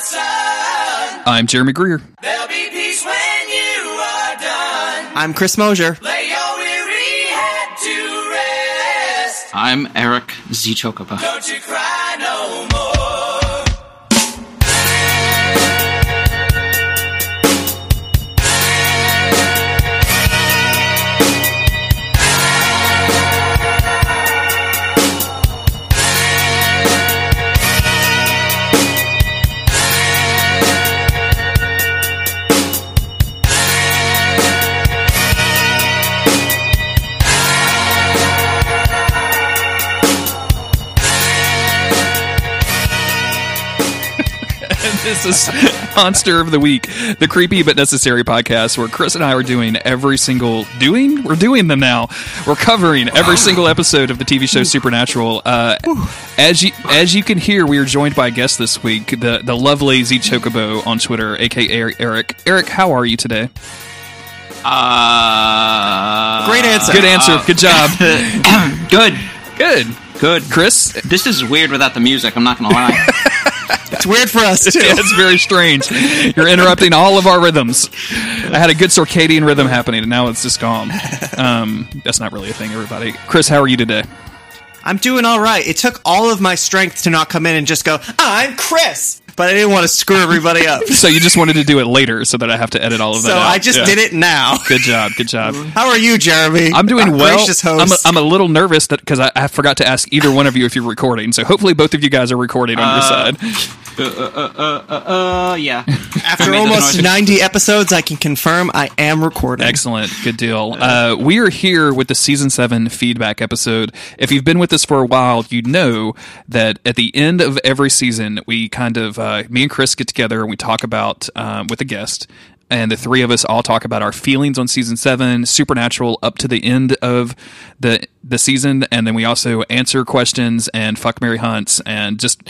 sun. I'm Jeremy Greer. There'll be peace when you are done. I'm Chris Mosier. Lay your weary head to rest. I'm Eric Z. Chocobo. This is Monster of the Week, the creepy but necessary podcast where Chris and I are doing every single doing. We're doing them now. We're covering every single episode of the TV show Supernatural. Uh, as you as you can hear, we are joined by a guest this week, the the lovely Z Chocobo on Twitter, aka Eric. Eric, how are you today? Uh, Great answer. Good answer. Good job. good. Good. Good. Chris, This is weird without the music. I'm not gonna lie. It's weird for us too. it's very strange. You're interrupting all of our rhythms. I had a good circadian rhythm happening, and now it's just gone. Um, that's not really a thing, everybody. Chris, how are you today? I'm doing all right. It took all of my strength to not come in and just go, I'm Chris. But I didn't want to screw everybody up. So you just wanted to do it later, so that I have to edit all of that. So out. I just Yeah. did it now. Good job. Good job. How are you, Jeremy? I'm doing Our well. Gracious I'm a. I'm a little nervous that because I, I forgot to ask either one of you if you're recording. So hopefully both of you guys are recording on your uh, side. Uh, yeah. After almost 90 episodes, I can confirm I am recording. Excellent. Good deal. Uh, we are here with the season seven feedback episode. If you've been with us for a while, you know that at the end of every season, we kind of, uh, me and Chris get together and we talk about, um, with a guest. And the three of us all talk about our feelings on season seven, Supernatural up to the end of the the season, and then we also answer questions and fuck Mary hunts and just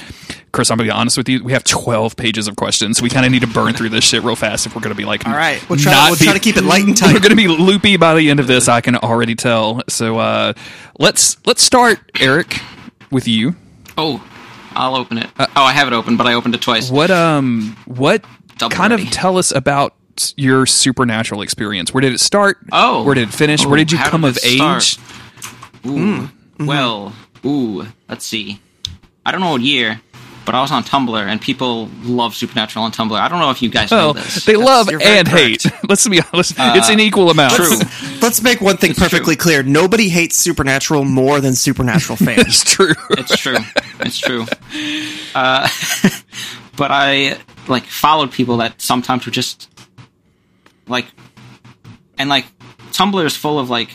Chris. I'm gonna be honest with you, we have 12 pages of questions, so we kind of need to burn through this shit real fast if we're gonna be like, All right. We'll try, not we'll be- try to keep it light and tight. we're going to be loopy by the end of this. I can already tell. So uh, let's let's start, Eric, with you. Oh, I'll open it. oh, I have it open, but I opened it twice. What um what Double kind ready. of tell us about your supernatural experience? Where did it start? Oh. where did it finish? Oh, Where did you come did of start? age? Ooh. Hmm. Mm-hmm. Well, ooh. Let's see. I don't know what year, but I was on Tumblr, and people love Supernatural on Tumblr. I don't know if you guys know Well, this. they love you're very and hate. Let's be honest; uh, it's an equal amount. True. Let's make one thing perfectly clear. Nobody hates Supernatural more than Supernatural fans. It's true. It's true. It's true. Uh, but I like followed people that sometimes were just like, and like Tumblr is full of like,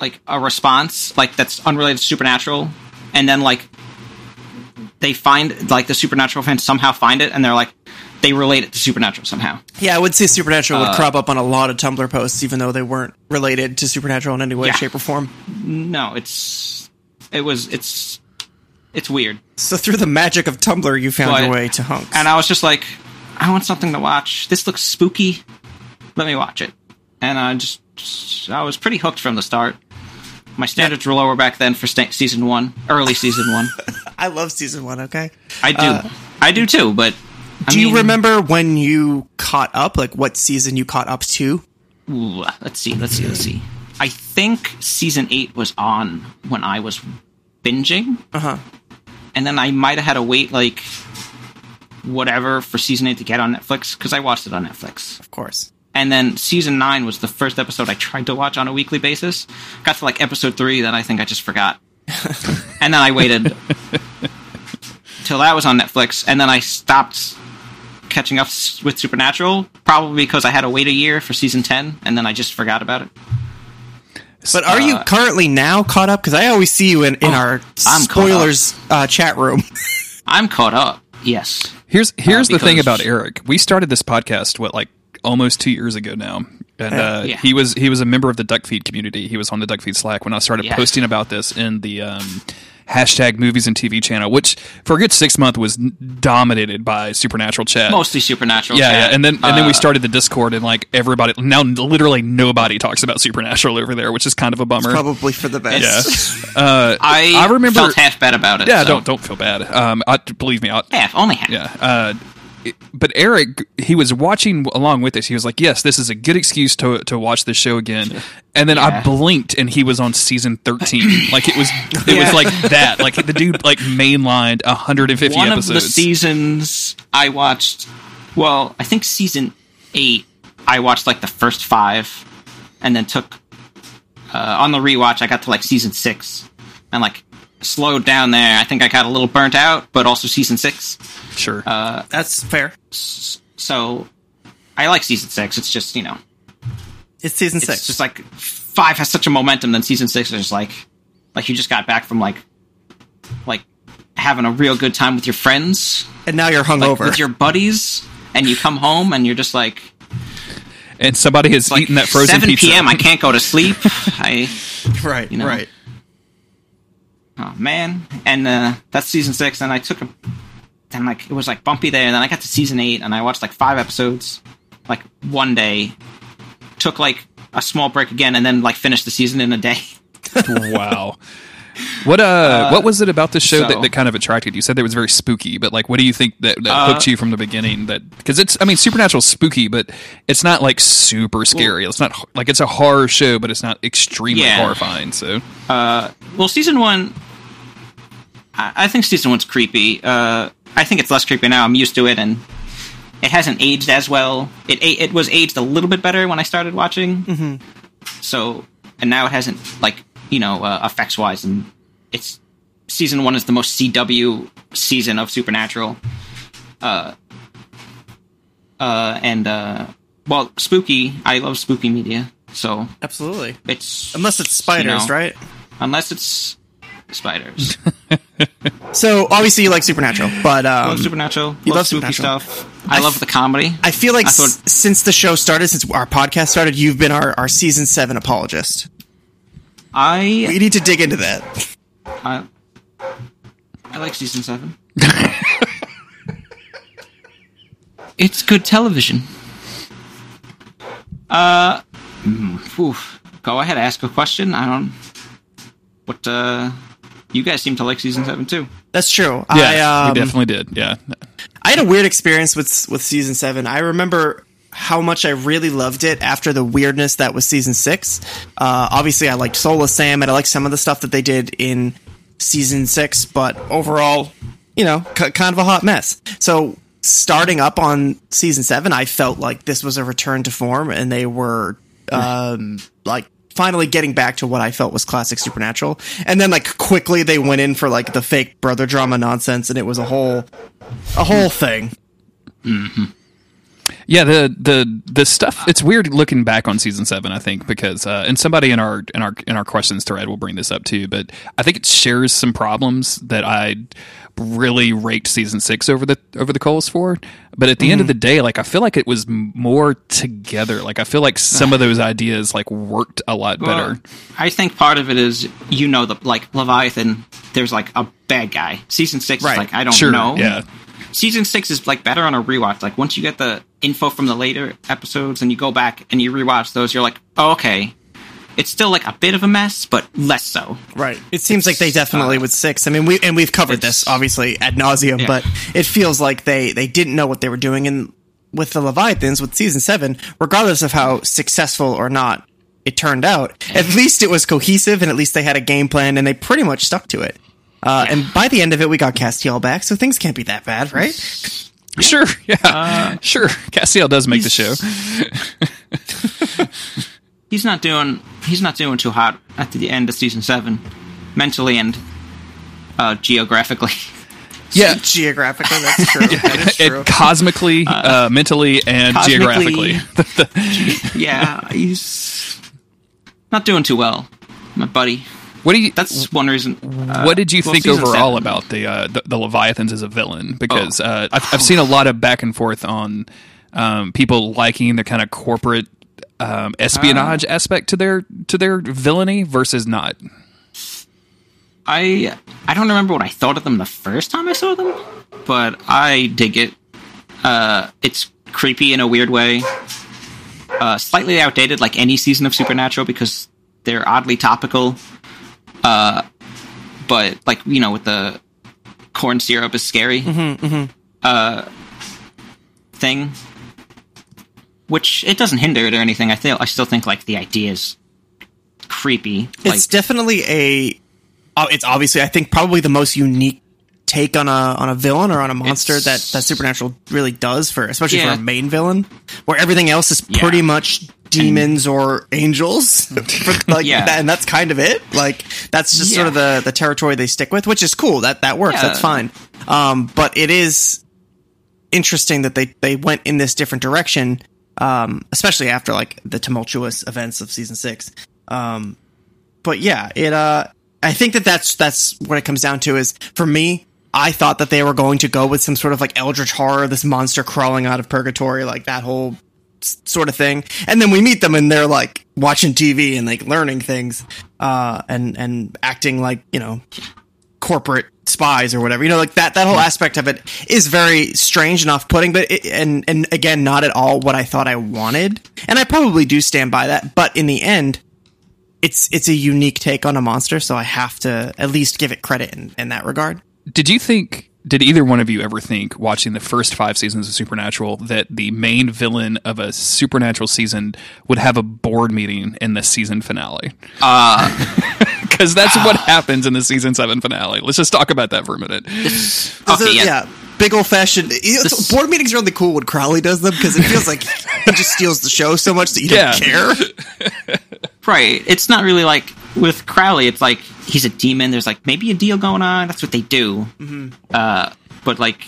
like a response like that's unrelated to Supernatural, and then like they find like the Supernatural fans somehow find it, and they're like they relate it to Supernatural somehow. yeah, I would say Supernatural Uh, would crop up on a lot of Tumblr posts, even though they weren't related to Supernatural in any way, Yeah. shape, or form. No, it's it was it's it's weird. So through the magic of Tumblr, you found But- your way to Hunks. And I was just like, I want something to watch. This looks spooky. Let me watch it. And I just, I was pretty hooked from the start. My standards were lower back then for sta- season one, early season one. I love season one. Okay. I do, I do too. But I Do you remember when you caught up? Like what season you caught up to? Ooh, let's see, let's see, let's see. I think season eight was on when I was binging, Uh huh. and then I might have had to wait like whatever for season eight to get on Netflix because I watched it on Netflix. Of course. And then season nine was the first episode I tried to watch on a weekly basis. Got to like episode three, then I think I just forgot. and then I waited till that was on Netflix, and then I stopped catching up with Supernatural, probably because I had to wait a year for season ten, and then I just forgot about it. But are you currently now caught up? Because I always see you in, in our Uh, oh, I'm spoilers uh, chat room. I'm caught up. Yes. Here's here's the thing about Eric. We started this podcast what like almost two years ago now, and uh, Yeah. he was he was a member of the Duckfeed community. He was on the Duckfeed Slack when I started Yeah. posting about this in the um, hashtag movies and TV channel, which for a good six month was dominated by Supernatural chat. Mostly supernatural. yeah, chat. yeah, and then and then we Uh, started the Discord, and like everybody now, literally nobody talks about Supernatural over there, which is kind of a bummer. Probably for the best. yeah, uh, I I remember. felt half bad about it. yeah, so- don't don't feel bad. Um, I, believe me, I, half, only half. yeah. Uh, it- but Eric, he was watching along with us. He was like, "Yes, this is a good excuse to to watch the show again." And then I blinked, and he was on season thirteen. like it was, it was like that. Like the dude like mainlined 150 One episodes. of the seasons I watched, well, I think season eight, I watched like the first five, and then took uh, on the rewatch. I got to like season six, and like slowed down there. I think I got a little burnt out, but also season six. sure. uh, That's fair. So I like season six. It's just you know, It's season it's six. just like five has such a momentum. Then season six is just like, like you just got back from like, like having a real good time with your friends, and now you're like hungover. with your buddies, and you come home and you're just like, and somebody has like eaten that frozen 7 pizza. p.m. I can't go to sleep. I right, you know. right. Oh man, and uh, that's season six. And I took a then like it was like bumpy there. And then I got to season eight, and I watched like five episodes, like one day. Took like a small break again, and then like finished the season in a day. wow. What uh, what was it about the show that, so- that kind of attracted you? You said it was very spooky, but like, what do you think that, that Uh, hooked you from the beginning? That because it's, I mean, Supernatural's spooky, but it's not like super scary. it's not like it's a horror show, but it's not extremely Yeah. horrifying. So uh, Well, season one, I, I think season one's creepy. Uh, I think it's less creepy now. I'm used to it, and it hasn't aged as well. It it was aged a little bit better when I started watching. Mm-hmm. So, and now it hasn't like you know uh, effects wise, and it's season one is the most CW season of Supernatural. Uh, uh, and uh, well, spooky. I love spooky media, so Absolutely. it's Unless it's spiders, you know, right? Unless it's spiders. So obviously you like Supernatural, but um, love Supernatural. you love, love spooky Supernatural. stuff. I, I love the comedy. I feel like I thought- s- since the show started, since our podcast started, you've been our, our season seven apologist. I We need to dig into that. I, I like season seven. it's good television. Uh, mm, oof. go ahead, ask a question. I don't. What uh, you guys seem to like season seven too. That's true. yeah, I, um, we definitely did. Yeah, I had a weird experience with with season seven. I remember how much I really loved it after the weirdness that was season six. Uh, obviously, I liked Soulless Sam, and I liked some of the stuff that they did in season six, but overall, you know, k- kind of a hot mess. So starting up on season seven, I felt like this was a return to form, and they were um, like finally getting back to what I felt was classic Supernatural. And then like quickly they went in for like the fake brother drama nonsense, and it was a whole a whole thing. Yeah. The the the stuff. Ah. It's weird looking back on season seven. I think because uh, and somebody in our in our in our questions thread will bring this up too. But I think it shares some problems that I really raked season six over the over the coals for. But at the end of the mm. day, like I feel like it was more together. Like I feel like some of ah. those ideas like worked a lot better. I think part of it is you know the like Leviathan. There's like a bad guy. Season six Right. is like I don't Sure, know. yeah. Season six is like better on a rewatch. Like once you get the info from the later episodes and you go back and you rewatch those, you're like, oh, okay. It's still like a bit of a mess, but less so. Right. It seems like they definitely uh, with six. I mean, we and we've covered this obviously ad nauseum, Yeah. but it feels like they they didn't know what they were doing. And with the Leviathans, with season seven, regardless of how successful or not it turned out, at least it was cohesive, and at least they had a game plan, and they pretty much stuck to it. Uh, And by the end of it, we got Castiel back, so things can't be that bad, right? Sure, yeah, Uh, sure. Castiel does make the show. He's not doing he's not doing too hot at the end of season seven, mentally and uh, geographically. Yeah, Geographically, that's true. That is true. it, cosmically, uh, mentally, and cosmically- geographically. yeah, he's not doing too well, my buddy. What do you? That's one reason. Uh, what did you well, think overall seven- about the, uh, the the Leviathans as a villain? Because Oh. uh, I've, I've seen a lot of back and forth on um, people liking the kind of corporate um, espionage Ah. aspect to their to their villainy versus not. I I don't remember what I thought of them the first time I saw them, but I dig it. Uh, it's creepy in a weird way. Uh, slightly outdated, like any season of Supernatural, because they're oddly topical. Uh, but like you know, with the corn syrup is scary uh, thing, which it doesn't hinder it or anything. I feel I still think like the idea is creepy. Like, it's definitely a. Oh, it's obviously I think probably the most unique take on a on a villain or on a monster that that Supernatural really does for especially Yeah. for a main villain, where everything else is Yeah. pretty much demons or angels, for, like Yeah. that, and that's kind of it. Like that's just sort of the the territory they stick with, which is cool. That that works. Yeah. That's fine. Um, but it is interesting that they they went in this different direction, um, especially after like the tumultuous events of season six. Um, but yeah, it. Uh, I think that that's that's what it comes down to. Is for me, I thought that they were going to go with some sort of like eldritch horror, this monster crawling out of purgatory, like that whole s- sort of thing. And then we meet them, and they're like watching TV and like learning things, uh, and and acting like you know corporate spies or whatever. You know, like that that whole aspect of it is very strange and off-putting, but it, and and again, not at all what I thought I wanted. And I probably do stand by that, but in the end, it's it's a unique take on a monster, so I have to at least give it credit in, in that regard. Did you think? Did either one of you ever think, watching the first five seasons of Supernatural, that the main villain of a Supernatural season would have a board meeting in the season finale? Because that's what happens in the season seven finale. Let's just talk about that for a minute. So, okay, yeah. yeah. Big old fashioned. you This- board meetings are really cool when Crowley does them because it feels like he just steals the show so much that you Yeah. don't care. Right. It's not really like with Crowley. It's like he's a demon. There's like maybe a deal going on. That's what they do. Uh, but like,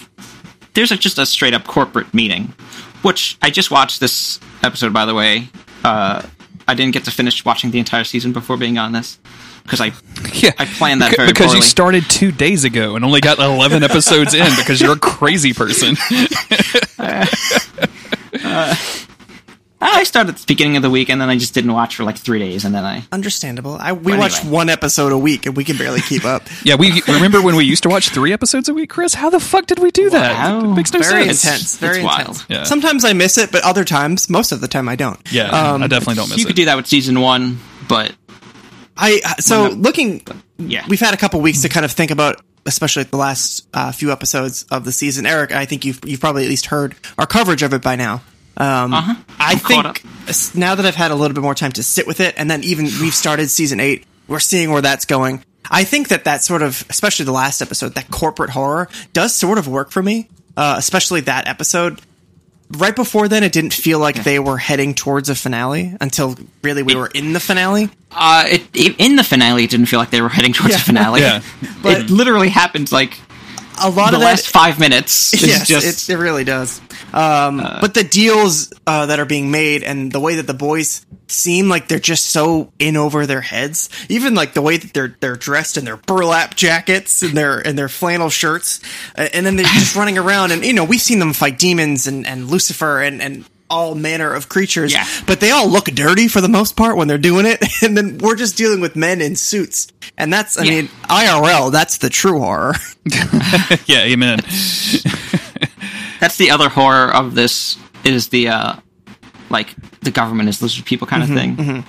there's a, just a straight up corporate meeting, which I just watched this episode. By the way, uh, I didn't get to finish watching the entire season before being on this because I Yeah, I planned that Beca- very because you started two days ago and only got eleven episodes in because you're a crazy person. I started at the beginning of the week and then I just didn't watch for like three days and then I Understandable. I we Well, watch one episode a week and we can barely keep up. yeah, we remember when we used to watch three episodes a week, Chris. How the fuck did we do that? Wow. It makes no Very sense. intense. Very It's intense. wild. Yeah. Sometimes I miss it, but other times, most of the time, I don't. Yeah, Um, I definitely don't miss you it. You could do that with season one, but I so no. looking. yeah, We've had a couple weeks to kind of think about, especially the last uh, few episodes of the season. Eric, I think you've you've probably at least heard our coverage of it by now. Um, Uh-huh. I think now that I've had a little bit more time to sit with it, and then even we've started season eight, we're seeing where that's going. I think that that sort of, especially the last episode, that corporate horror does sort of work for me. Uh, especially that episode. Right before then, it didn't feel like they were heading towards a finale until really we were in the finale. Uh, it, it in the finale, it didn't feel like they were heading towards Yeah. the finale. Yeah. But- it literally happened like A lot the of that, last five minutes. Is yes, just it, it really does. Um, but the deals uh, that are being made and the way that the boys seem like they're just so in over their heads, even like the way that they're they're dressed in their burlap jackets and their and their flannel shirts, uh, and then they're just running around and you know we've seen them fight demons and and Lucifer and and all manner of creatures, Yeah. but they all look dirty for the most part when they're doing it, and then we're just dealing with men in suits, and that's I Yeah. mean IRL, that's the true horror. yeah, amen. that's the other horror of this is the uh like the government is lizard people kind of thing.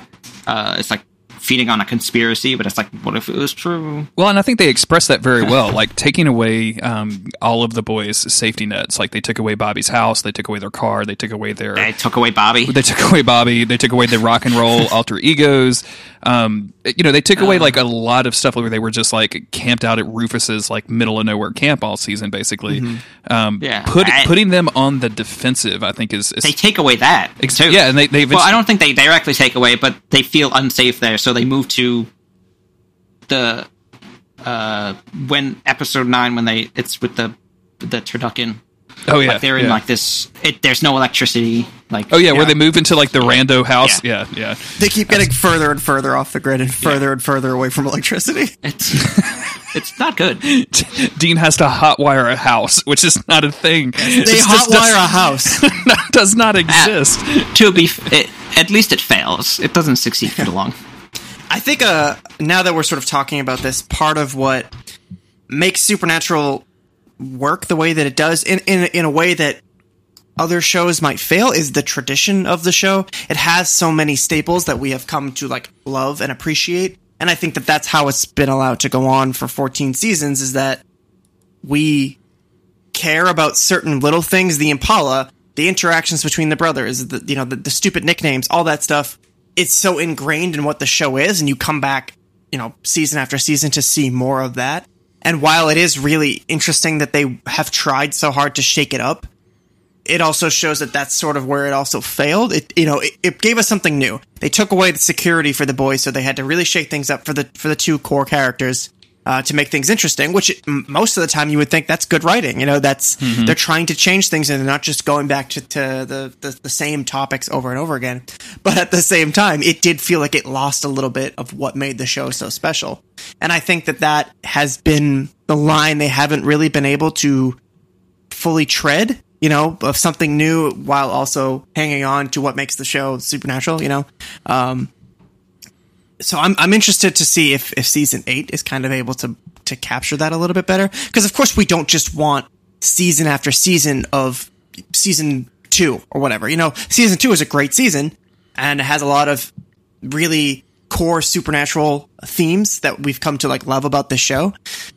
Uh, it's like feeding on a conspiracy, but it's like, what if it was true? Well, and I think they expressed that very well, like taking away um, all of the boys' safety nets. Like they took away Bobby's house, they took away their car, they took away their They took away Bobby. they took away Bobby. They took away the rock and roll alter egos. Um, you know, they took away like a lot of stuff where they were just like camped out at Rufus's like middle of nowhere camp all season, basically. Um, Yeah. put, I- putting them on the defensive, I think is, is they take away that. Ex- too. yeah, and they- they well, I don't think they directly take away, but they feel unsafe there, so they move to the uh when episode nine when they it's with the the turducken. Oh yeah, like they're in yeah. like this. It, there's no electricity. Like oh yeah, where they move into like the rando house. Yeah. Yeah, yeah. They keep getting further and further off the grid and further and further away from electricity. it's it's not good. Dean has to hotwire a house, which is not a thing. They It just hotwire a house. does, does not exist. to be, f- it, at least it fails. It doesn't succeed for long. I think uh, now that we're sort of talking about this, part of what makes Supernatural work the way that it does, in in in a way that other shows might fail, is the tradition of the show. It has so many staples that we have come to like love and appreciate, and I think that that's how it's been allowed to go on for 14 seasons. Is that we care about certain little things, the Impala, the interactions between the brothers, the you know the, the stupid nicknames, all that stuff. It's so ingrained in what the show is, and you come back, you know, season after season to see more of that. And while it is really interesting that they have tried so hard to shake it up, it also shows that that's sort of where it also failed. It you know it, it gave us something new. They took away the security for the boys, so they had to really shake things up for the for the two core characters uh, to make things interesting. Which m- most of the time you would think that's good writing. You know, that's they're trying to change things and they're not just going back to, to the, the the same topics over and over again. But at the same time, it did feel like it lost a little bit of what made the show so special. And I think that that has been the line they haven't really been able to fully tread, you know, of something new while also hanging on to what makes the show supernatural, you know. Um, so I'm I'm interested to see if if season eight is kind of able to to capture that a little bit better because of course we don't just want season after season of season two or whatever. You know, season two is a great season and it has a lot of really core supernatural themes that we've come to like love about this show.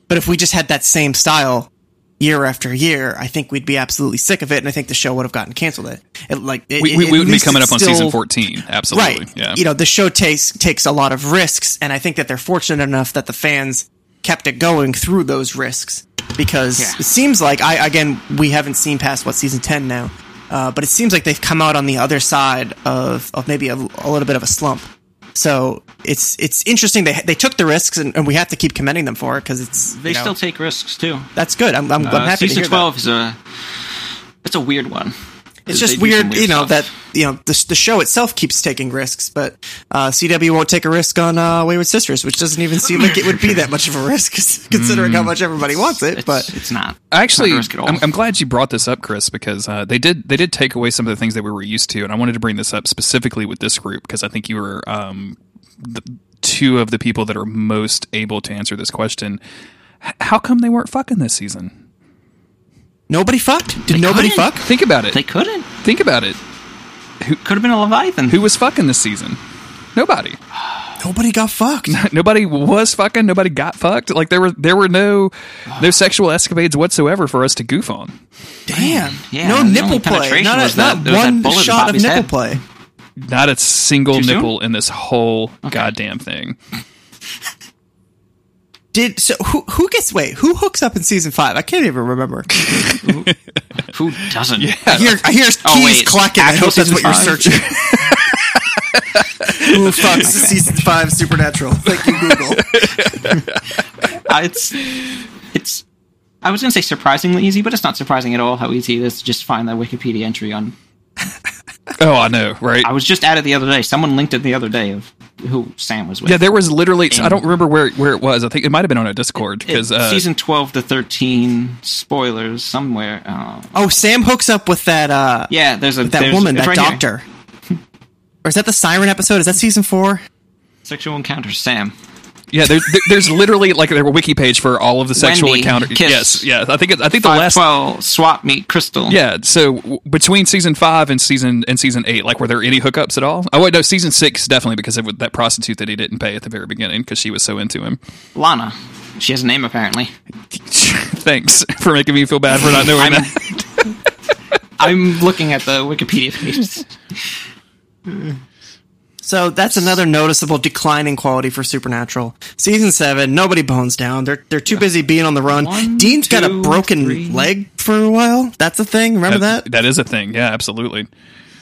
But if we just had that same style year after year, I think we'd be absolutely sick of it, and I think the show would have gotten canceled. It, it like it, We, it- we, we would be coming up on season 14. Absolutely. Right. Yeah. You know, the show takes takes a lot of risks, and I think that they're fortunate enough that the fans kept it going through those risks because Yeah. it seems like I again we haven't seen past what season ten now, uh, but it seems like they've come out on the other side of of maybe a, a little bit of a slump. So it's it's interesting they they took the risks and, and we have to keep commending them for it because it's They know, still take risks too. that's good. I'm I'm, I'm Uh, happy to hear twelve that. is a it's a weird one. It's just do some weird, you know, stuff. that you know the the show itself keeps taking risks, but uh, CW won't take a risk on uh, Wayward Sisters, which doesn't even seem like it would be that much of a risk considering how much everybody wants it. it's, But it's not. Actually, Not a risk at all. I'm, I'm glad you brought this up, Chris, because uh, they did they did take away some of the things that we were used to, and I wanted to bring this up specifically with this group because I think you were um, the, two of the people that are most able to answer this question. H- how come they weren't fucking this season? Nobody fucked. Did nobody couldn't. fuck? Think about it. they couldn't. Think about it. Who Could have been a Leviathan. Who was fucking this season? Nobody. Nobody got fucked. Nobody was fucking. Nobody got fucked. Like there were there were no no sexual escapades whatsoever for us to goof on. Damn. Yeah, no the nipple only play. penetration Not, a, was that- not there was that one bullet in shot of Bobby's nipple head. play. Not a single Too soon? nipple in this whole goddamn thing. Did so? Who who gets wait? Who hooks up in season five? I can't even remember. Who doesn't? I hear I hear keys Oh, wait, clacking. I actual hope that's season what you're five? searching. Who fucks season five Supernatural? Thank you, Google. Uh, it's it's. I was going to say surprisingly easy, but it's not surprising at all how easy it is to just find that Wikipedia entry on. Oh, I know, right? I was just at it the other day. Someone linked it the other day of who Sam was with. Yeah, there was literally. I don't remember where where it was. I think it might have been on a Discord because uh, season twelve to thirteen spoilers somewhere. Uh, Oh, Sam hooks up with that uh yeah, there's a that there's- woman, that right doctor. Or is that the siren episode? Is that season four? Sexual encounter, Sam. Yeah, there's there's literally like a wiki page for all of the sexual Wendy, encounter. kiss. Yes, yeah. I think it, I think the last. twelve swap meet Crystal. Yeah, so w- between season five and season and season eight, like were there any hookups at all? Oh wait, no, season six definitely because of that prostitute that he didn't pay at the very beginning because she was so into him. Lana. She has a name apparently. Thanks for making me feel bad for not knowing that. I'm looking at the Wikipedia page. So that's another noticeable decline in quality for Supernatural. Season seven, nobody bones down. They're they're too busy being on the run. One, Dean's got a broken three. leg for a while. That's a thing. Remember that? that is a thing. Yeah, absolutely.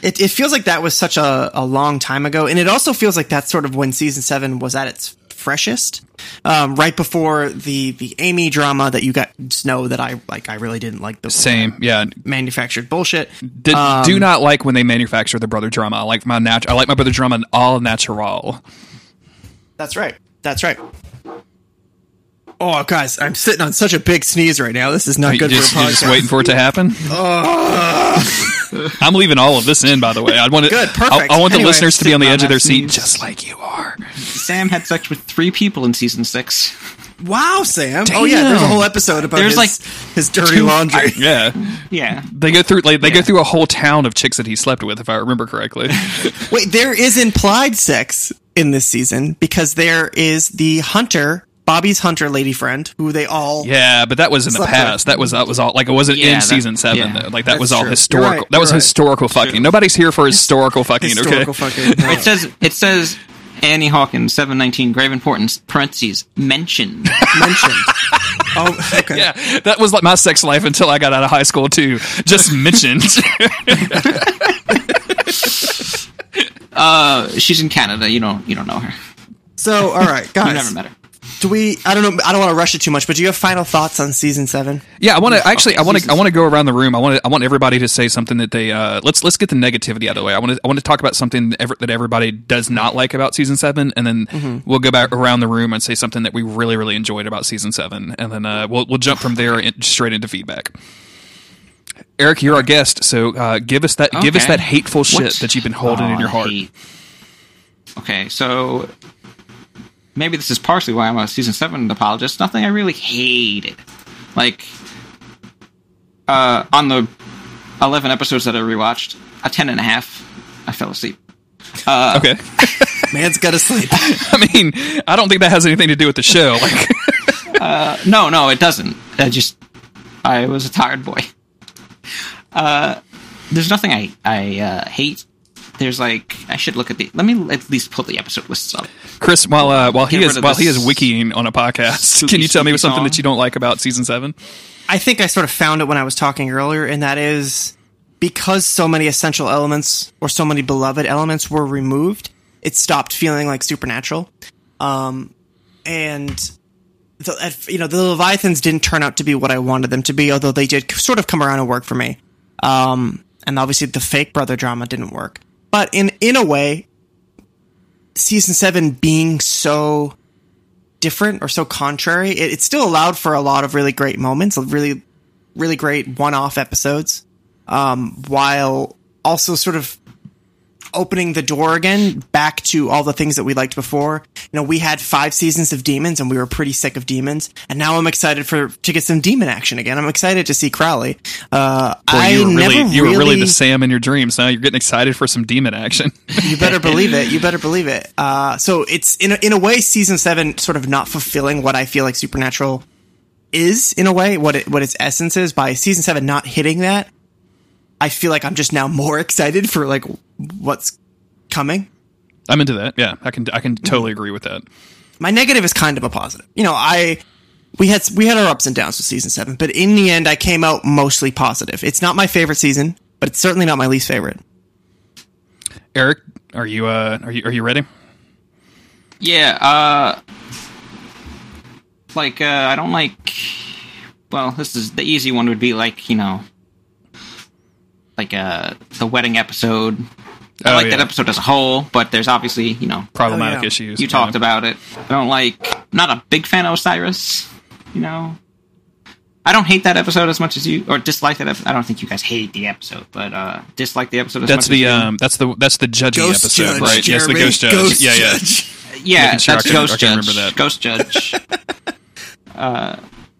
It, it feels like that was such a, a long time ago, and it also feels like that's sort of when season seven was at its freshest, um, right before the the Amy drama that you got know that I like. I really didn't like the Same. Yeah. manufactured bullshit. Did, Um, do not like when they manufacture the brother drama. I like my nat- I like my brother drama all natural. That's right. That's right. Oh, guys, I'm sitting on such a big sneeze right now. This is not You good just, for a you're podcast. just waiting for it to happen. Oh. I'm leaving all of this in, by the way. I want it, Good, perfect. I, I want the listeners to be on the edge on of their that seat, sneeze. just like you are. Sam had sex with three people in season six. Wow, Sam. Oh yeah, there's a whole episode about There's, his, like, his dirty two- laundry. Yeah, Yeah. they go through like they go through a whole town of chicks that he slept with, if I remember correctly. Wait, there is implied sex in this season because there is the hunter, Bobby's hunter lady friend, who they all. yeah, but that was in the Slept with. past. That was that was all like it wasn't Yeah, in that- season seven yeah. though. Like that That's was all true. Historical. right, that was right. historical fucking. Nobody's here for historical fucking. Historical okay. fucking. It says it says Annie Hawkins, seven nineteen, grave importance, parentheses, mentioned. mentioned. oh, okay. Yeah, that was like my sex life until I got out of high school too. Just mentioned. Uh, she's in Canada. You don't you don't know her. So, all right, guys. You guys. never met her. Do we? I don't know. I don't want to rush it too much, but do you have final thoughts on season seven? yeah, I want to actually. I want to. I want to go around the room. I want. to I want everybody to say something that they. Uh, let's let's get the negativity out of the way. I want to. I want to talk about something that, ever, that everybody does not like about season seven, and then Mm-hmm. we'll go back around the room and say something that we really really enjoyed about season seven, and then uh, we'll we'll jump from there in, straight into feedback. Eric, you're our guest, so uh, give us that give us that hateful shit What? that you've been holding in your heart. hate. Okay, so maybe this is partially why I'm a season seven apologist. Nothing I really hated. Like uh, on the eleven episodes that I rewatched, a ten and a half, I fell asleep. Uh, Okay, Man's got to sleep. I mean, I don't think that has anything to do with the show. Like, uh, No, no, it doesn't. I just I was a tired boy. Uh, there's nothing I I uh, hate. There's like I should look at the. Let me at least pull the episode lists up. Chris, while uh, while he is rid while he is wikiing on a podcast, spooky, can you tell me something song. that you don't like about season seven? I think I sort of found it when I was talking earlier, and that is because so many essential elements or so many beloved elements were removed, it stopped feeling like supernatural. Um, and the, you know the Leviathans didn't turn out to be what I wanted them to be, although they did sort of come around and work for me. Um, and obviously the fake brother drama didn't work, but in in a way, season seven being so different or so contrary, it, it still allowed for a lot of really great moments, really, really great one-off episodes, um, while also sort of opening the door again back to all the things that we liked before. You know, we had five seasons of demons and we were pretty sick of demons, and now I'm excited for to get some demon action again. I'm excited to see Crowley. Uh, Boy, I you were never really you were really the Sam in your dreams. Now you're getting excited for some demon action. you better believe it. You better believe it. Uh, so it's in a, in a way, season seven sort of not fulfilling what I feel like Supernatural is in a way, what it, what its essence is. By season seven not hitting that, I feel like I'm just now more excited for like what's coming. I'm into that. Yeah, I can I can totally agree with that. My negative is kind of a positive. You know, I we had we had our ups and downs with season seven, but in the end, I came out mostly positive. It's not my favorite season, but it's certainly not my least favorite. Eric, are you uh are you are you ready? Yeah, uh like uh I don't like well, this is the easy one would be like, you know, like uh the wedding episode. I Oh, like yeah. that episode as a whole, but there's obviously, you know, Problematic Oh, yeah. issues. you talked about it. I don't like not a big fan of Osiris, you know. I don't hate that episode as much as you or dislike that episode. I don't think you guys hate the episode, but uh dislike the episode as That's much as the um that's the that's the judging Ghost episode, Judge, right? yes, the ghost judge. Ghost yeah, yeah. Judge. Yeah, sure that's I can- Ghost I can Judge. remember that. Ghost Judge. uh,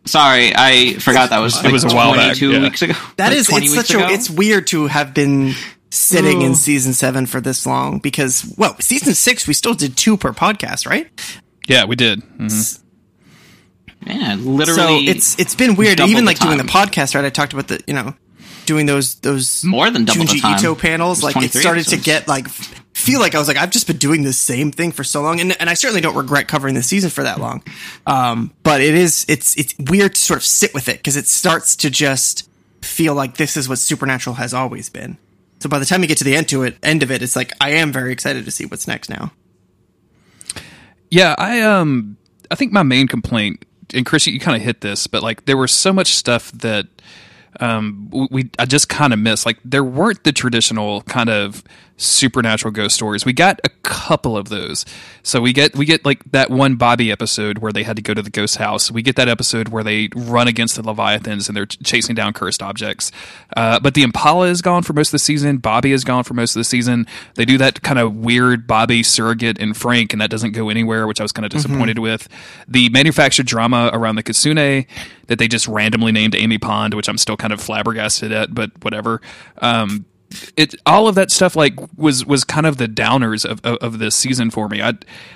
sorry, I forgot that was. It was a while back, Two yeah. weeks ago. That Like is, it's weeks such a, it's weird to have been sitting in Oh. season seven for this long because, well, season six we still did two per podcast, right? Yeah, we did. Mhm. yeah, So literally. it's it's been weird. double Even the like doing the podcast, right? I talked about the you know doing those those More than double the Junji time. Ito panels. It Like it 23 started to get like f- feel like I was like I've just been doing the same thing for so long, and and I certainly don't regret covering the season for that long. Um, but it is it's it's weird to sort of sit with it because it starts to just feel like this is what Supernatural has always been. So by the time you get to the end to it, end of it, it's like I am very excited to see what's next now. Yeah, I um I think my main complaint and Chris you kind of hit this, but like there was so much stuff that um we I just kind of missed. Like there weren't the traditional kind of supernatural ghost stories. We got a couple of those. So we get we get like that one Bobby episode where they had to go to the ghost house. We get that episode where they run against the leviathans and they're ch- chasing down cursed objects. Uh, but the Impala is gone for most of the season. Bobby is gone for most of the season. They do that kind of weird Bobby surrogate and Frank, and that doesn't go anywhere, which I was kind of disappointed with. The manufactured drama around the Kitsune that they just randomly named Amy Pond, which I'm still kind of flabbergasted at, but whatever. Um, it all of that stuff like was was kind of the downers of, of, of this season for me. I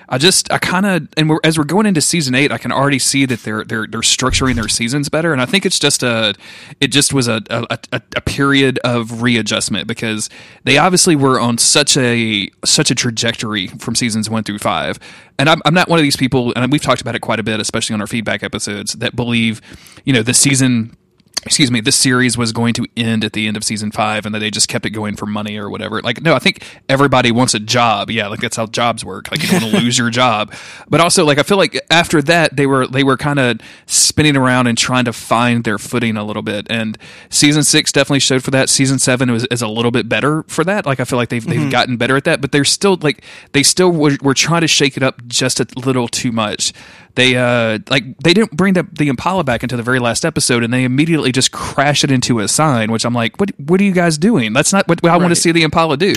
I just I kind of and we're, as we're going into season eight, I can already see that they're they're they're structuring their seasons better, and I think it's just a it just was a a, a, a period of readjustment because they obviously were on such a such a trajectory from seasons one through five, and I'm I'm not one of these people, and we've talked about it quite a bit, especially on our feedback episodes, that believe you know the season excuse me, this series was going to end at the end of season five and that they just kept it going for money or whatever. Like, no, I think everybody wants a job. Yeah, like that's how jobs work. Like you don't want to lose your job. But also like I feel like after that they were they were kind of spinning around and trying to find their footing a little bit. And season six definitely showed for that. Season seven was is a little bit better for that. Like I feel like they've they've mm-hmm. gotten better at that, but they're still like they still were, were trying to shake it up just a little too much they uh like they didn't bring the the Impala back into the very last episode, and they immediately just crash it into a sign, which I'm like, what what are you guys doing? That's not what I want to see the Impala do.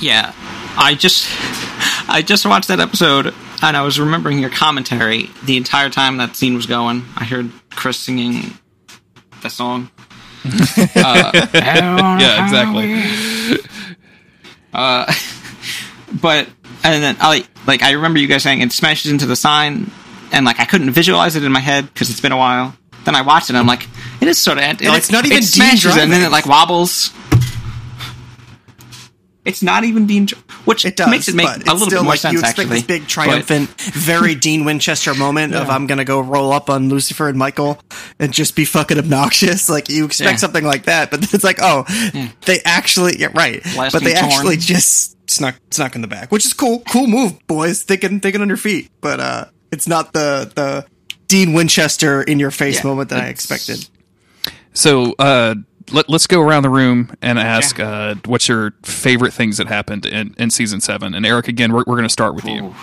Yeah, I just I just watched that episode and I was remembering your commentary the entire time that scene was going. I heard Chris singing the song. uh, Yeah, exactly. but and then I like I remember you guys saying it smashes into the sign, and like I couldn't visualize it in my head because it's been a while. Then I watched it, and I'm like, it is sort of. And like, it's not even it Dean smashes, and then it like wobbles. It's not even Dean, which It does, makes it make a little bit more like sense. you expect actually, this big But- triumphant, very Dean Winchester moment of I'm gonna go roll up on Lucifer and Michael and just be fucking obnoxious. Like you expect Yeah. something like that, but it's like, oh, they actually, yeah, right. Blasting but they torn. actually just snuck snuck in the back, which is cool. Cool move, boys. Thinking thinking on your feet, but uh, it's not the the Dean Winchester in your face Yeah, moment that I expected. So uh, let, let's go around the room and ask Yeah. uh, what's your favorite things that happened in, in season seven. And Eric, again, we're, we're going to start with you.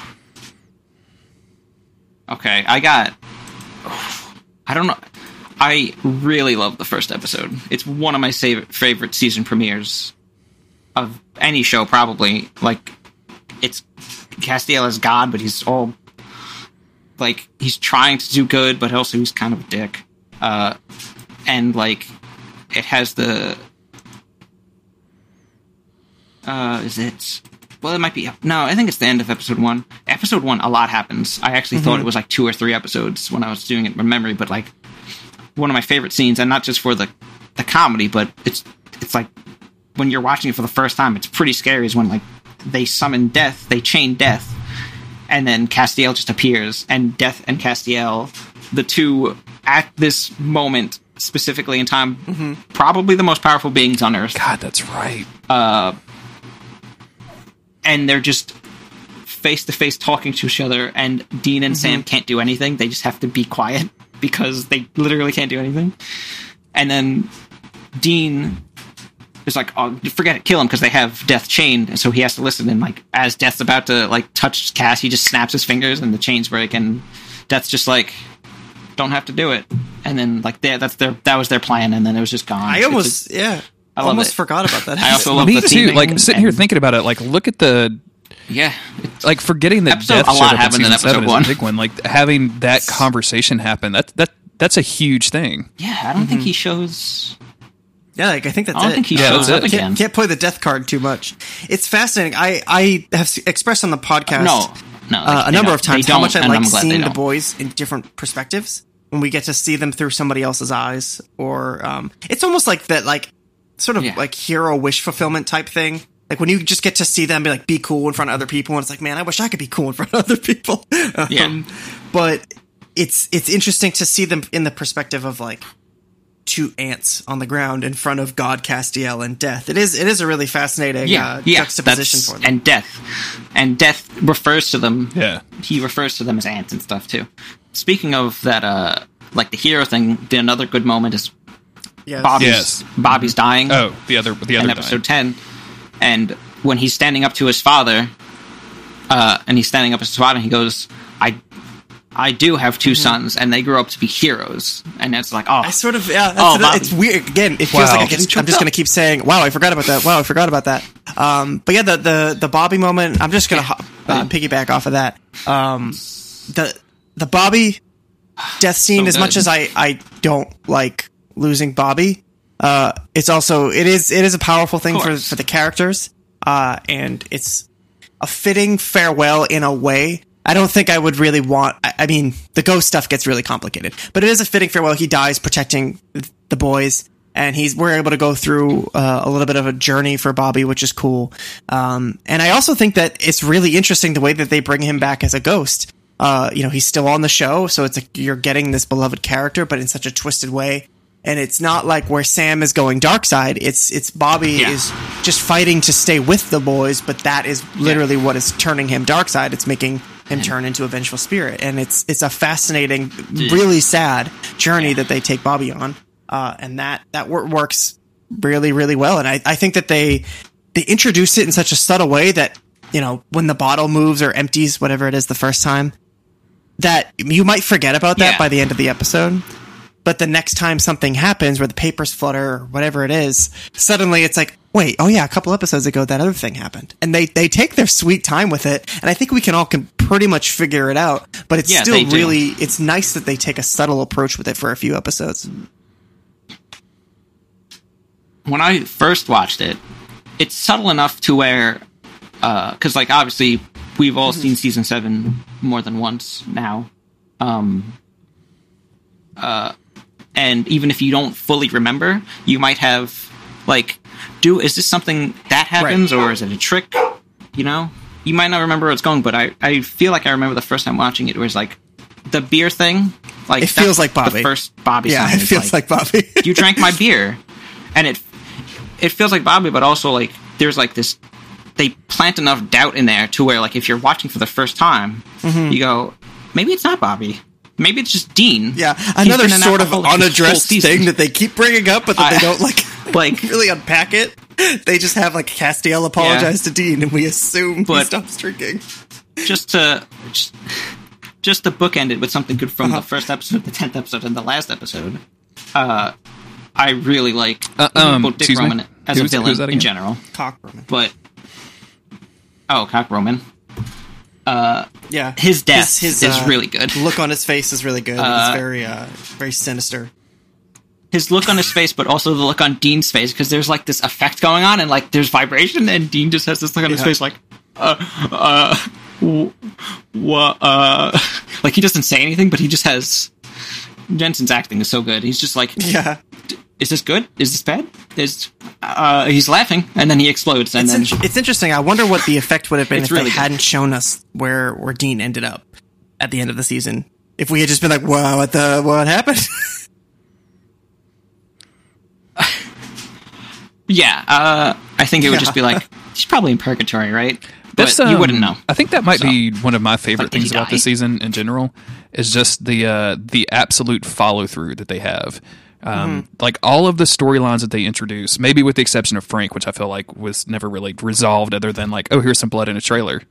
Okay, I got. I don't know. I really love the first episode. It's one of my favorite favorite season premieres of any show, probably. Like, it's Castiel as God, but he's all like he's trying to do good, but also he's kind of a dick. Uh, and like, it has the. Uh, is it? Well, it might be. No, I think it's the end of episode one. Episode one, a lot happens. I actually thought it was like two or three episodes when I was doing it from memory, but like one of my favorite scenes, and not just for the the comedy, but it's it's like when you're watching it for the first time, it's pretty scary. Is when like they summon death, they chain death, and then Castiel just appears, and Death and Castiel, the two at this moment specifically in time, probably the most powerful beings on Earth God, that's right. Uh, and they're just face to face talking to each other and Dean and Sam can't do anything. They just have to be quiet because they literally can't do anything. And then Dean is like, "Oh, forget it, kill him," because they have Death chained, and so he has to listen. And like, as Death's about to like touch Cass, he just snaps his fingers, and the chains break, and Death's just like, "Don't have to do it." And then like, they, that's their that was their plan, and then it was just gone. I It's almost a- yeah, I almost it. forgot about that. I also love Me the too. Like sitting here and- thinking about it, like look at the yeah, like forgetting that Episode- death a lot showed in happened in episode seven is one. a big one. Like having that conversation happen that that that's a huge thing. yeah. I don't think he mm-hmm. shows. Yeah, like I think that's I don't it. think he Yeah, shows up it. again. Can't, can't play the death card too much. It's fascinating. I I have expressed on the podcast No, no, uh, a number don't. of times how much I like I'm glad they seeing the boys in different perspectives when we get to see them through somebody else's eyes, or um, it's almost like that, like sort of Yeah. like hero wish fulfillment type thing. Like when you just get to see them be like be cool in front of other people, and it's like, man, I wish I could be cool in front of other people. Yeah. um, but it's it's interesting to see them in the perspective of like two ants on the ground in front of God Castiel and Death. It is it is a really fascinating yeah, uh, yeah, juxtaposition for them. and death, and death refers to them. Yeah. he refers to them as ants and stuff too. Speaking of that, uh, like the hero thing, the another good moment is yes. Bobby's Yes. Bobby's dying. Oh, the other the other in guy. episode 10 and when he's standing up to his father uh, and he's standing up to his father, and he goes, "I, I do have 2 sons, and they grew up to be heroes." And it's like, oh, I sort of yeah. That's Oh, it- it's weird. Again, it feels Wow. like I just, I'm just going to keep saying, "Wow, I forgot about that." Wow, I forgot about that. Um, but yeah, the the the Bobby moment. I'm just going to uh, piggyback off of that. Um, the the Bobby death scene. So as much as I I don't like losing Bobby, uh, it's also it is it is a powerful thing for for the characters. Uh, and it's a fitting farewell in a way. I don't think I would really want. I, I mean, the ghost stuff gets really complicated, but it is a fitting farewell. He dies protecting the boys, and he's we're able to go through uh, a little bit of a journey for Bobby, which is cool. Um, and I also think that it's really interesting the way that they bring him back as a ghost. Uh, you know, he's still on the show, so it's like you're getting this beloved character, but in such a twisted way. And it's not like where Sam is going dark side. It's it's Bobby Yeah. is just fighting to stay with the boys, but that is literally what is turning him dark side. It's making him turn into a vengeful spirit, and it's it's a fascinating, really sad journey that they take Bobby on, uh, and that that wor- works really really well. And I, I think that they they introduce it in such a subtle way that you know when the bottle moves or empties, whatever it is, the first time, that you might forget about that Yeah. by the end of the episode. But the next time something happens where the papers flutter or whatever it is, suddenly it's like, wait, oh yeah, a couple episodes ago that other thing happened. And they, they take their sweet time with it. And I think we can all can pretty much figure it out. But it's Yeah, still really, it's nice that they take a subtle approach with it for a few episodes. when I first watched it, it's subtle enough to where, because like obviously we've all seen season seven more than once now, um, uh, and even if you don't fully remember, you might have like, do is this something that happens or is it a trick? You know, you might not remember where it's going, but I I feel like I remember the first time watching it, where it's like the beer thing. Like It feels like Bobby. The first Bobby. Yeah, it feels like, Bobby. you drank my beer and it it feels like bobby but also like there's like this they plant enough doubt in there to where like if you're watching for the first time Mm-hmm. you go maybe it's not bobby maybe it's just dean yeah, another sort of alcoholic this whole unaddressed thing that they keep bringing up, but that I- they don't like, like really unpack it. They just have like Castiel apologize to Dean, and we assume he stops drinking. just to just, just to bookend it with something good from Uh-huh. the first episode the 10th episode and the last episode uh i really like Uh, um, both dick excuse me? roman as Who's- a villain in general Cock Roman. but oh cock roman Yeah, his death is uh, really good Look on his face is really good. it's very, uh, very sinister. his look on his face, but also the look on Dean's face, because there's like this effect going on, and like there's vibration, and Dean just has this look on his face, like, uh, uh, what, uh, like he doesn't say anything, but he just has. Jensen's acting is so good. He's just like, Yeah, is this good? Is this bad? Is uh, he's laughing, and then he explodes, and it's, then in- it's interesting. I wonder what the effect would have been if really they good. hadn't shown us where where Dean ended up at the end of the season. If we had just been like, "Wow, what the what happened?" yeah, uh, I think it would Yeah. just be like he's probably in purgatory, right? But That's, you wouldn't know. I think that might So. be one of my favorite Like, things about die? the season in general is just the uh, the absolute follow through that they have. Um, Mm-hmm. Like all of the storylines that they introduce, maybe with the exception of Frank, which I feel like was never really resolved, other than like, oh, here's some blood in a trailer.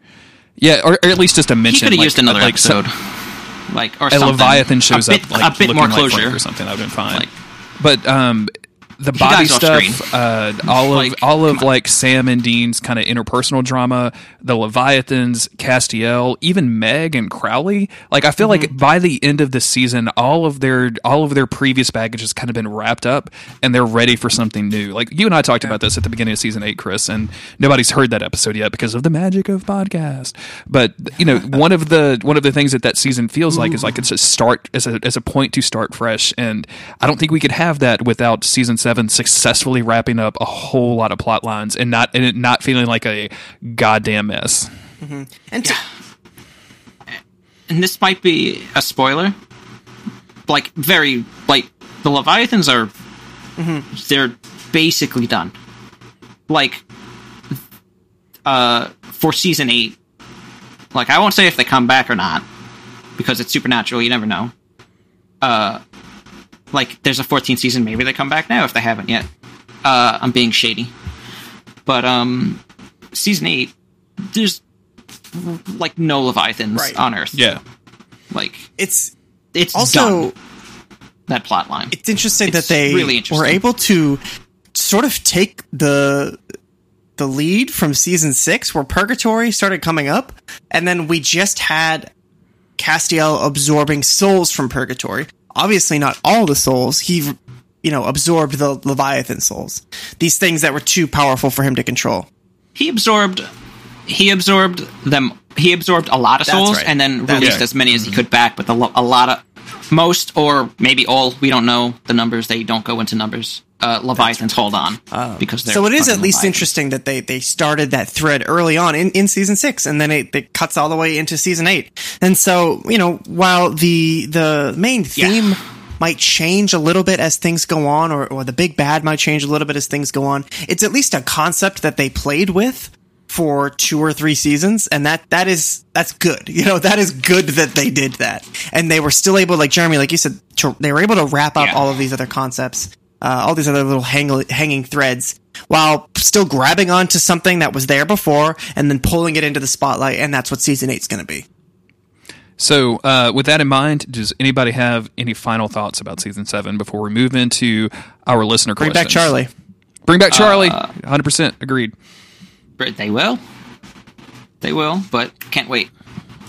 Yeah, or, or at least just a mention. He mention. could have like- used another like some- episode, like or a something. Leviathan shows a bit, up like a bit looking more like closure or something. I've been fine. Like- but um, the body stuff, uh, all of all of like Sam and Dean's kind of interpersonal drama, the Leviathans, Castiel, even Meg and Crowley. Like I feel Mm-hmm. like by the end of the season, all of their all of their previous baggage has kind of been wrapped up, and they're ready for something new. Like you and I talked about this at the beginning of season eight, Chris, and nobody's heard that episode yet because of the magic of podcast. But you know, one of the one of the things that that season feels like is like it's a start as a as a point to start fresh, and I don't think we could have that without season seven successfully wrapping up a whole lot of plot lines and not and it not feeling like a goddamn mess. and to, and this might be a spoiler. Like very like the Leviathans are they're basically done. Like uh for season 8. Like I won't say if they come back or not because it's supernatural, you never know. Uh like there's a 14th season, maybe they come back now if they haven't yet. Uh I'm being shady. But um season 8 there's like no Leviathans Right. on Earth. Yeah. like It's it's also done, that plot line. it's interesting It's that they really interesting. were able to sort of take the the lead from season six, where Purgatory started coming up, and then we just had Castiel absorbing souls from Purgatory. Obviously, not all the souls. He, you know, absorbed the Leviathan souls. These things that were too powerful for him to control. he absorbed he absorbed them he absorbed a lot of That's souls right. and then That's released right. as many as he mm-hmm. could back but a, lo- a lot of most or maybe all we don't know the numbers. They don't go into numbers. Uh, leviathans hold on because they're Oh. So it is at least interesting that they they started that thread early on in, in season six, and then it, it cuts all the way into season eight. And so you know, while the the main theme might change a little bit as things go on, or, or the big bad might change a little bit as things go on, it's at least a concept that they played with for two or three seasons and that that is that's good you know that is good that they did that and they were still able like jeremy like you said to, they were able to wrap up Yeah. all of these other concepts uh, all these other little hang- hanging threads while still grabbing onto something that was there before and then pulling it into the spotlight and that's what season eight's going to be So, uh, with that in mind, does anybody have any final thoughts about season seven before we move into our listener bring questions? back charlie Bring back Charlie. 100% agreed. But they will they will but can't wait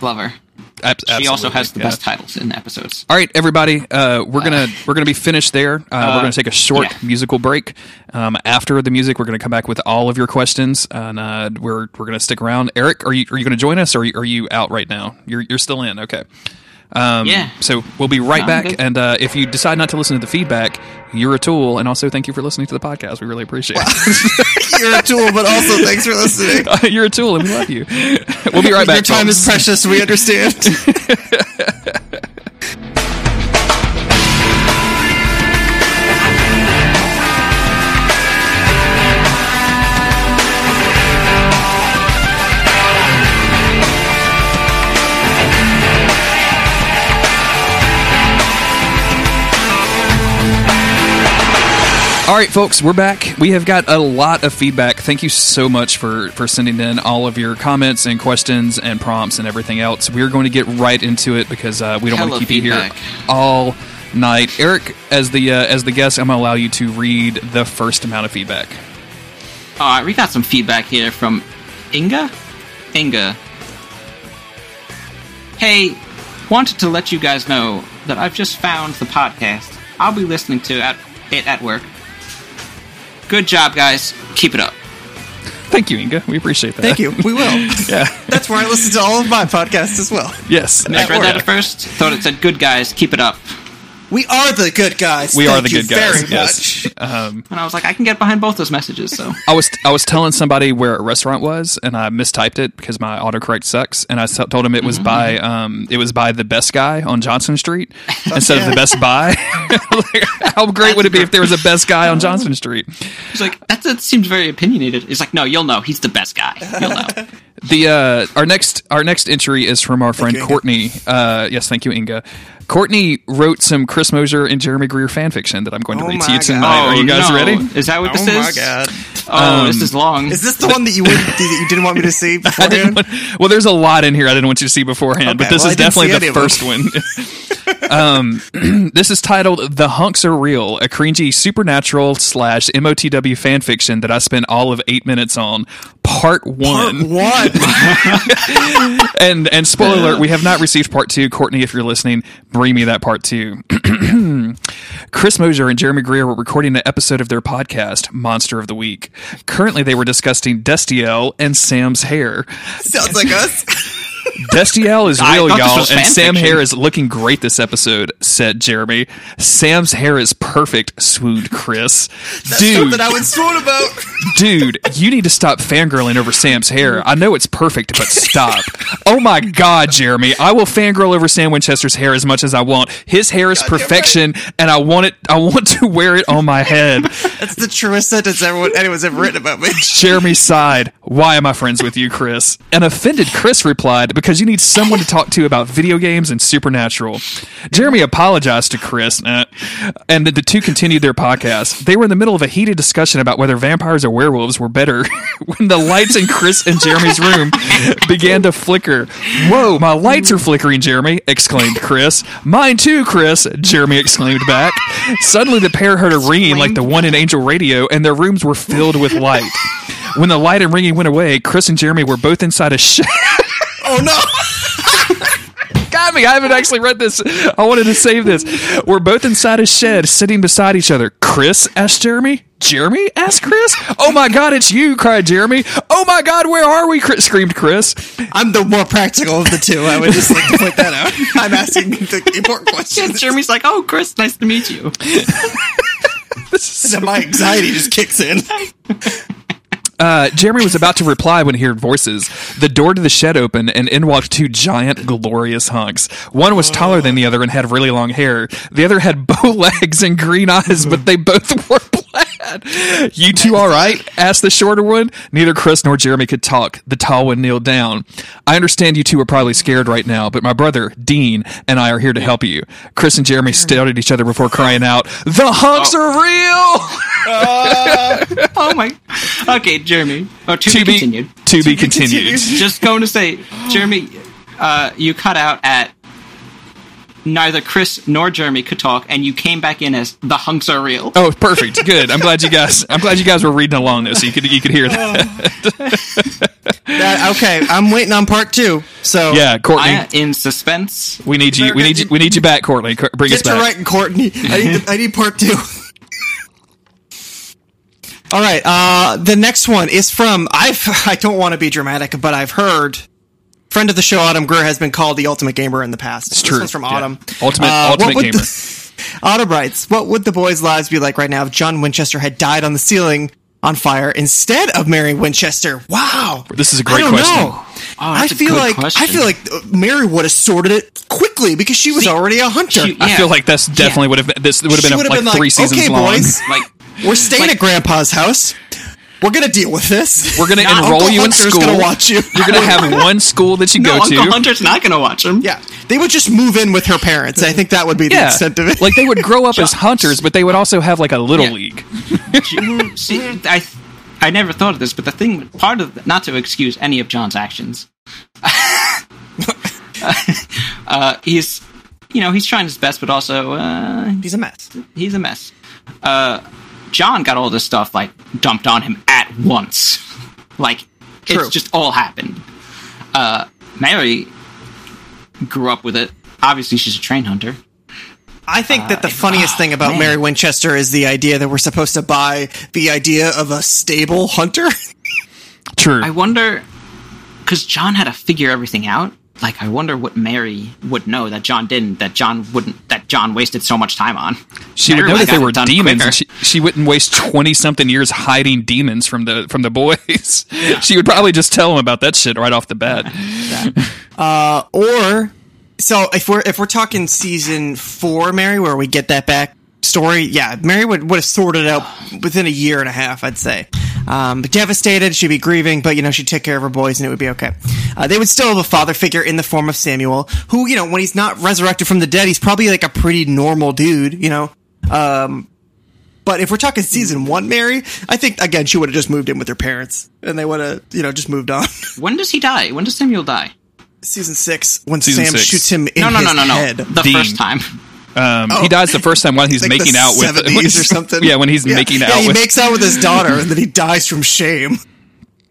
love her Ab- she also has the yeah. best titles in episodes All right, everybody. Uh, we're gonna we're gonna be finished there. Uh, we're gonna take a short yeah. musical break. Um, after the music, we're gonna come back with all of your questions, and uh, we're we're gonna stick around. Eric, are you are you gonna join us, or are you, are you out right now? You're you're still in. Okay. Um, Yeah. So we'll be right I'm back. good. And uh, if you decide not to listen to the feedback, you're a tool. And also, thank you for listening to the podcast. We really appreciate it. you're a tool but also thanks for listening you're a tool, and we love you. We'll be right back. your time is precious we understand All right, folks, we're back. We have got a lot of feedback. Thank you so much for for sending in all of your comments and questions and prompts and everything else. We're going to get right into it because uh, we don't want to keep you here all night. Eric, as the uh, as the guest, I'm going to allow you to read the first amount of feedback. All right, we got some feedback here from Inga. Inga. Hey, wanted to let you guys know that I've just found the podcast. I'll be listening to it at work. Good job, guys. Keep it up. Thank you, Inga. We appreciate that. thank you we will Yeah. that's where i listen to all of my podcasts as well yes. I read At that work. at first. Thought it said, "Good guys, keep it up," We are the good guys. We are the you good guys. Very yes. much. Um, and I was like, "I can get behind both those messages." So I was I was telling somebody where a restaurant was, and I mistyped it because my autocorrect sucks. And I told him it was by um it was by the Best Guy on Johnson Street instead of the Best Buy. Like, how great would it be if there was a Best Guy on Johnson Street? he's like, "That, that seems very opinionated." He's like, "No, you'll know. He's the best guy. You'll know." The uh, our next our next entry is from our friend you, Courtney. Uh, yes, thank you, Inga. Courtney wrote some Chris Mosier and Jeremy Greer fan fiction that I'm going to Oh read to my you God. tonight. Are you guys no. ready? Is that what this oh is? my god! Oh, this is long. Is this the one that you would that you didn't want me to see beforehand? want, well, there's a lot in here I didn't want you to see beforehand, but this well, is I didn't see definitely the first one. um, this is titled "The Hunks Are Real," a cringy supernatural slash MOTW fan fiction that I spent all of eight minutes on. Part one, Part One. and and spoiler alert, we have not received part two. Courtney, if you're listening, bring me that part two. Chris Mosier and Jeremy Greer were recording an episode of their podcast, Monster of the Week. Currently, they were discussing Destiel and Sam's hair. Sounds like us. Destiel is real, y'all, and fan Sam fiction. hair is looking great this episode, said Jeremy. Sam's hair is perfect, swooned Chris. dude, Something I would swoon about. dude, you need to stop fangirling over Sam's hair. I know it's perfect, but stop. oh my god, Jeremy. I will fangirl over Sam Winchester's hair as much as I want. His hair is perfection, and I want it I want to wear it on my head. That's the truest sentence everyone anyone's ever written about me. Jeremy sighed. Why am I friends with you, Chris? An offended Chris replied, because you need someone to talk to about video games and supernatural. Jeremy apologized to Chris, uh, and the two continued their podcast. They were in the middle of a heated discussion about whether vampires or werewolves were better when the lights in Chris and Jeremy's room began to flicker. Whoa, my lights are flickering, Jeremy! exclaimed Chris. Mine too, Chris! Jeremy exclaimed back. Suddenly, the pair heard a ringing like the one in Angel Radio, and their rooms were filled with light. When the light and ringing went away, Chris and Jeremy were both inside a shed. Oh no! Got me. I haven't actually read this. I wanted to save this. We're both inside a shed, sitting beside each other. Chris asked Jeremy. Jeremy asked Chris. Oh my God, it's you! cried Jeremy. Oh my God, where are we? Chris, screamed Chris. I'm the more practical of the two. I would just like to point that out. I'm asking the important questions. Jeremy's like, "Oh, Chris, nice to meet you." This is And then my anxiety just kicks in. Uh, Jeremy was about to reply when he heard voices. The door to the shed opened, and in walked two giant, glorious hunks. One was taller than the other and had really long hair. The other had bow legs and green eyes, but they both wore plaid. You two all right? asked the shorter one. Neither Chris nor Jeremy could talk. The tall one kneeled down. I understand you two are probably scared right now, but my brother, Dean, and I are here to help you. Chris and Jeremy stared at each other before crying out, The hunks are real! oh my. Okay, Jeremy. Oh, to, to be be continued. To be continued. Just going to say, Jeremy, uh, you cut out at neither Chris nor Jeremy could talk, and you came back in as the hunks are real. Oh, perfect. Good. I'm glad you guys. I'm glad you guys were reading along this, so you could you could hear that. That, okay, I'm waiting on part two. So Yeah, Courtney, I, in suspense. we need you. We need you. We need you back, Courtney. Co- Bring us Get to back. writing, Courtney. I need, I need part two. All right. Uh, the next one is from I've. I don't want to be dramatic, but I've heard. Friend of the show, Autumn Greer, has been called the ultimate gamer in the past. It's this true. one's from Yeah. Autumn. Ultimate- Uh, what ultimate would gamer. the- Autumn writes, "What would the boys' lives be like right now if John Winchester had died on the ceiling on fire instead of Mary Winchester?" Wow, This is a great don't question. know. Oh, I feel like question. I feel like Mary would have sorted it quickly because she was See, already a hunter. she- I feel like that's definitely would have been. This would have She been would've like been three like, seasons "Okay, long. boys." Like, We're staying Like- at Grandpa's house. We're gonna deal with this. We're gonna Now enroll Uncle you in Hunter's school. gonna watch you. You're gonna have one school that you no, go Uncle to. Hunter's not going to watch him. Yeah, they would just move in with her parents. I think that would be the yeah, extent of it. like they would grow up as hunters, but they would also have like a little Yeah. league. See, I, I never thought of this, but the thing, part of, not to excuse any of John's actions, uh, he's, you know, he's trying his best, but also, uh, he's a mess. he's a mess. Uh, John got all this stuff like dumped on him at once. Like True. it's just all happened. Uh, Mary grew up with it. Obviously, she's a train hunter. I think that the Uh, funniest oh, thing about man. Mary Winchester is the idea that we're supposed to buy the idea of a stable hunter. True. I wonder because John had to figure everything out. Like, I wonder what Mary would know that John didn't. That John wouldn't. That John wasted so much time on. she Mary would know would've that they got were it done demons. quicker. And she, she wouldn't waste twenty something years hiding demons from the from the boys. she would probably just tell them about that shit right off the bat. Uh, or so if we're if we're talking season four, Mary, where we get that back story, yeah, Mary would would have sorted out within a year and a half, I'd say. Um, but devastated, she'd be grieving, but you know she'd take care of her boys and it would be okay. Uh, they would still have a father figure in the form of Samuel, who you know when he's not resurrected from the dead, he's probably like a pretty normal dude, you know. Um, but if we're talking season one, Mary, I think again she would have just moved in with her parents, and they would have you know just moved on. When does he die? When does Samuel die? season six, when Season Sam six. shoots him in No, no, his no, no, no. head. The Dean. first time. Um, He dies the first time while he's like making the out with 70s or something. Yeah, when he's Yeah. making Yeah, out he with. makes out with his daughter, and then he dies from shame.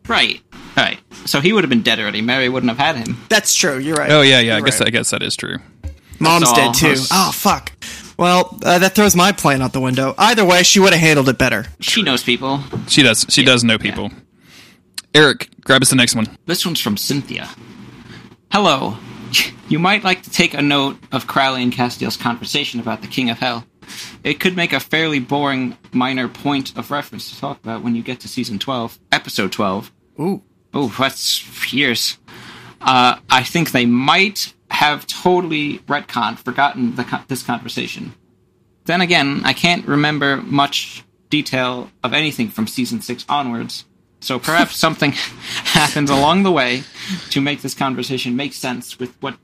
Right. Right. So he would have been dead already. Mary wouldn't have had him. That's true. You're right. oh yeah, yeah. I You're guess right. I guess that is true. mom's all. dead too. Oh fuck. Well, uh, that throws my plan out the window. Either way, she would have handled it better. She knows people. She does. She does know people. Eric, grab us the next one. This one's from Cynthia. Hello. You might like to take a note of Crowley and Castiel's conversation about the King of Hell. It could make a fairly boring minor point of reference to talk about when you get to season 12, episode 12. Ooh. Oh, that's years. Uh, I think they might have totally retconned, forgotten the, this conversation. Then again, I can't remember much detail of anything from season 6 onwards. So perhaps something happens along the way to make this conversation make sense with what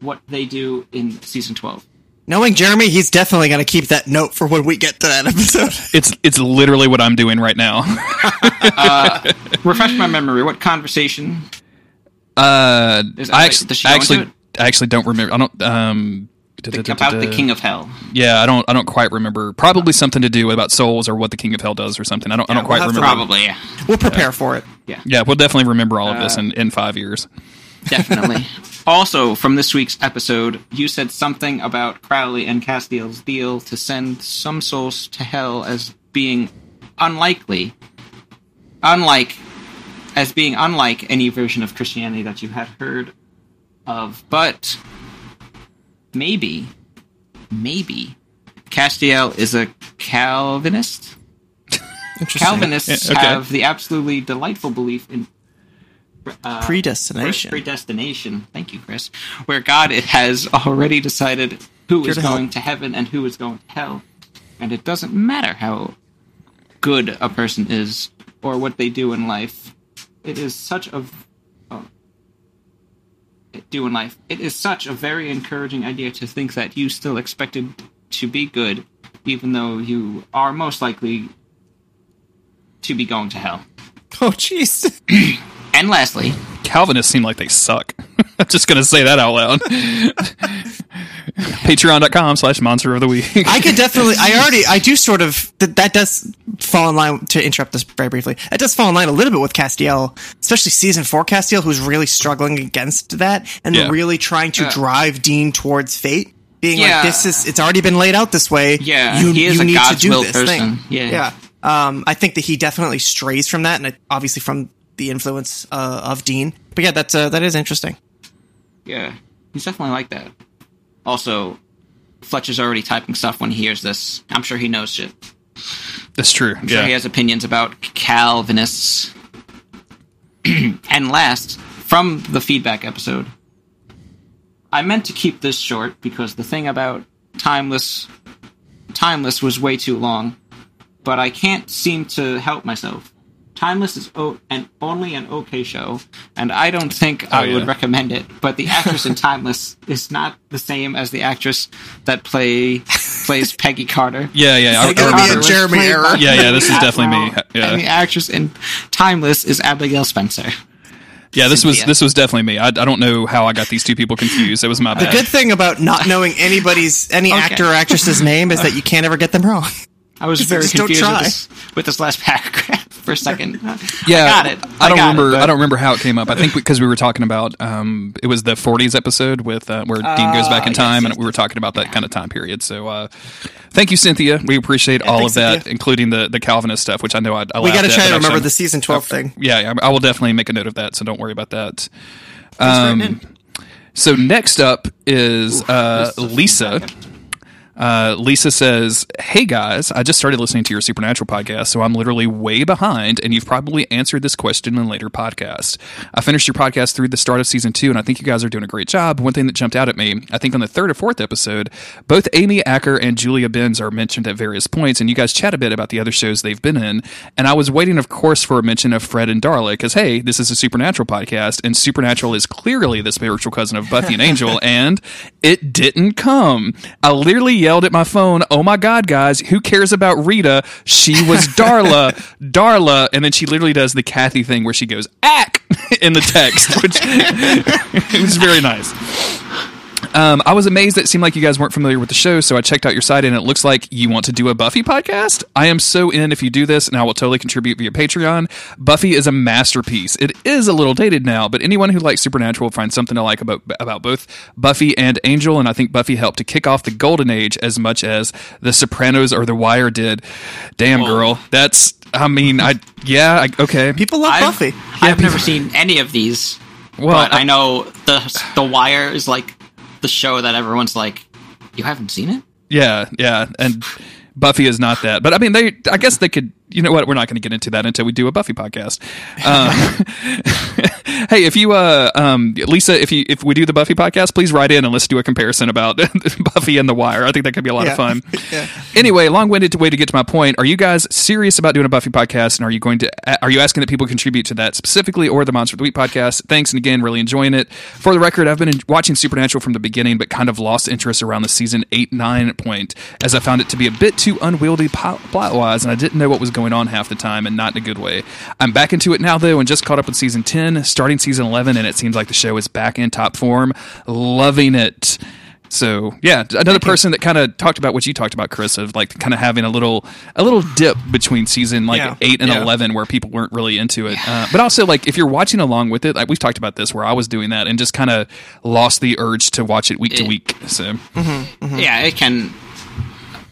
what they do in season 12. Knowing Jeremy, he's definitely going to keep that note for when we get to that episode. It's it's literally what I'm doing right now. Refresh my memory. What conversation? Uh, Is- I actually, does I actually. I actually don't remember. I don't. Um, About the King of Hell. Yeah, I don't. I don't quite remember. Probably something to do with about souls or what the King of Hell does or something. I don't. I don't we'll quite remember. Probably, yeah. We'll prepare for it. Yeah, Yeah, we'll definitely remember all of Uh, this in, in five years. Definitely. also, from this week's episode, you said something about Crowley and Castiel's deal to send some souls to hell as being unlikely. Unlike. As being unlike any version of Christianity that you had heard of. But. Maybe. Maybe. Castiel is a Calvinist? Calvinists Yeah, okay. have the absolutely delightful belief in uh, Predestination. predestination. Thank you, Chris. Where God has already decided who Here is to help. going to heaven and who is going to hell, and it doesn't matter how good a person is or what they do in life. It is such a do in life. It is such a very encouraging idea to think that you still expected to be good, even though you are most likely to be going to hell. Oh, jeez. And lastly, Calvinists seem like they suck. I'm just gonna say that out loud. Patreon.com slash monster of the week. I could definitely. I already. I do sort of. That, that does fall in line. To interrupt this very briefly, it does fall in line a little bit with Castiel, especially season four Castiel, who's really struggling against that and Yeah. really trying to Yeah. drive Dean towards fate. Being Yeah. like, this is. It's already been laid out this way. Yeah, you, he is you a need God's to do will this person. thing. Yeah. yeah. Um, I think that he definitely strays from that, and it- obviously from the influence uh, of Dean. But yeah, that's uh, that is interesting. yeah, he's definitely like that. Also, Fletcher's already typing stuff when he hears this. I'm sure he knows shit. That's true. I'm sure he has opinions about Calvinists. and last, from the feedback episode, I meant to keep this short because the thing about Timeless Timeless was way too long, but I can't seem to help myself. Timeless is o- an only an okay show, and I don't think oh, I Oh, would recommend it. But the actress in Timeless is not the same as the actress that play plays Peggy Carter. Yeah, yeah. I- It's I gonna be remember- a Jeremy played error. Yeah, yeah, this is definitely me. Yeah. And the actress in Timeless is Abigail Spencer. Yeah, this was this was definitely me. I, I don't know how I got these two people confused. It was my bad. The good thing about not knowing anybody's any Okay. actor or actress's name is that you can't ever get them wrong. I was very just don't confused with this, with this last paragraph for a second. yeah, I got it. I don't got it, remember. I don't remember how it came up. I think because we were talking about um, it was the '40s episode with uh, where Dean goes back in yes, time, yes, and we were talking about that kind of time period. So, uh, thank you, Cynthia. We appreciate all thanks, of that, Cynthia. including the the Calvinist stuff, which I know I, I We got to try to remember actually- the season 12 thing. Yeah, yeah, I will definitely make a note of that. So don't worry about that. Um. So next up is uh, This is Lisa. Uh, Lisa says, Hey guys, I just started listening to your Supernatural podcast, so I'm literally way behind, and you've probably answered this question in later podcasts. I finished your podcast through the start of season two, and I think you guys are doing a great job. One thing that jumped out at me, I think on the third or fourth episode, both Amy Acker and Julie Benz are mentioned at various points, and you guys chat a bit about the other shows they've been in. And I was waiting, of course, for a mention of Fred and Darla, because hey, this is a Supernatural podcast, and Supernatural is clearly the spiritual cousin of Buffy and Angel, and it didn't come. I literally yelled at my phone, "Oh my god, guys, who cares about Rita? She was Darla, Darla," and then she literally does the Cathy thing where she goes "ack" in the text, which it was very nice. Um, I was amazed that it seemed like you guys weren't familiar with the show, so I checked out your site, and it looks like you want to do a Buffy podcast. I am so in if you do this, and I will totally contribute via Patreon. Buffy is a masterpiece. It is a little dated now, but anyone who likes Supernatural will find something to like about about both Buffy and Angel, and I think Buffy helped to kick off the golden age as much as The Sopranos or The Wire did. Damn, girl, that's. I mean, I yeah, I, okay. People love I've, Buffy. I've never seen any of these, Well, but I- I know the The Wire is like the show that everyone's like, you haven't seen it? Yeah, yeah, and Buffy is not that. But I mean, they. I guess they could. You know what? We're not going to get into that until we do a Buffy podcast. Um, hey, if you, uh, um, Lisa, if you if we do the Buffy podcast, please write in and let's do a comparison about Buffy and The Wire. I think that could be a lot Yeah. of fun. Yeah. Anyway, long-winded way to get to my point. Are you guys serious about doing a Buffy podcast, and are you going to? Are you asking that people contribute to that specifically, or the Monster of the Week podcast? Thanks, and again, really enjoying it. For the record, I've been watching Supernatural from the beginning, but kind of lost interest around the season eight nine point, as I found it to be a bit too unwieldy plot wise, and I didn't know what was going on half the time, and not in a good way. I'm back into it now though, and just caught up with season ten, starting season eleven, and it seems like the show is back in top form. Loving it. So yeah, another person that kind of talked about what you talked about, Chris, of like kind of having a little a little dip between season like Yeah. eight and Yeah. eleven where people weren't really into it. Uh, but also like if you're watching along with it, like we've talked about this where I was doing that and just kind of lost the urge to watch it week to week. So Yeah, it can.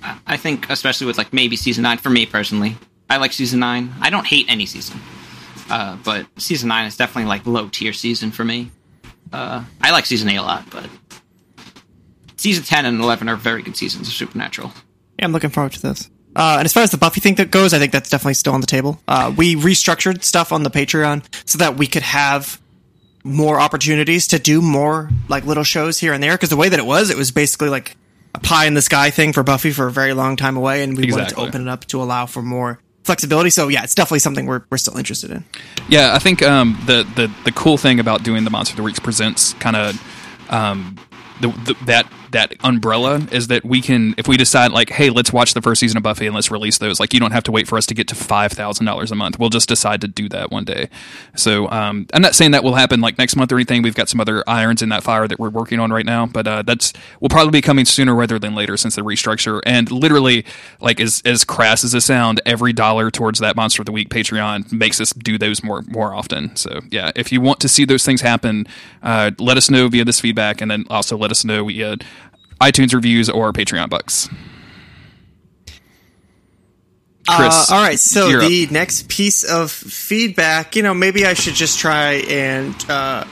I- I think, especially with like maybe season nine. For me personally, I like season nine. I don't hate any season, uh, but season nine is definitely like low tier season for me. Uh, I like season eight a lot, but season ten and eleven are very good seasons of Supernatural. Yeah, I'm looking forward to this. Uh, and as far as the Buffy thing that goes, I think that's definitely still on the table. Uh, we restructured stuff on the Patreon so that we could have more opportunities to do more like little shows here and there. Because the way that it was, it was basically like a pie in the sky thing for Buffy for a very long time away, and we wanted to open it up to allow for more flexibility. So yeah, it's definitely something we're we're still interested in. Yeah, I think um, the, the the cool thing about doing the Monster of the Weeks presents kind of um, the, the, that that umbrella is that we can if we decide like hey let's watch the first season of Buffy and let's release those like you don't have to wait for us to get to five thousand dollars a month. We'll just decide to do that one day. So um, I'm not saying that will happen like next month or anything. We've got some other irons in that fire that we're working on right now but uh, that's will probably be coming sooner rather than later since the restructure. And literally like as as crass as it sound every dollar towards that Monster of the Week Patreon makes us do those more more often. So yeah if you want to see those things happen uh, let us know via this feedback and then also let us know via iTunes reviews or Patreon bucks. Chris, Uh, all right, so you're the up. next piece of feedback, you know, maybe I should just try and uh,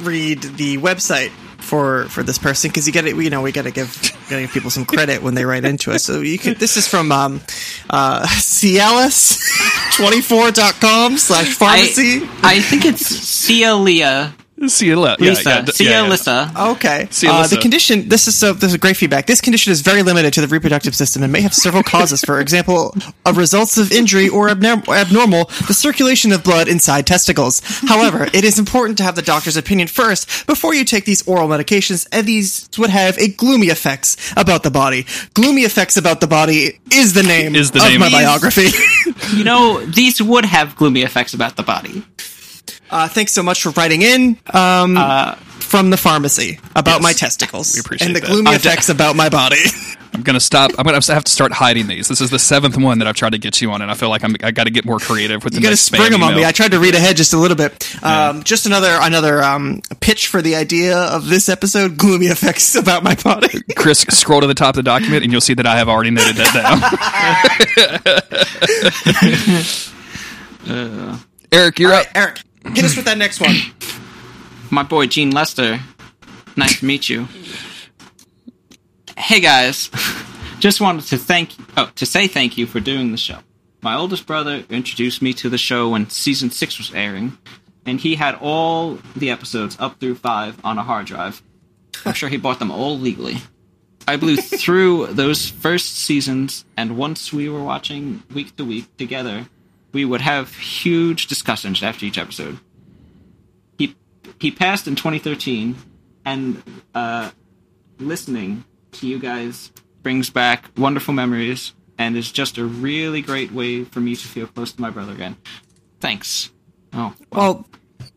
read the website for for this person because you got to, you know, we got to give gotta give people some credit when they write into us. So you can. This is from um, uh, Cialis24.com slash pharmacy. I, I think it's Cia Leah see you later. Lisa. Yeah, yeah, d- Cia yeah, yeah. Lisa. Okay. See you, uh, Lisa. the condition. This is so. This is great feedback. This condition is very limited to the reproductive system and may have several causes. For example, a results of injury or abnorm- abnormal the circulation of blood inside testicles. However, it is important to have the doctor's opinion first before you take these oral medications, and these would have a gloomy effects about the body. Gloomy effects about the body is the name Is the of name. my These- biography. You know, these would have gloomy effects about the body. Uh, thanks so much for writing in um, from the pharmacy about Yes. my testicles We appreciate and the that. gloomy Uh, effects about my body. I'm gonna stop. I'm gonna have to start hiding these. This is the seventh one that I've tried to get you on, and I feel like I'm. I got to get more creative with the You got to spring spam them on me. I tried to read ahead just a little bit. Um, Just another another um, pitch for the idea of this episode: gloomy effects about my body. Chris, scroll to the top of the document, and you'll see that I have already noted that down. Eric, you're up. Eric, hit us with that next one. my boy Gene Lester. Nice to meet you. Hey guys, just wanted to thank oh to say thank you for doing the show. My oldest brother introduced me to the show when season six was airing, and he had all the episodes up through five on a hard drive. I'm sure he bought them all legally. I blew through those first seasons, and once we were watching week to week together, we would have huge discussions after each episode he he passed in 2013 and uh listening to you guys brings back wonderful memories and is just a really great way for me to feel close to my brother again thanks oh Well,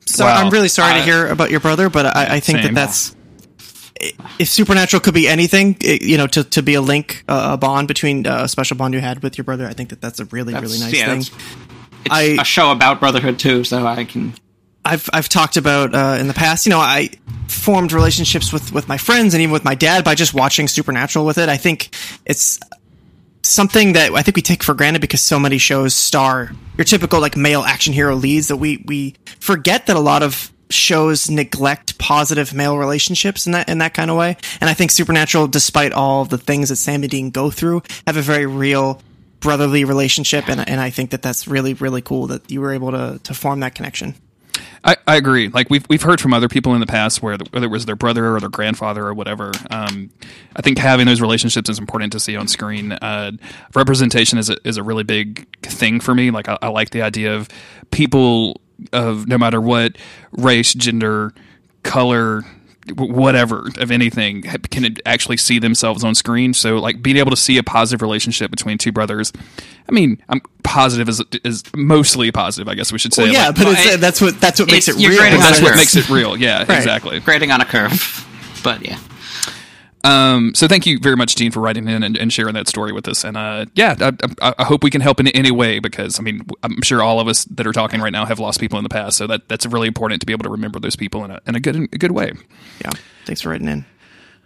so Wow. I'm really sorry to hear about your brother, but I, I think Same. that that's if Supernatural could be anything, it, you know, to, to be a link, uh, a bond between uh, a special bond you had with your brother. I think that that's a really that's, really nice yeah, thing. It's I- a show about brotherhood too so i can I've I've talked about uh, in the past. You know, I formed relationships with with my friends and even with my dad by just watching Supernatural with it. I think it's something that I think we take for granted because so many shows star your typical like male action hero leads that we we forget that a lot of shows neglect positive male relationships in that in that kind of way. And I think Supernatural, despite all the things that Sam and Dean go through, have a very real brotherly relationship, and and I think that that's really really cool that you were able to to form that connection. I, I agree. Like we've we've heard from other people in the past where the, whether it was their brother or their grandfather or whatever. Um, I think having those relationships is important to see on screen. Uh, representation is a, is a really big thing for me. Like I, I like the idea of people of no matter what race, gender, color, w- whatever of anything can actually see themselves on screen. So like being able to see a positive relationship between two brothers. I mean, I'm positive is is mostly positive. I guess we should say. Well, yeah, Like, but well, it's, it- that's what that's what makes it real. that's what makes it real. Yeah, exactly. Grading on a curve. But yeah. Um, so thank you very much, Dean, for writing in and, and sharing that story with us. And uh, yeah, I, I, I hope we can help in any way because I mean I'm sure all of us that are talking right now have lost people in the past. So that that's really important to be able to remember those people in a in a good a good way. Yeah, thanks for writing in.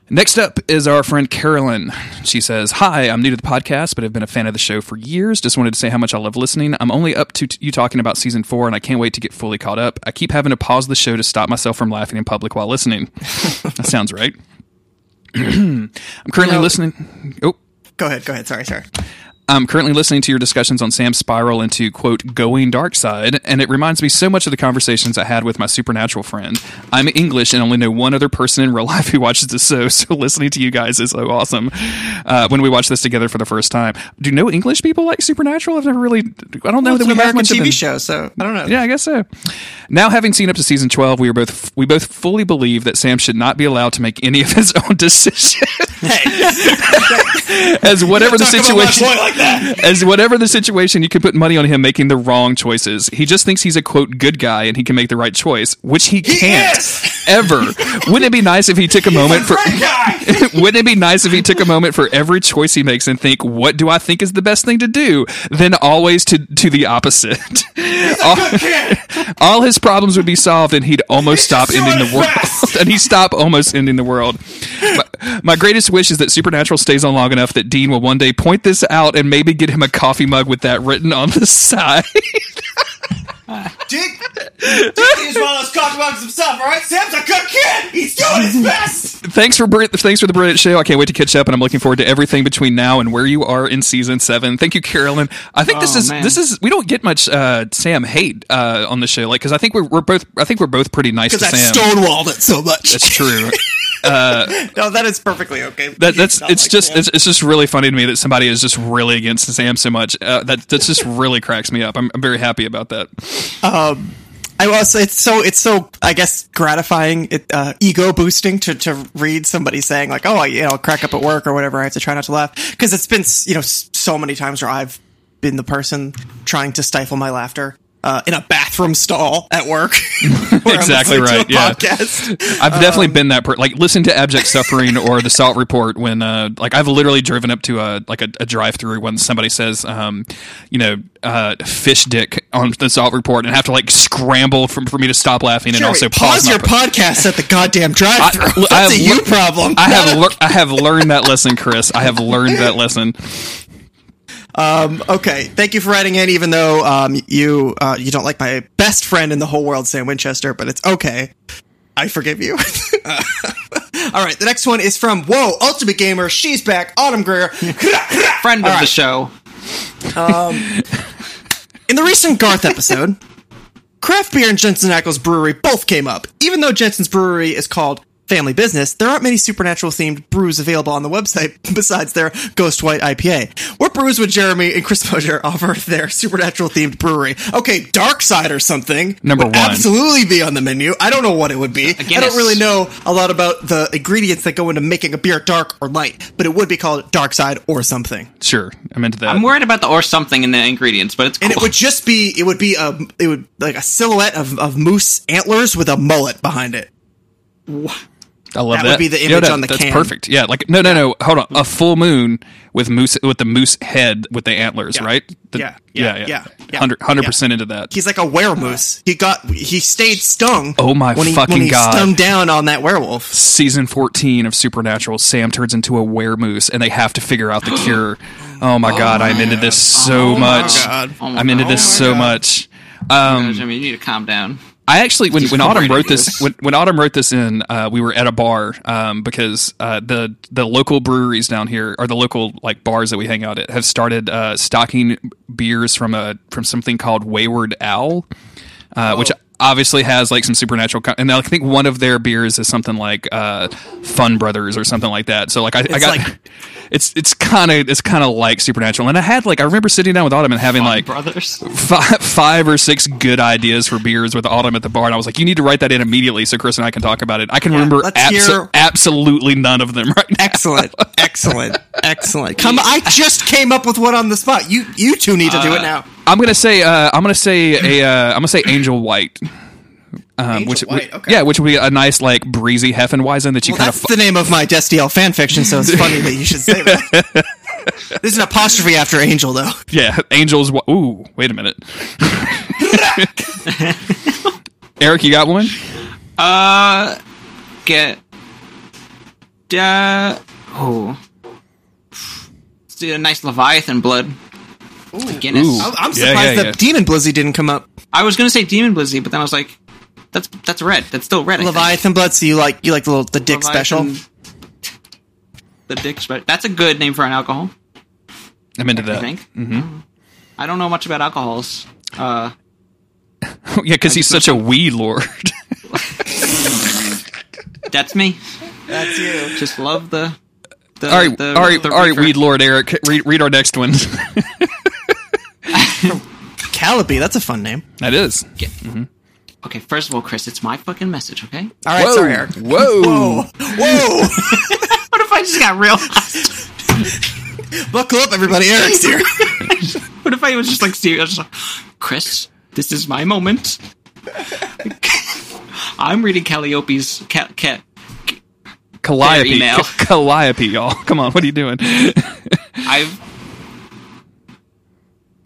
Next up is our friend Carolyn. She says, Hi, I'm new to the podcast, but have been a fan of the show for years. Just wanted to say how much I love listening. I'm only up to t- you talking about season four, and I can't wait to get fully caught up. I keep having to pause the show to stop myself from laughing in public while listening. that sounds right. I'm currently You know- listening. Oh, Go ahead. Go ahead. Sorry. Sorry. I'm currently listening to your discussions on Sam's spiral into quote going dark side, and it reminds me so much of the conversations I had with my supernatural friend. I'm English and only know one other person in real life who watches this show, so listening to you guys is so awesome. Uh, when we watch this together for the first time, do no English people like supernatural? I've never really. I don't know It's that an we have American much of TV them. show, so I don't know. Yeah, I guess so. Now, having seen up to season twelve, we are both we both fully believe that Sam should not be allowed to make any of his own decisions. as whatever the Talk about my situation boy like that. as whatever the situation, you can put money on him making the wrong choices. He just thinks he's a quote good guy and he can make the right choice, which he can't ever. Wouldn't it be nice if he took a moment for? Wouldn't it be nice if he took a moment for every choice he makes and think, what do I think is the best thing to do? Then always to to the opposite. all, all his problems would be solved and he'd almost stop ending the world. and he'd stop almost ending the world. My, my greatest wish is that Supernatural stays on long enough that Dean will one day point this out and maybe get him a coffee mug with that written on the side. Dick, Dick is one of those coffee mugs himself, all right? Sam's a good kid. He's doing his best. thanks for br- thanks for the brilliant show. I can't wait to catch up, and I'm looking forward to everything between now and where you are in season seven. Thank you, Carolyn. I think this Oh, is man. this is we don't get much uh, Sam hate uh, on the show, like because I think we're, we're both I think we're both pretty nice to I Sam. stonewalled it so much. That's true. no, that is perfectly okay. That, that's it's like just it's, it's just really funny to me that somebody is just really against Sam so much. Uh, that that just really cracks me up. I'm, I'm very happy about that. I was. It's so. It's so. I guess gratifying. It uh, ego boosting to to read somebody saying like, "Oh, I you know crack up at work or whatever." I have to try not to laugh because it's been you know so many times where I've been the person trying to stifle my laughter. Uh, in a bathroom stall at work. Exactly right, yeah. Podcast. I've definitely been that per- like listen to Abject Suffering or the Salt Report when uh like I've literally driven up to a like a, a drive through when somebody says um you know uh fish dick on the Salt Report and have to like scramble for, for me to stop laughing and also pause my your podcast at the goddamn drive-through. I- I That's have a you lear- problem. I have lear- I have learned that lesson, Chris. I have learned that lesson. Okay, thank you for writing in. Even though um, you uh, you don't like my best friend in the whole world, Sam Winchester, but it's okay. I forgive you. All right, the next one is from Whoa Ultimate Gamer. She's back. Autumn Greer. Friend of the show. In the recent Garth episode, craft beer and Jensen Ackles Brewery both came up. Even though Jensen's Brewery is called Family Business, there aren't many supernatural themed brews available on the website besides their Ghost White IPA. What brews would Jeremy and Chris Mosier offer their supernatural themed brewery? Okay, Dark Side or something. Number would one. Absolutely be on the menu. I don't know what it would be. I don't really know a lot about the ingredients that go into making a beer dark or light, but it would be called Dark Side or something. Sure, I'm into that. I'm worried about the or something in the ingredients, but it's cool. and it would just be it would be a it would like a silhouette of, of moose antlers with a mullet behind it. I love That that. would be the Yeah, image that- on the that's can. perfect. Yeah, like no, no, no. Hold on. A full moon with moose with the moose head with the antlers, Yeah. right? The- Yeah, yeah, yeah, yeah, yeah, Hundred percent into that. He's like a weremoose. He got he stayed stung. Oh my when he, fucking when he God. Stung down on that werewolf. Season fourteen of Supernatural. Sam turns into a weremoose, and they have to figure out the cure. Oh my god, I'm into this so Oh my much. God. Oh my I'm into God. this Oh my so God. much. Um, Jimmy, you need to calm down. I actually, when, when Autumn wrote this, when, when Autumn wrote this in, uh, we were at a bar um, because uh, the the local breweries down here, or the local like bars that we hang out at, have started uh, stocking beers from a from something called Wayward Owl, uh, which obviously has like some supernatural. Con- and I think one of their beers is something like uh, Fun Brothers or something like that. So like I, I got. like- it's it's kind of it's kind of like supernatural, and I had like I remember sitting down with Autumn and having like brothers. five, five or six good ideas for beers with Autumn at the bar, and I was like, "You need to write that in immediately so Chris and I can talk about it." I can remember abso- hear- absolutely none of them right now. Excellent, excellent, excellent. Come, I just came up with one on the spot. You, you two need to do it now. I'm gonna say uh, I'm gonna say a uh, I'm gonna say Angel White. Um, which White, would- okay. yeah, which would be a nice like breezy Hefeweizen that you Well, kind of that's the name of my Destiel fan fiction, so it's funny that you should say that. There's an apostrophe after Angel, though. yeah Angels. Wh- Ooh, wait a minute. Eric, you got one? Uh, get. Da- oh. Let's do a nice Leviathan blood. Guinness. Ooh. I'm, I'm Yeah, surprised yeah, that yeah. Demon Blizzy didn't come up. I was gonna say Demon Blizzy, but then I was like, that's that's red. That's still red. I think. Leviathan Blood. So you like you like the little the Dick special. The Dick special. That's a good name for an alcohol. I'm into that. I that. think. Mm-hmm. I don't know much about alcohols. Uh, yeah, because he's such a weed lord. that's me. That's you. Just love the. the all right, the, all right, the all right, reefer. weed lord Eric. Read, read our next one. Calliope. That's a fun name. that is. Okay, first of all, Chris, it's my fucking message. Okay. All right, Whoa, sorry, Eric. whoa, Whoa! whoa! What if I just got real? Buckle up, everybody. Eric's here. What if I was just like serious? Just like, Chris, this is my moment. I'm reading Calliope's ca- ca- Calliope, Their email. Ca- Calliope, y'all. Come on, what are you doing? I've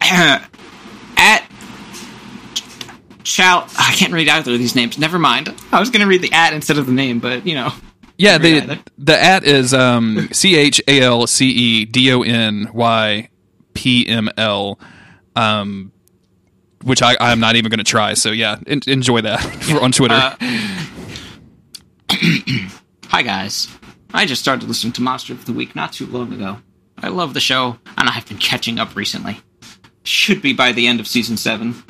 at Chow. I can't read either of these names. Never mind. I was going to read the at instead of the name, but you know. Yeah, the either. the at is um C H A L C E D O N Y P M L, um, which I I'm not even going to try. So yeah, en- enjoy that on Twitter. Uh, Hi guys. I just started listening to Monster of the Week not too long ago. I love the show, and I've been catching up recently. Should be by the end of season seven.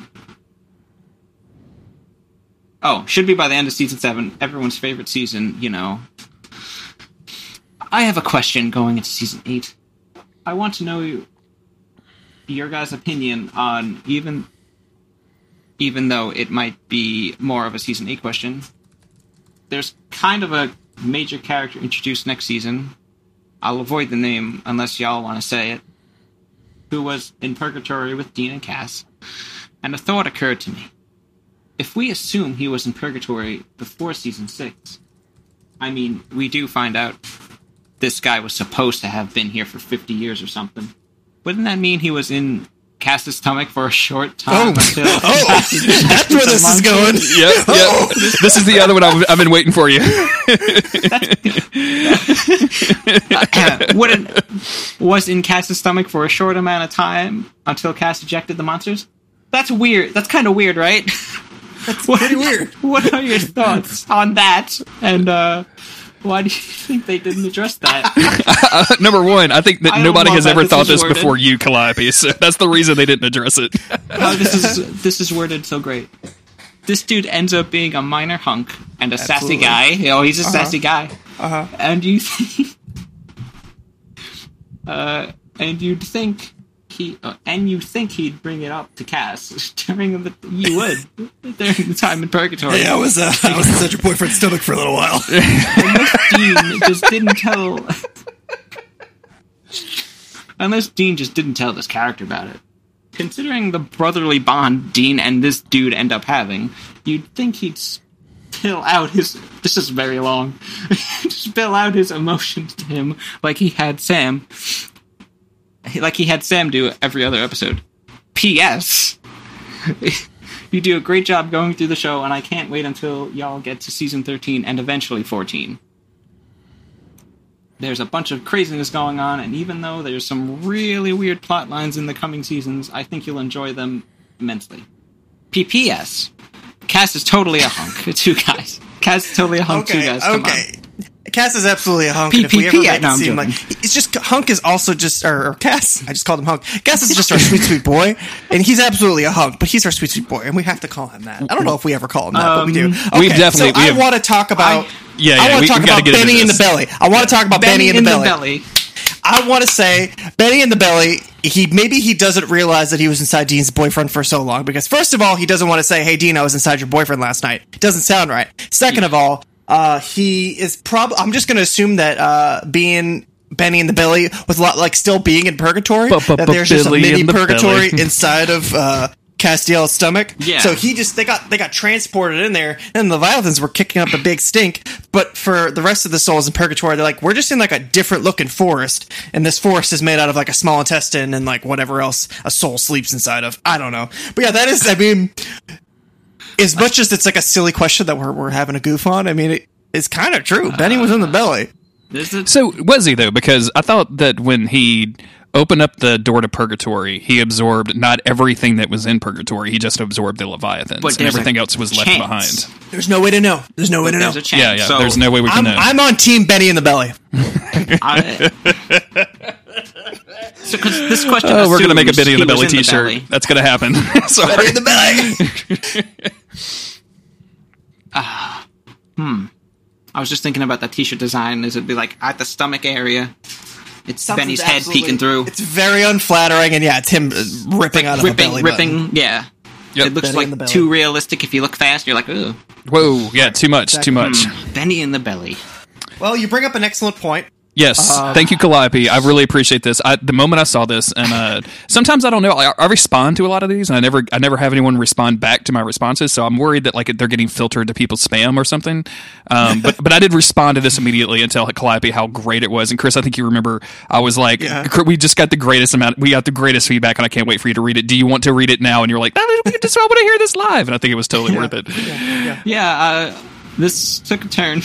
Oh, should be by the end of season seven. Everyone's favorite season, you know. I have a question going into season eight. I want to know you, your guys' opinion on even, even though it might be more of a season eight question. There's kind of a major character introduced next season. I'll avoid the name unless y'all want to say it. Who was in purgatory with Dean and Cass. And a thought occurred to me. If we assume he was in purgatory before season six, I mean, we do find out this guy was supposed to have been here for 50 years or something. Wouldn't that mean he was in Cass's stomach for a short time oh, until. Oh, that's where this is going. yep, yep. Oh. This is the other one I've, I've been waiting for you. Uh, wouldn't was in Cass's stomach for a short amount of time until Cass ejected the monsters. That's weird. That's kind of weird, right? That's pretty weird. What are your thoughts on that? And uh, why do you think they didn't address that? Number one, I think that I nobody has that ever this thought this worded. before you, Calliope. So that's the reason they didn't address it. oh, this is this is worded so great. This dude ends up being a minor hunk and a sassy Absolutely. guy. You know, he's a sassy guy. Uh-huh. And you think, uh, and you'd think he, uh, and you think he'd bring it up to Cass during the, you would during the time in purgatory. Hey, I was uh, I was inside your boyfriend's stomach for a little while. unless Dean just didn't tell. Unless Dean just didn't tell this character about it. Considering the brotherly bond Dean and this dude end up having, you'd think he'd spill out his. This is very long. spill out his emotions to him like he had Sam. Like he had Sam do every other episode. P.S. You do a great job going through the show, and I can't wait until y'all get to season 13 and eventually 14 there's a bunch of craziness going on, and even though there's some really weird plot lines in the coming seasons, I think you'll enjoy them immensely. PPS. Cass is totally a hunk. Two guys. Cass is totally a hunk. two guys. Come okay. Cass is absolutely a hunk. and if we PPP, ever make it seem like it's just hunk is also just or, or Cass. I just called him hunk. Cass is just our sweet sweet boy, and he's absolutely a hunk. But he's our sweet sweet boy, and we have to call him that. I don't know if we ever call him that, but we do. Um, Okay, we definitely- So we I want to talk about. Yeah, yeah, I want to talk about Benny in the belly. I want to talk about Benny, in the belly. belly. I want to say Benny in the belly. He maybe he doesn't realize that he was inside Dean's boyfriend for so long because first of all, he doesn't want to say, "Hey, Dean, I was inside your boyfriend last night." It doesn't sound right. Second of all, uh, he is probably. I'm just going to assume that uh, being Benny in the belly was a lot like still being in purgatory. That there's just a mini purgatory inside of. Uh, Castiel's stomach. Yeah. So he just they got they got transported in there, and the Leviathans were kicking up a big stink. But for the rest of the souls in purgatory, they're like, we're just in like a different looking forest, and this forest is made out of like a small intestine and like whatever else a soul sleeps inside of. I don't know, but yeah, that is. I mean, as much as it's like a silly question that we're we're having a goof on, I mean, it, it's kind of true. Benny was in the belly. This is So was he though? Because I thought that when he opened up the door to purgatory, he absorbed not everything that was in purgatory. He just absorbed the leviathans, But and everything else was left chance. behind. There's no way to know. There's no way to know. a chance. Yeah, yeah. So There's no way we can I'm, know. I'm on team Benny in the belly. I, so 'cause this question. oh, we're gonna make a assumes Benny in the he was belly T-shirt. belly. That's gonna happen. Sorry. Benny in the belly. Ah, hmm. I was just thinking about that T-shirt design. Is it be like at the stomach area? It's Something's Benny's head peeking through, It's very unflattering, and yeah, it's him uh, ripping out of a ripping, belly button. ripping. Yeah, Yep. it looks Benny like too realistic. If you look fast, you're like, "Ooh, Whoa, yeah, too much, too hmm. much. Benny in the belly." Well, you bring up an excellent point. Yes, Uh, thank you, Calliope. I really appreciate this. I, the moment I saw this, and uh, sometimes I don't know. I, I respond to a lot of these, and I never, I never have anyone respond back to my responses. So I'm worried that like they're getting filtered to people's spam or something. Um, but but I did respond to this immediately and tell Calliope how great it was. And Chris, I think you remember, I was like, Yeah. We just got the greatest amount. We got the greatest feedback, and I can't wait for you to read it. Do you want to read it now? And you're like, I we just want to hear this live. And I think it was totally worth it. Yeah, uh, this took a turn.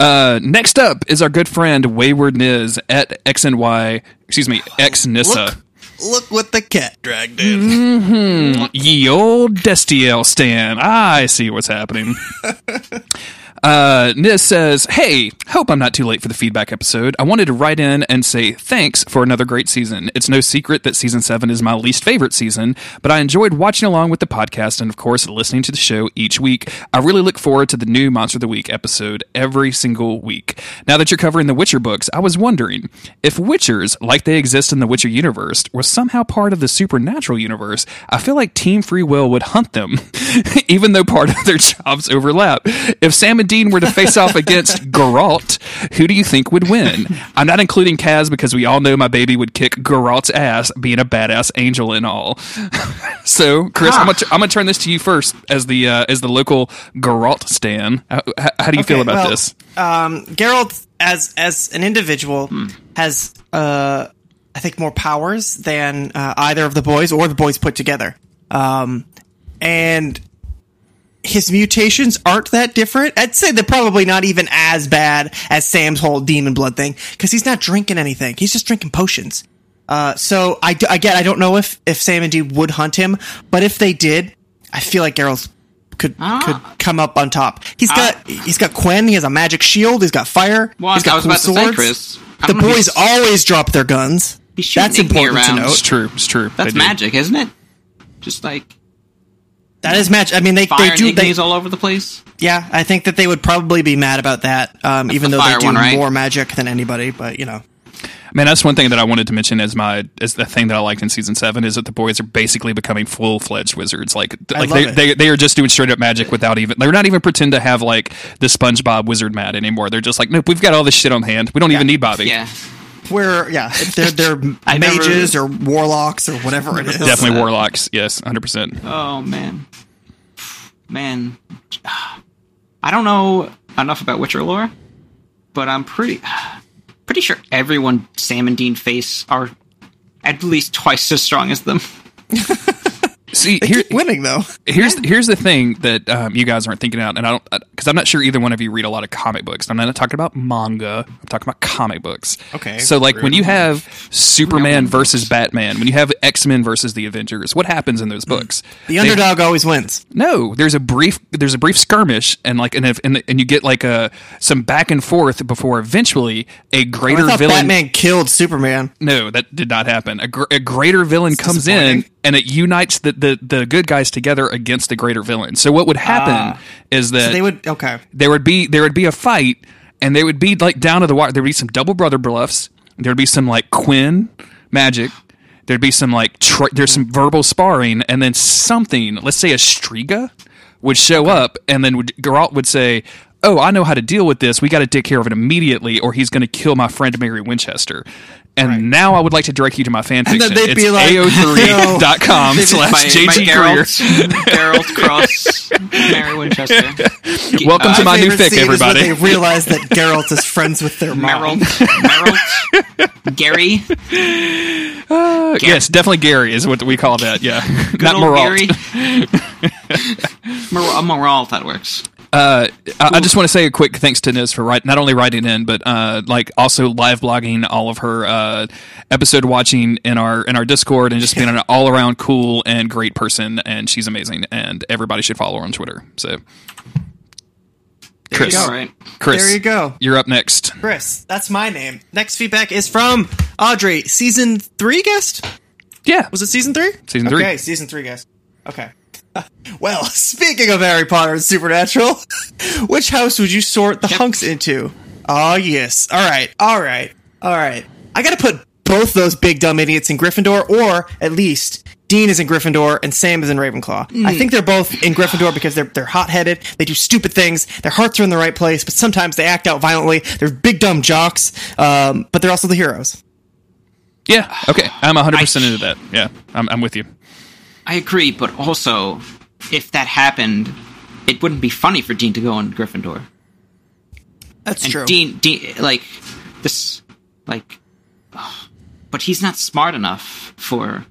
Uh, next up is our good friend Wayward Niz at X and Y. Excuse me, X Nissa. Look, look what the cat dragged in. Ye old Destiel Stan. I see what's happening. Uh, Niz says, Hey, hope I'm not too late for the feedback episode. I wanted to write in and say thanks for another great season. It's no secret that season seven is my least favorite season, but I enjoyed watching along with the podcast and, of course, listening to the show each week. I really look forward to the new Monster of the Week episode every single week. Now that you're covering the Witcher books, I was wondering if Witchers, like they exist in the Witcher universe, were somehow part of the supernatural universe. I feel like Team Free Will would hunt them, even though part of their jobs overlap. If Sam and Dean were to face off against Geralt, who do you think would win? I'm not including Cass because we all know my baby would kick Geralt's ass, being a badass angel and all. so, Chris, I'm, gonna, I'm gonna turn this to you first as the uh, as the local Geralt stan. How, how, do you feel about well, this? Um, Geralt, as as an individual, has uh, I think more powers than uh, either of the boys or the boys put together. Um, and his mutations aren't that different. I'd say they're probably not even as bad as Sam's whole demon blood thing because he's not drinking anything. He's just drinking potions. Uh, so I, d- again, I don't know if, if Sam and Dean would hunt him, but if they did, I feel like Geralt could Ah. could come up on top. He's got he's got Quen. He has a magic shield. He's got fire. Well, he's I got was cool about to say, swords. Chris, The don't know if boys he's- always drop their guns. That's important around. to It's note. true. It's true. That's They do. magic, isn't it? Just like That is magic. I mean, they fire they do. They, Ignis all over the place. yeah, I think that they would probably be mad about that, um, even the though they do one, right? more magic than anybody. But you know, Man, that's one thing that I wanted to mention as my as the thing that I liked in season seven is that the boys are basically becoming full fledged wizards. Like I like love they, it. they they are just doing straight up magic without even they're not even pretend to have like the SpongeBob wizard mat anymore. They're just like, nope, we've got all this shit on hand. We don't even need Bobby. Yeah. Where yeah, they're they're I never- mages or warlocks or whatever it is. Definitely warlocks. Yes, hundred percent. Oh man, man. I don't know enough about Witcher lore, but I'm pretty pretty sure everyone Sam and Dean face are at least twice as strong as them. See They here, keep winning though. here's here's the thing that um, you guys aren't thinking out, and I don't uh, because I'm not sure either one of you read a lot of comic books. I'm not talking about manga. I'm talking about comic books. Okay, So like when you have Superman versus Batman, when you have X Men versus the Avengers, what happens in those mm. books? The They- underdog always wins. no, there's a brief there's a brief skirmish and like and if, and, and you get like a some back and forth before eventually a oh, I greater thought villain. Batman killed Superman. No, that did not happen. A, gr- a greater villain comes in and it unites the, the the good guys together against the greater villain. So what would happen is that Ah. They would okay. there would be there would be a fight and they would be like down to the wire. There would be some double brother bluffs. There would be some like Quen magic. There'd be some like tr- there's some verbal sparring, and then something. Let's say a Striga would show up, and then would, Geralt would say, "Oh, I know how to deal with this. We got to take care of it immediately, or he's going to kill my friend Mary Winchester." And now I would like to direct you to my fan And then they'd It's be like, AO3.com They'd slash My, my JG Geralt, Geralt Cross, Mary Winchester. Welcome uh, to my new favorite fic, scene is when everybody. They realize that Geralt is friends with their mom. Meryl, Meryl, Gary, uh, Yes, definitely Gary is what we call that. Yeah, good not old Moralt. Gary. Mer- Moralt, that works. Uh, I, I just want to say a quick thanks to Niz for write, not only writing in, but uh, like also live blogging all of her uh, episode watching in our in our Discord and just being an all around cool and great person. And she's amazing, and everybody should follow her on Twitter. So, Chris, All right. Chris, There you go. You're up next. Chris, that's my name. Next feedback is from Audrey, season three guest. Yeah, Was it season three? Season three. Okay, season three guest. Okay. Well, speaking of Harry Potter and Supernatural, which house would you sort the hunks into? Oh yes. All right. All right. All right. I got to put both those big dumb idiots in Gryffindor, or at least Dean is in Gryffindor and Sam is in Ravenclaw. I think they're both in Gryffindor because they're they're hot headed. They do stupid things. Their hearts are in the right place, but sometimes they act out violently. They're big dumb jocks, um, but they're also the heroes. Yeah. Okay. I'm 100 percent into that. Yeah, I'm, I'm with you. I agree, but also, if that happened, it wouldn't be funny for Dean to go in Gryffindor. That's And true. Dean, Dean, like this, like, ugh. but he's not smart enough for.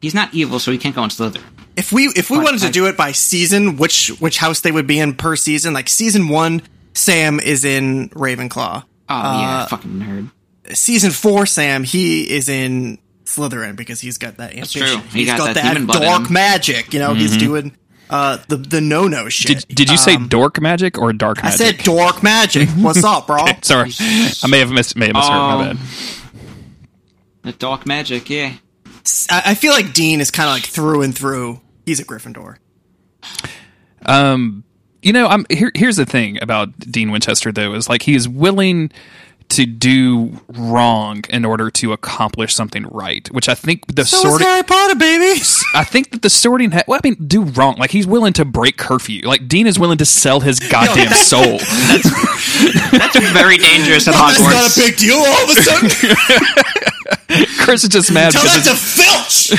He's not evil, so he can't go in Slytherin. If we if we But wanted to I- do it by season, which which house they would be in per season, like season one, Sam is in Ravenclaw. Oh Uh, yeah, fucking nerd. Season four, Sam he is in Slytherin because he's got that ambition. true. He He's got got, that that, demon blood in dark magic. You know, he's doing uh the the no no shit. Did, did you say Um, dork magic or dark I said dork magic. What's up, bro? Sorry, I may have missed. May have misheard. Oh. My bad. The dark magic, yeah. I, I feel like Dean is kind of like through and through. He's a Gryffindor. Um, you know, I'm here. Here's the thing about Dean Winchester, though, is like he is willing to do wrong in order to accomplish something right, which I think the So sorting. Harry Potter, baby. I think that the sorting. Ha- well, I mean, do wrong. Like he's willing to break curfew. Like Dean is willing to sell his goddamn soul. That's very dangerous at That's not a Hogwarts. big deal. All of a sudden, Chris is just mad tell that it's- to Filch.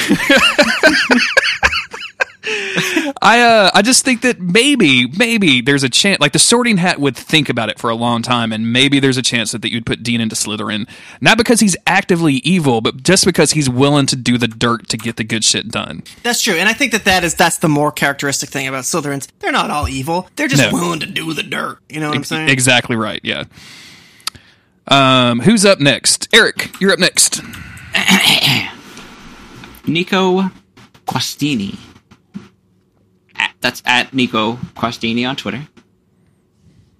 I uh I just think that maybe maybe there's a chance like the sorting hat would think about it for a long time and maybe there's a chance that, that you'd put Dean into Slytherin not because he's actively evil but just because he's willing to do the dirt to get the good shit done. That's true, and I think that that is that's the more characteristic thing about Slytherins. They're not all evil. They're just No. willing to do the dirt. You know what I'm saying? Exactly right. Yeah. Um who's up next? Eric, you're up next. Nico Quastini. At, that's at Nico Quastini on Twitter.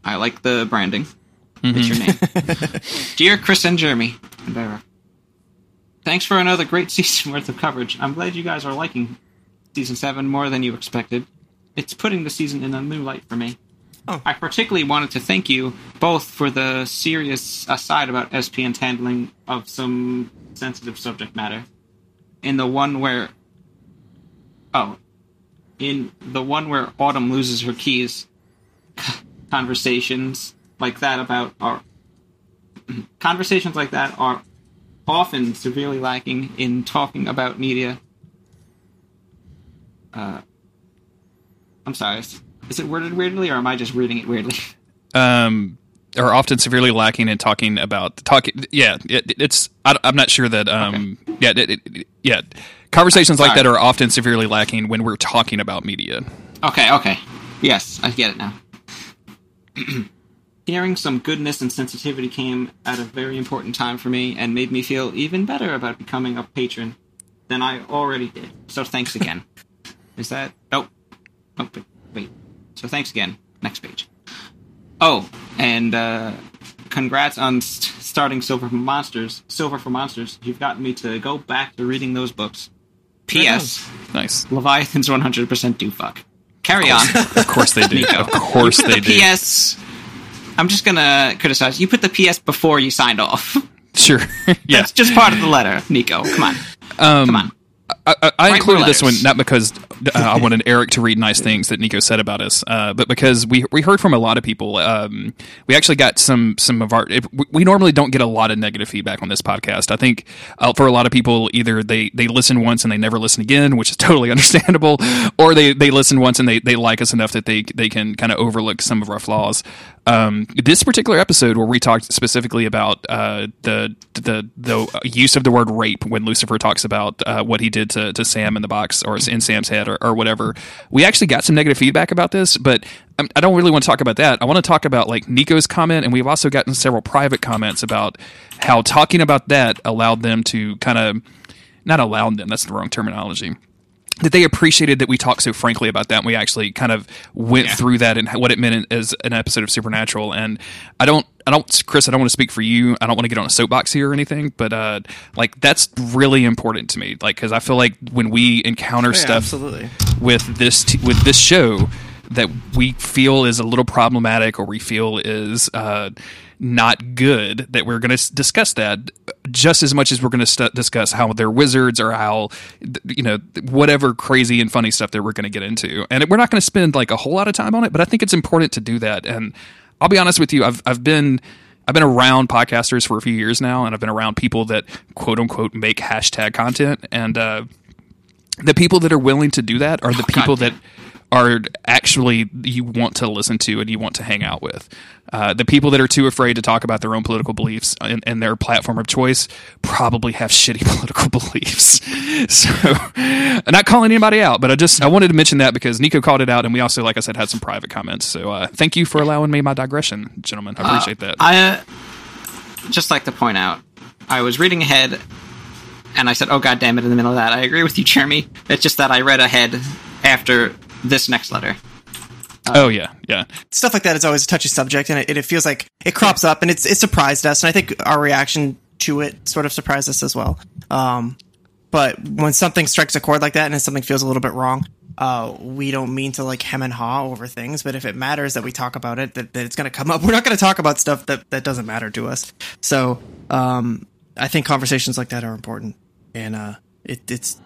I like the branding. It's your mm-hmm. name. Dear Chris and Jeremy. Thanks for another great season worth of coverage. I'm glad you guys are liking season 7 more than you expected. It's putting the season in a new light for me. Oh. I particularly wanted to thank you both for the serious aside about SPN's handling of some sensitive subject matter. In the one where. Oh. In the one where Autumn loses her keys, conversations like that about are. Conversations like that are often severely lacking in talking about media. Uh, I'm sorry. Is, it worded weirdly, or am I just reading it weirdly? Um are often severely lacking in talking about talking yeah it, it's I, am not sure that um yeah it, it- yeah conversations like that are often severely lacking when we're talking about media Okay, okay. Yes, I get it now. Hearing some goodness and sensitivity came at a very important time for me and made me feel even better about becoming a patron than I already did. So thanks again. Is that? Oh, oh, wait, wait. So thanks again. Next page. Oh, and uh, congrats on st- starting Silver for Monsters. Silver for Monsters. You've gotten me to go back to reading those books. P.S. Nice. Leviathans 100% do fuck. Carry on. Of course they do. Nico. Of course they the do. PS. I'm just gonna criticize. You put the PS before you signed off. Sure. yeah. That's just part of the letter, Nico. Come on. Um, Come on. I, I, I included this one not because uh, I wanted Eric to read nice things that Nico said about us, uh, but because we we heard from a lot of people. Um, we actually got some some of our. If, we- we normally don't get a lot of negative feedback on this podcast. I think uh, for a lot of people, either they they listen once and they never listen again, which is totally understandable, or they they listen once and they they like us enough that they they can kind of overlook some of our flaws. Um, this particular episode where we talked specifically about uh, the the the use of the word rape when Lucifer talks about uh, what he did to, to Sam in the box or in Sam's head or, or whatever, we actually got some negative feedback about this, but um, I don't really want to talk about that. I want to talk about like Nico's comment, and we've also gotten several private comments about how talking about that allowed them to kind of not allowed them. That's the wrong terminology that they appreciated that we talked so frankly about that and we actually kind of went through that and what it meant as an episode of supernatural. And i don't i don't chris i don't want to speak for you. I don't want to get on a soapbox here or anything but uh like that's really important to me. Like because i feel like when we encounter Yeah, stuff absolutely. with this t- with this show that we feel is a little problematic or we feel is uh, not good that we're going to discuss that just as much as we're going to st- discuss how they're wizards or how th- you know whatever crazy and funny stuff that we're going to get into. And we're not going to spend like a whole lot of time on it but i think it's important to do that. And i'll be honest with you i've, I've been I've been around podcasters for a few years now, and I've been around people that quote unquote make hashtag content. And uh, the people that are willing to do that are the people that are actually you want to listen to and you want to hang out with. Uh, the people that are too afraid to talk about their own political beliefs and, and their platform of choice probably have shitty political beliefs. So, I'm not calling anybody out, but I just I wanted to mention that because Nico called it out, and we also, like I said, had some private comments. So, uh, thank you for allowing me my digression, gentlemen. I appreciate that. I uh, just like to point out, I was reading ahead, and I said, "Oh God damn it!" In the middle of that, I agree with you, Jeremy. It's just that I read ahead after this next letter. oh yeah, yeah. stuff like that is always a touchy subject, and it, it feels like it crops up, and it's it surprised us, and I think our reaction to it sort of surprised us as well. Um, but when something strikes a chord like that, and something feels a little bit wrong, uh, we don't mean to like hem and haw over things. But if it matters that we talk about it, that, that it's going to come up. We're not going to talk about stuff that that doesn't matter to us. So um, I think conversations like that are important, and uh, it, it's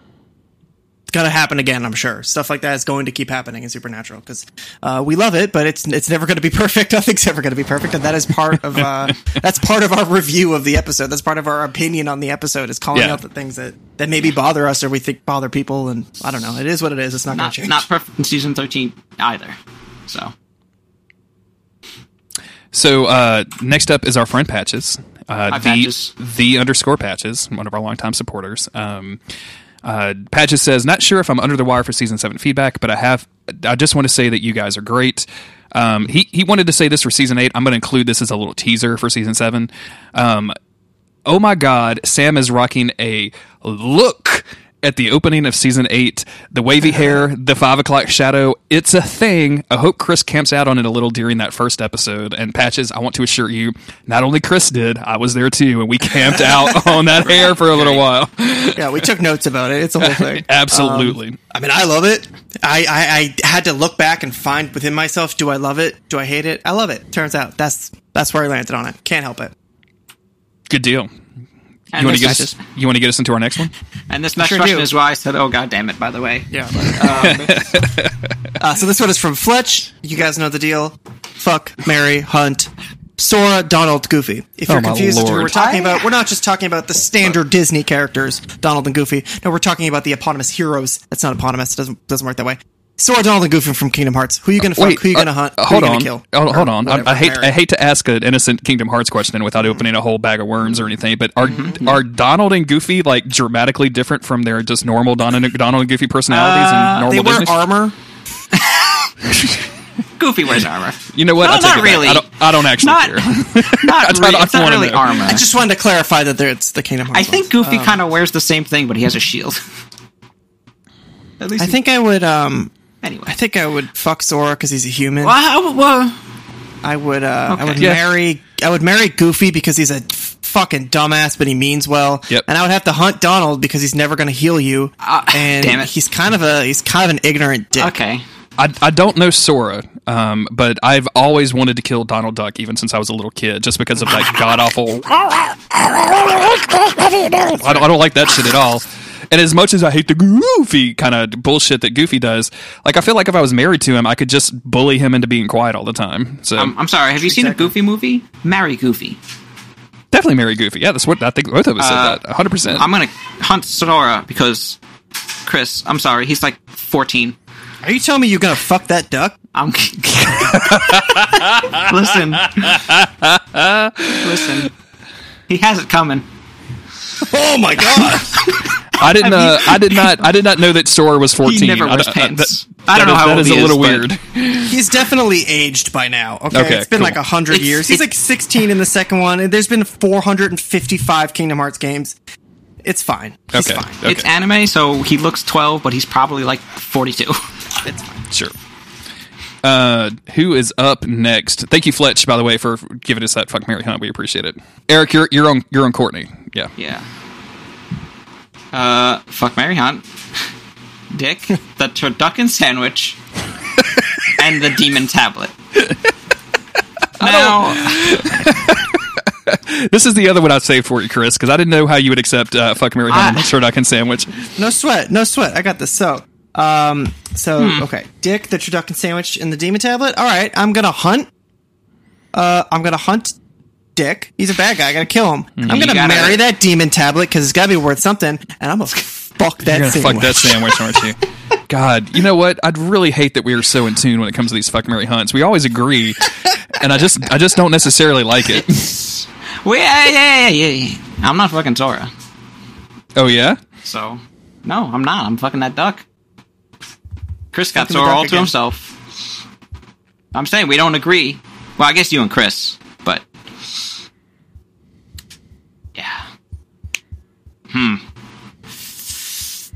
gonna happen again. I'm sure stuff like that is going to keep happening in Supernatural because uh, we love it, but it's it's never going to be perfect. Nothing's ever going to be perfect, and that is part of uh, that's part of our review of the episode. That's part of our opinion on the episode is calling Yeah. out the things that that maybe bother us or we think bother people. And I don't know. It is what it is. It's not, going Not to change. not perfect in season thirteen either. So So uh, next up is our friend Patches, uh, Hi, the Patches. the underscore Patches, one of our longtime supporters. Um, uh, Patches says, "Not sure if I'm under the wire for season seven feedback, but I have. I just want to say that you guys are great." Um, he he wanted to say this for season eight. I'm going to include this as a little teaser for season seven. Um, oh my god, Sam is rocking a look at the opening of season eight. The wavy hair, the five o'clock shadow. It's a thing. I hope Chris camps out on it a little during that first episode. And Patches, I want to assure you, not only Chris did, I was there too, and we camped out on that hair for a little while. yeah, we took notes about it. It's a whole thing. Absolutely. Um, I mean, I love it. I, I I had to look back and find within myself: do I love it? Do I hate it? I love it. Turns out that's that's where I landed on it. Can't help it. Good deal. And You want to get us? You want to get us into our next one? and this next Sure question do. is why I said, "Oh God damn it!" By the way, Yeah. uh, so this one is from Fletch. You guys know the deal. Fuck, Mary, Hunt, Sora, Donald, Goofy. If you're Oh, confused as who we're talking I- about, we're not just talking about the standard Disney characters, Donald and Goofy. No, we're talking about the eponymous heroes. That's not eponymous. It doesn't doesn't work that way. Sora, Donald, and Goofy from Kingdom Hearts. Who are you gonna fuck? who are you gonna uh, hunt? who hold you gonna on. kill? Hold, Or hold on. I, whatever, I hate. Mary. I hate to ask an innocent Kingdom Hearts question without opening a whole bag of worms or anything. But are Mm-hmm. are Donald and Goofy like dramatically different from their just normal Donald and, Donald and Goofy personalities and Uh, normal they wear Disney? armor. Goofy wears armor. You know what? No, I take not it really. I don't. I don't actually Not, care. not, try really, not it's not really know. armor. I just wanted to clarify that there it's the Kingdom Hearts. I think. Goofy Um, kind of wears the same thing, but he has a shield. At least I think I would. Um, anyway. I think I would fuck Sora because he's a human. Well, how- well, I would. Uh, I would Yeah. marry. I would marry Goofy because he's a f- fucking dumbass, but he means well. Yep. And I would have to hunt Donald because he's never going to heal you. Ah, and damn it. he's kind of a he's kind of an ignorant dick. okay. I, I don't know Sora, um, but I've always wanted to kill Donald Duck, even since I was a little kid, just because of like god awful. I don't, I don't like that shit at all. And as much as I hate the goofy kind of bullshit that Goofy does, like I feel like if I was married to him, I could just bully him into being quiet all the time. So I'm, I'm sorry. Have you seen a Goofy movie? Marry Goofy. definitely marry Goofy. Yeah, that's what I think both of us Uh, said that. 100. percent I'm gonna hunt Sora because Chris. I'm sorry. He's like 14. Are you telling me you're going to fuck that duck? I'm. listen. listen. He has it coming. Oh my god! I didn't. Uh, I did not. I did not know that Sora was 14. He never I wears don't- I- pants. that- I don't that know is- how that old is he a is, little but- weird. he's definitely aged by now. Okay, Okay, it's been cool. like a hundred years. He's like 16 in the second one. and There's been 455 Kingdom Hearts games. It's fine. He's Okay. fine. Okay. It's anime, so he looks 12, but he's probably like 42. It's fine. Sure. Uh, who is up next? Thank you, Fletch, by the way, for giving us that fuck Mary Hunt. We appreciate it. Eric, you're you're on you're on Courtney. Yeah. yeah. Uh, fuck Mary Hunt. Dick, the turducken sandwich, and the demon tablet. Now, This is the other one I saved for you, Chris, because I didn't know how you would accept uh, fuck Mary Hunt I- and turducken sandwich. No sweat. No sweat. I got this. So, um, so Hmm. okay, Dick, the turducken sandwich, and the demon tablet. All right, I'm gonna hunt. Uh, I'm gonna hunt Dick. He's a bad guy. I gotta kill him. I'm Hmm. Gonna gotta- marry that demon tablet because it's gotta be worth something, and I'm gonna fuck that You're gonna sandwich. fuck that sandwich, aren't you? God, you know what? I'd really hate that we are so in tune when it comes to these fuck Mary Hunts. We always agree, and I just I just don't necessarily like it. wait, yeah, yeah, yeah, yeah. I'm not fucking Sora. Oh yeah. So, no, I'm not. I'm fucking that duck. Chris got Fucking the Sora duck all to himself. I'm saying we don't agree. Well, I guess you and Chris, but yeah. Hmm.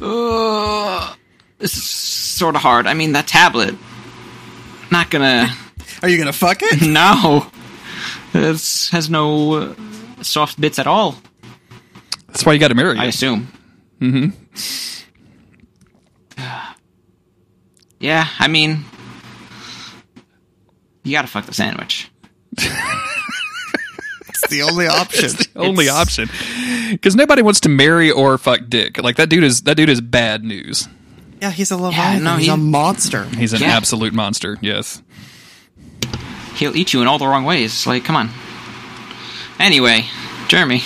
Uh, this is sort of hard. I mean, that tablet. Not gonna. Are you gonna fuck it? no. It has no uh, soft bits at all. That's why you got to marry I assume. Mm-hmm. Yeah, I mean, you gotta fuck the sandwich. It's the only option. the Only It's- option, because nobody wants to marry or fuck Dick. Like that dude is that dude is bad news. yeah, he's a Leviathan. no, he's he- a monster. He's an Yeah. absolute monster. Yes. He'll eat you in all the wrong ways. Like, come on. Anyway, Jeremy.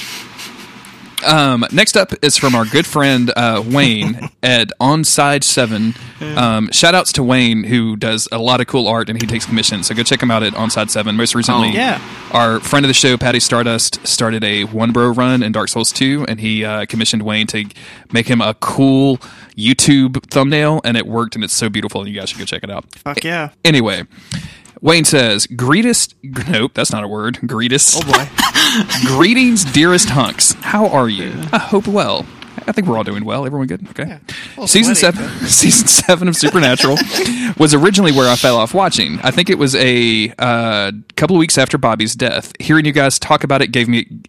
Um, next up is from our good friend uh, Wayne at Onside Seven. Um, shout outs to Wayne who does a lot of cool art and he takes commissions. So go check him out at Onside Seven. Most recently, Oh. Yeah. our friend of the show Patty Stardust started a one bro run in Dark Souls Two, and he uh, commissioned Wayne to make him a cool YouTube thumbnail, and it worked, and it's so beautiful. And you guys should go check it out. Fuck yeah. Anyway, Wayne says, "Greatest, nope, that's not a word. Greatest, Oh boy. greetings, dearest hunks. How are you? I hope well. I think we're all doing well. Everyone good? Okay. little Season sweaty, seven, season seven of Supernatural was originally where I fell off watching. I think it was a uh, couple of weeks after Bobby's death. Hearing you guys talk about it gave me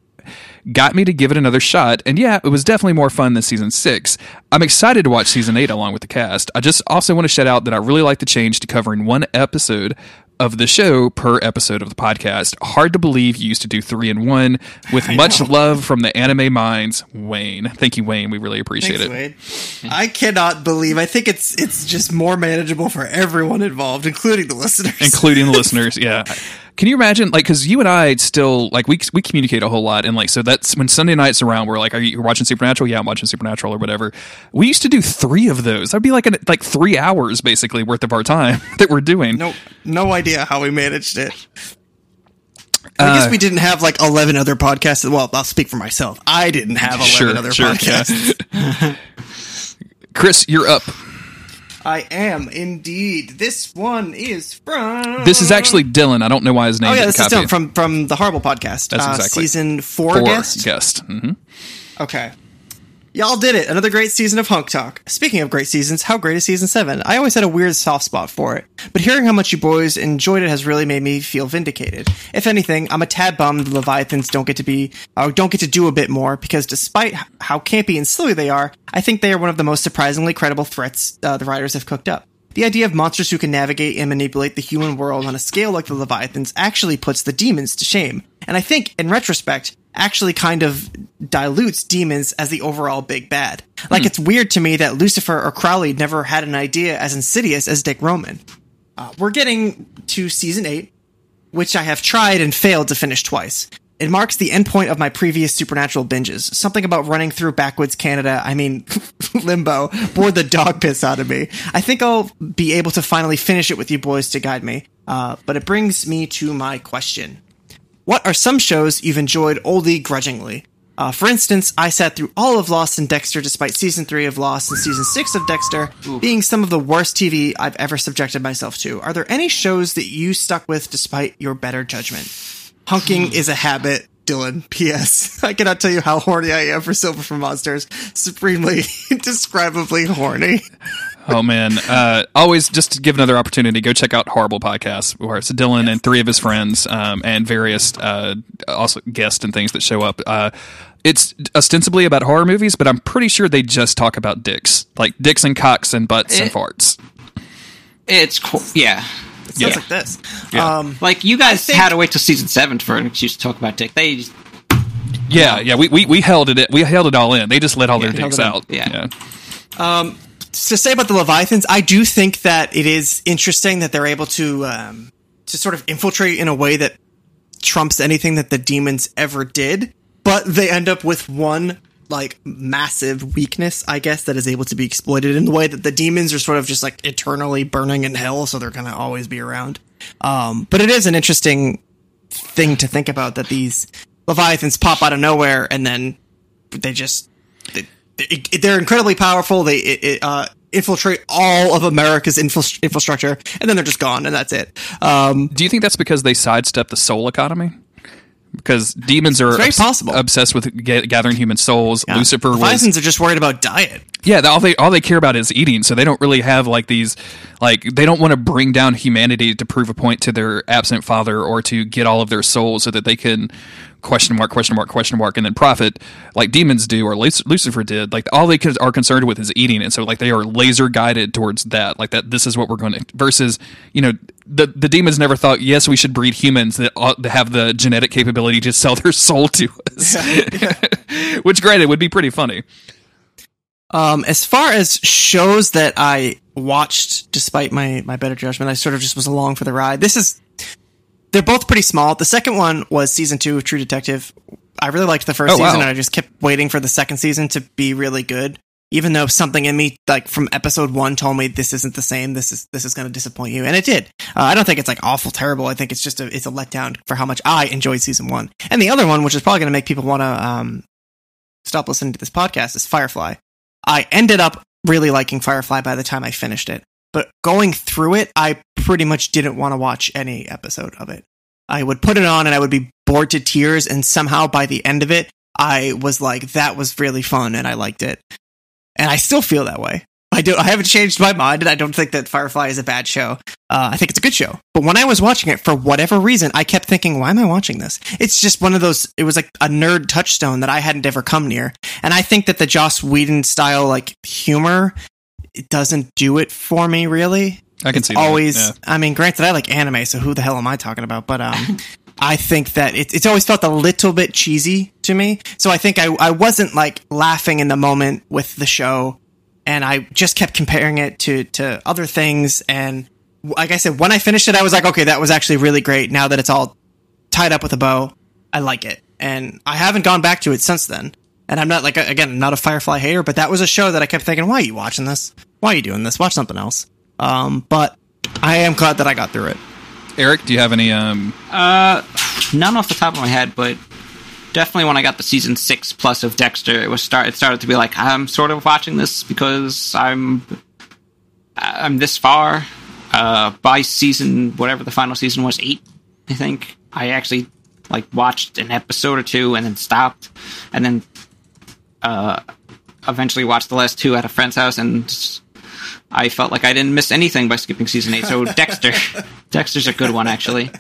got me to give it another shot. And yeah, it was definitely more fun than season six. I'm excited to watch season eight along with the cast. I just also want to shout out that I really like the change to covering one episode of the show per episode of the podcast. Hard to believe you used to do three and one. With much love from the anime minds, Wayne. Thank you, Wayne. We really appreciate Thanks, it. Wade. I cannot believe. I think it's it's just more manageable for everyone involved, including the listeners. including the listeners. Yeah. Can you imagine, like, because you and I still like we we communicate a whole lot, and like, so that's when Sunday nights around, we're like, "Are you watching Supernatural?" Yeah, I'm watching Supernatural or whatever. We used to do three of those. That'd be like an, like three hours basically worth of our time that we're doing. no, no idea how we managed it. I guess uh, we didn't have like eleven other podcasts. Well, I'll speak for myself. I didn't have eleven Sure, other sure, podcasts. Chris, you're up. I am indeed. This one is from. This is actually Dylan. I don't know why his name Oh yeah, this is. Dylan from from the Horrible podcast. That's uh, exactly. season four, Four guest. guest. hmm Okay. Y'all did it. Another great season of Hunk Talk. Speaking of great seasons, how great is season 7? I always had a weird soft spot for it, but hearing how much you boys enjoyed it has really made me feel vindicated. If anything, I'm a tad bummed the Leviathans don't get to be, or don't get to do a bit more, because despite how campy and silly they are, I think they are one of the most surprisingly credible threats uh, the writers have cooked up. The idea of monsters who can navigate and manipulate the human world on a scale like the Leviathans actually puts the demons to shame. And I think, in retrospect, actually kind of dilutes demons as the overall big bad. Like, it's weird to me that Lucifer or Crowley never had an idea as insidious as Dick Roman. Uh, we're getting to season 8, which I have tried and failed to finish twice. It marks the end point of my previous supernatural binges. Something about running through backwoods Canada, I mean, limbo, bored the dog piss out of me. I think I'll be able to finally finish it with you boys to guide me. Uh, but it brings me to my question. What are some shows you've enjoyed only grudgingly? Uh, for instance, I sat through all of Lost and Dexter despite season 3 of Lost and season 6 of Dexter being some of the worst TV I've ever subjected myself to. Are there any shows that you stuck with despite your better judgment? Hunking is a habit, Dylan. P.S. I cannot tell you how horny I am for Silver for Monsters. Supremely, indescribably horny. Oh man! Uh, always just to give another opportunity, go check out Horrible Podcast, where it's Dylan and three of his friends um, and various uh, also guests and things that show up. Uh, it's ostensibly about horror movies, but I'm pretty sure they just talk about dicks, like dicks and cocks and butts and farts. It's cool. Yeah. It sounds Yeah. like this. Yeah. Um, Like you guys think- had to wait till season seven for an excuse to talk about Dick. They just, Yeah, yeah. We, we, we held it. We held it all in. They just let all their dicks it in. out. Yeah. To say about the Leviathans, I do think that it is interesting that they're able to um, to sort of infiltrate in a way that trumps anything that the demons ever did. But they end up with one like massive weakness, I guess, that is able to be exploited in the way that the demons are sort of just like eternally burning in hell, so they're gonna always be around. Um, but it is an interesting thing to think about that these Leviathans pop out of nowhere and then they just they, they- they're incredibly powerful. They it, it, uh, infiltrate all of America's infra- infrastructure, and then they're just gone, and that's it. Um, Do you think that's because they sidestep the soul economy? Because demons are very possible. obsessed with ga- gathering human souls. Lucifer was are just worried about diet. Yeah, all they all they care about is eating, so they don't really have like these like they don't want to bring down humanity to prove a point to their absent father or to get all of their souls so that they can question mark question mark question mark and then profit like demons do or Lucifer did. Like all they are concerned with is eating, and so like they are laser guided towards that. Like that, this is what we're going to versus you know the the demons never thought yes we should breed humans that, have the genetic capability to sell their soul to us, which granted would be pretty funny. Um, as far as shows that I watched, despite my my better judgment, I sort of just was along for the ride. This is they're both pretty small. The second one was season two of True Detective. I really liked the first Oh, wow. season, and I just kept waiting for the second season to be really good. Even though something in me, like from episode one, told me this isn't the same. This is this is going to disappoint you, and it did. Uh, I don't think it's like awful terrible. I think it's just a it's a letdown for how much I enjoyed season one. And the other one, which is probably going to make people want to um, stop listening to this podcast, is Firefly. I ended up really liking Firefly by the time I finished it. But going through it, I pretty much didn't want to watch any episode of it. I would put it on and I would be bored to tears, and somehow by the end of it, I was like, that was really fun and I liked it. And I still feel that way. I don't. I haven't changed my mind and I don't think that Firefly is a bad show. Uh, I think it's a good show. But when I was watching it, for whatever reason, I kept thinking, why am I watching this? It's just one of those, it was like a nerd touchstone that I hadn't ever come near. And I think that the Joss Whedon style, like humor, it doesn't do it for me really. I can It's see that, always, yeah. I mean, granted, I like anime, so who the hell am I talking about? But, um, I think that it, it's always felt a little bit cheesy to me. So I think I, I wasn't like laughing in the moment with the show. And I just kept comparing it to, to other things. And like I said, when I finished it, I was like, okay, that was actually really great. Now that it's all tied up with a bow, I like it. And I haven't gone back to it since then. And I'm not like, again, I'm not a Firefly hater, but that was a show that I kept thinking, why are you watching this? Why are you doing this? Watch something else. Um, but I am glad that I got through it. Eric, do you have any? Um, Uh, none off the top of my head, but definitely when I got the season six plus of Dexter, it was start. It started to be like I'm sort of watching this because I'm. Uh, I'm this far. Uh, by season, whatever the final season was, eight, I think. I actually like watched an episode or two and then stopped, and then uh, eventually watched the last two at a friend's house, and I felt like I didn't miss anything by skipping season eight. So Dexter, Dexter's a good one actually.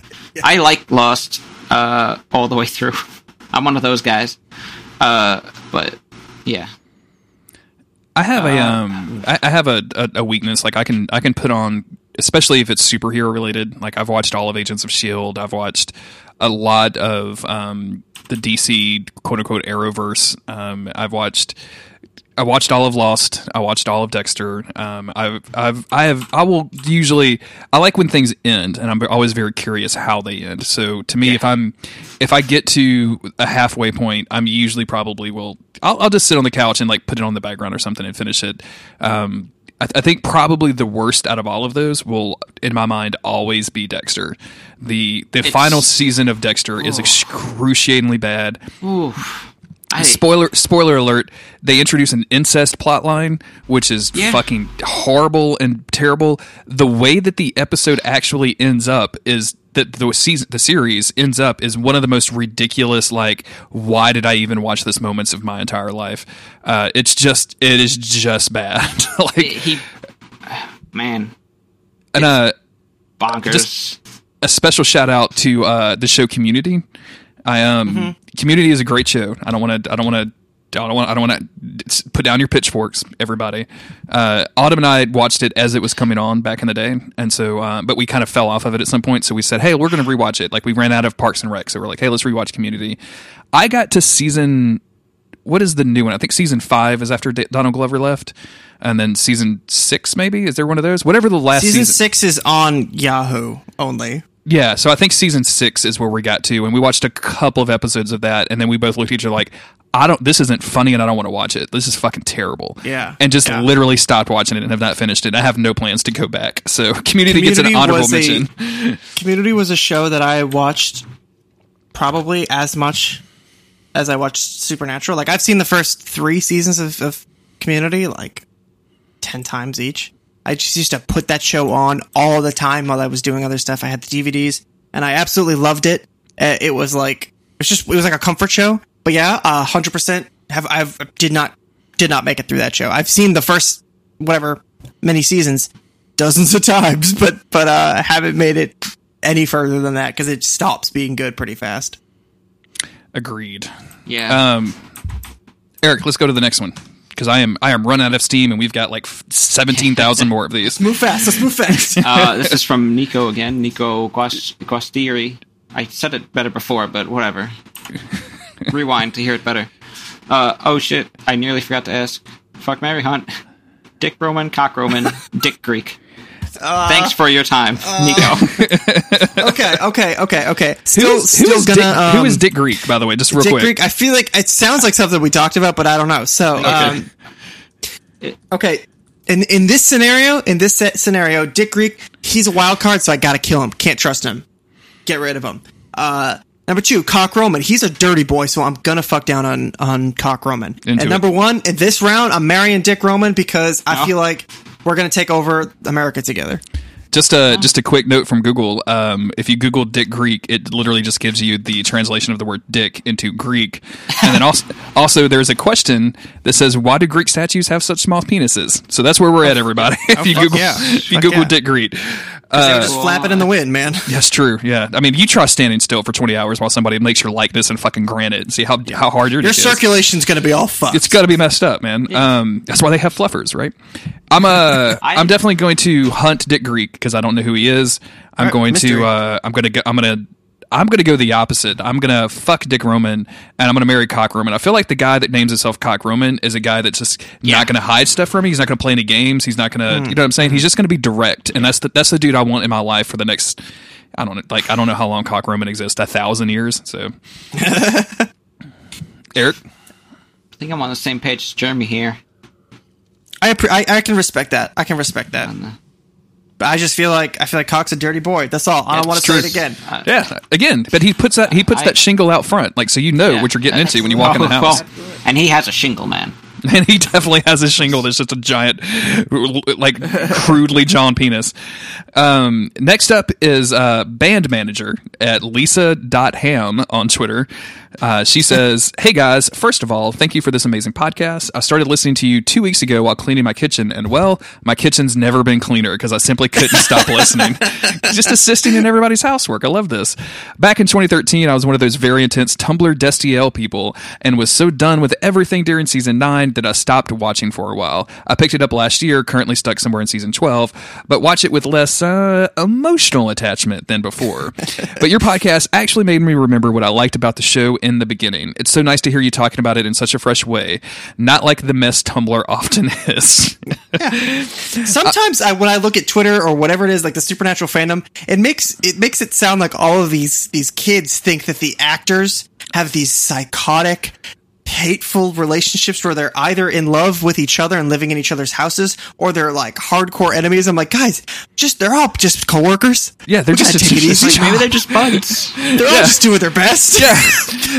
I like Lost uh, all the way through. I'm one of those guys, uh, but yeah. I have a um, I, I have a, a, a weakness. Like I can I can put on, especially if it's superhero related. Like I've watched all of Agents of Shield. I've watched a lot of um, the DC quote unquote Arrowverse. Um, I've watched. I watched all of Lost. I watched all of Dexter. Um, I've, I've, I have. I will usually. I like when things end, and I'm always very curious how they end. So to me, if I'm, if I get to a halfway point, I'm usually probably will. I'll, I'll just sit on the couch and like put it on the background or something and finish it. Um, I, I think probably the worst out of all of those will, in my mind, always be Dexter. The the final season of Dexter is excruciatingly bad. Ooh, I, Spoiler spoiler alert, they introduce an incest plot line, which is Yeah. fucking horrible and terrible. The way that the episode actually ends up is that the season the series ends up is one of the most ridiculous like why did I even watch this moments of my entire life. Uh, it's just it is just bad. like he, man, and uh bonkers. Just- a special shout out to uh, the show Community. I um Community is a great show. I don't want to. I don't want to. I don't want. I don't want to put down your pitchforks, everybody. Uh, Autumn and I watched it as it was coming on back in the day, and so, uh, but we kind of fell off of it at some point. So we said, "Hey, we're going to rewatch it." Like we ran out of Parks and Rec, so we're like, "Hey, let's rewatch Community." I got to season. What is the new one? I think season five is after D- Donald Glover left, and then season six maybe is there one of those? Whatever the last Season season six is on Yahoo only. Yeah, so I think season six is where we got to, and we watched a couple of episodes of that, and then we both looked at each other like, "I don't. This isn't funny, and I don't want to watch it. This is fucking terrible." Yeah, and just yeah. literally stopped watching it and have not finished it. I have no plans to go back. So, Community, gets an honorable was a- mention. Community was a show that I watched probably as much as I watched Supernatural. Like I've seen the first three seasons of, of Community like ten times each. I just used to put that show on all the time while I was doing other stuff. I had the DVDs and I absolutely loved it. Uh, it was like it was just it was like a comfort show. But yeah, hundred percent have I've did not did not make it through that show. I've seen the first whatever many seasons dozens of times, but but uh, I haven't made it any further than that because it stops being good pretty fast. Agreed. yeah, Um, Eric, let's go to the next one because I am I am run out of steam, and we've got like seventeen thousand more of these. Move fast. Let's move fast. uh, this is from Nico again. Nico Guas- Guastieri. I said it better before, but whatever. Rewind to hear it better. Uh, oh shit! I nearly forgot to ask. Fuck Marry Hunt. Dick Roman, Cock Roman, Dick Greek. Thanks for your time, Nico. okay, okay, okay, okay. Still, Who is, still who is gonna. Dick, um, who is Dick Greek, by the way? Just real Dick quick. Greek? I feel like it sounds like something we talked about, but I don't know. So, um, okay. In in this scenario, in this set scenario, Dick Greek, he's a wild card, so I gotta kill him. Can't trust him. Get rid of him. Uh, number two, Cock Roman. He's a dirty boy, so I'm gonna fuck down on on Cock Roman. Into and it. number one, in this round, I'm marrying Dick Roman because I feel like we're gonna take over America together. Just a just a quick note from Google. Um, if you Google Dick Greek, it literally just gives you the translation of the word "dick" into Greek, and then also also there's a question that says, "Why do Greek statues have such small penises?" So that's where we're at, everybody. if you Google yeah. if you Fuck Google yeah. Dick Greek, uh, were just flapping in the wind, man. that's true. Yeah, I mean, you try standing still for 20 hours while somebody makes your likeness and fucking granite and see how how hard your Your dick is. circulation's gonna be all fucked. It's got to be messed up, man. Um, that's why they have fluffers, right? I'm uh, I- I'm definitely going to hunt Dick Greek because I don't know who he is. I'm right, going mystery. to uh, I'm gonna go, I'm gonna I'm gonna go the opposite. I'm gonna fuck Dick Roman and I'm gonna marry Cock Roman. I feel like the guy that names himself Cock Roman is a guy that's just not gonna hide stuff from me. He's not gonna play any games. He's not gonna Hmm. you know what I'm saying. He's just gonna be direct, and that's the that's the dude I want in my life for the next. I don't know, like I don't know how long Cock Roman exists, a thousand years. So, Eric, I think I'm on the same page as Jeremy here. I, appre- I I can respect that. I can respect that. But I just feel like I feel like Cock's a dirty boy. That's all. I don't want to say it true. again. Yeah, uh, again, but he puts that he puts I- that shingle out front, like so you know Yeah. what you're getting into when you walk in the house. well, and he has a shingle, man. And he definitely has a shingle that's just a giant, like crudely John penis. Um, next up is uh, band manager at Lisa.ham on Twitter. Uh, she says, Hey guys, first of all, thank you for this amazing podcast. I started listening to you two weeks ago while cleaning my kitchen, and well, my kitchen's never been cleaner because I simply couldn't stop listening. Just assisting in everybody's housework. I love this. Back in 2013, I was one of those very intense Tumblr Destiel people and was so done with everything during season 9 that I stopped watching for a while. I picked it up last year, currently stuck somewhere in season 12, but watch it with less uh, emotional attachment than before. but your podcast actually made me remember what I liked about the show in the beginning. It's so nice to hear you talking about it in such a fresh way, not like the mess Tumblr often is. yeah. Sometimes I, when I look at Twitter or whatever it is, like the supernatural fandom, it makes it makes it sound like all of these these kids think that the actors have these psychotic, hateful relationships where they're either in love with each other and living in each other's houses, or they're like hardcore enemies. I'm like, guys, just they're all just coworkers. Yeah, they're We just- take it easy. Maybe they're just buds. They're all just doing their best. Yeah.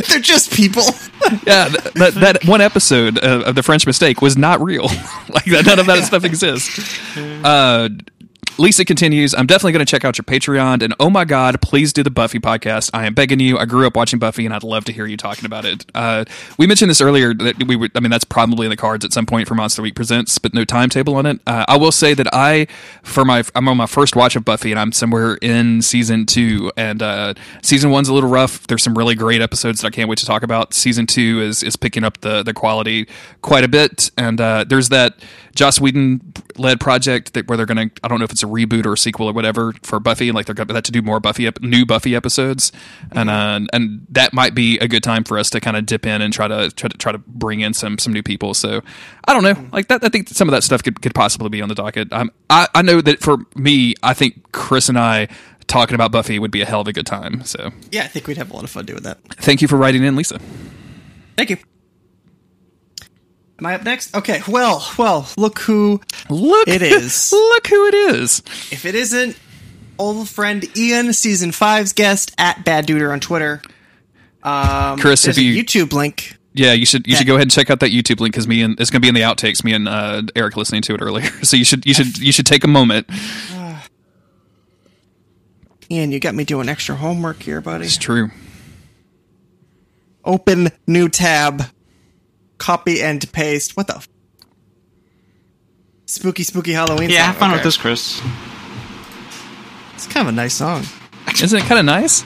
they're just people. yeah, that, that one episode uh, of the French Mistake was not real. like none of that stuff exists. Uh, Lisa continues, I'm definitely going to check out your Patreon. And oh my God, please do the Buffy podcast. I am begging you. I grew up watching Buffy and I'd love to hear you talking about it. Uh, we mentioned this earlier that we would, I mean, that's probably in the cards at some point for Monster Week Presents, but no timetable on it. Uh, I will say that I, for my, I'm on my first watch of Buffy and I'm somewhere in season two. And uh, season one's a little rough. There's some really great episodes that I can't wait to talk about. Season two is, is picking up the, the quality quite a bit. And uh, there's that Joss Whedon led project that where they're going to, I don't know if it's a reboot or sequel or whatever for Buffy. and Like they're going to to do more Buffy, ep- new Buffy episodes, and uh, and that might be a good time for us to kind of dip in and try to try to try to bring in some some new people. So I don't know, like that. I think some of that stuff could, could possibly be on the docket. Um, I I know that for me, I think Chris and I talking about Buffy would be a hell of a good time. So Yeah, I think we'd have a lot of fun doing that. thank you for writing in, Lisa. Thank you. Am I up next? Okay. Well, well, look who Look, It is. look who it is. if it isn't old friend Ian, season five's guest at Bad Duder on Twitter. Um, Chris, if you- a YouTube link. Yeah, you should you should go ahead and check out that YouTube link because me and it's going to be in the outtakes. Me and uh, Eric listening to it earlier, so you should you should you should take a moment. Ian, you got me doing extra homework here, buddy. It's true. Open new tab. Copy and paste. What the? F- spooky, spooky Halloween. Yeah, song. have fun Okay. with this, Chris. It's kind of a nice song. Isn't it kind of nice?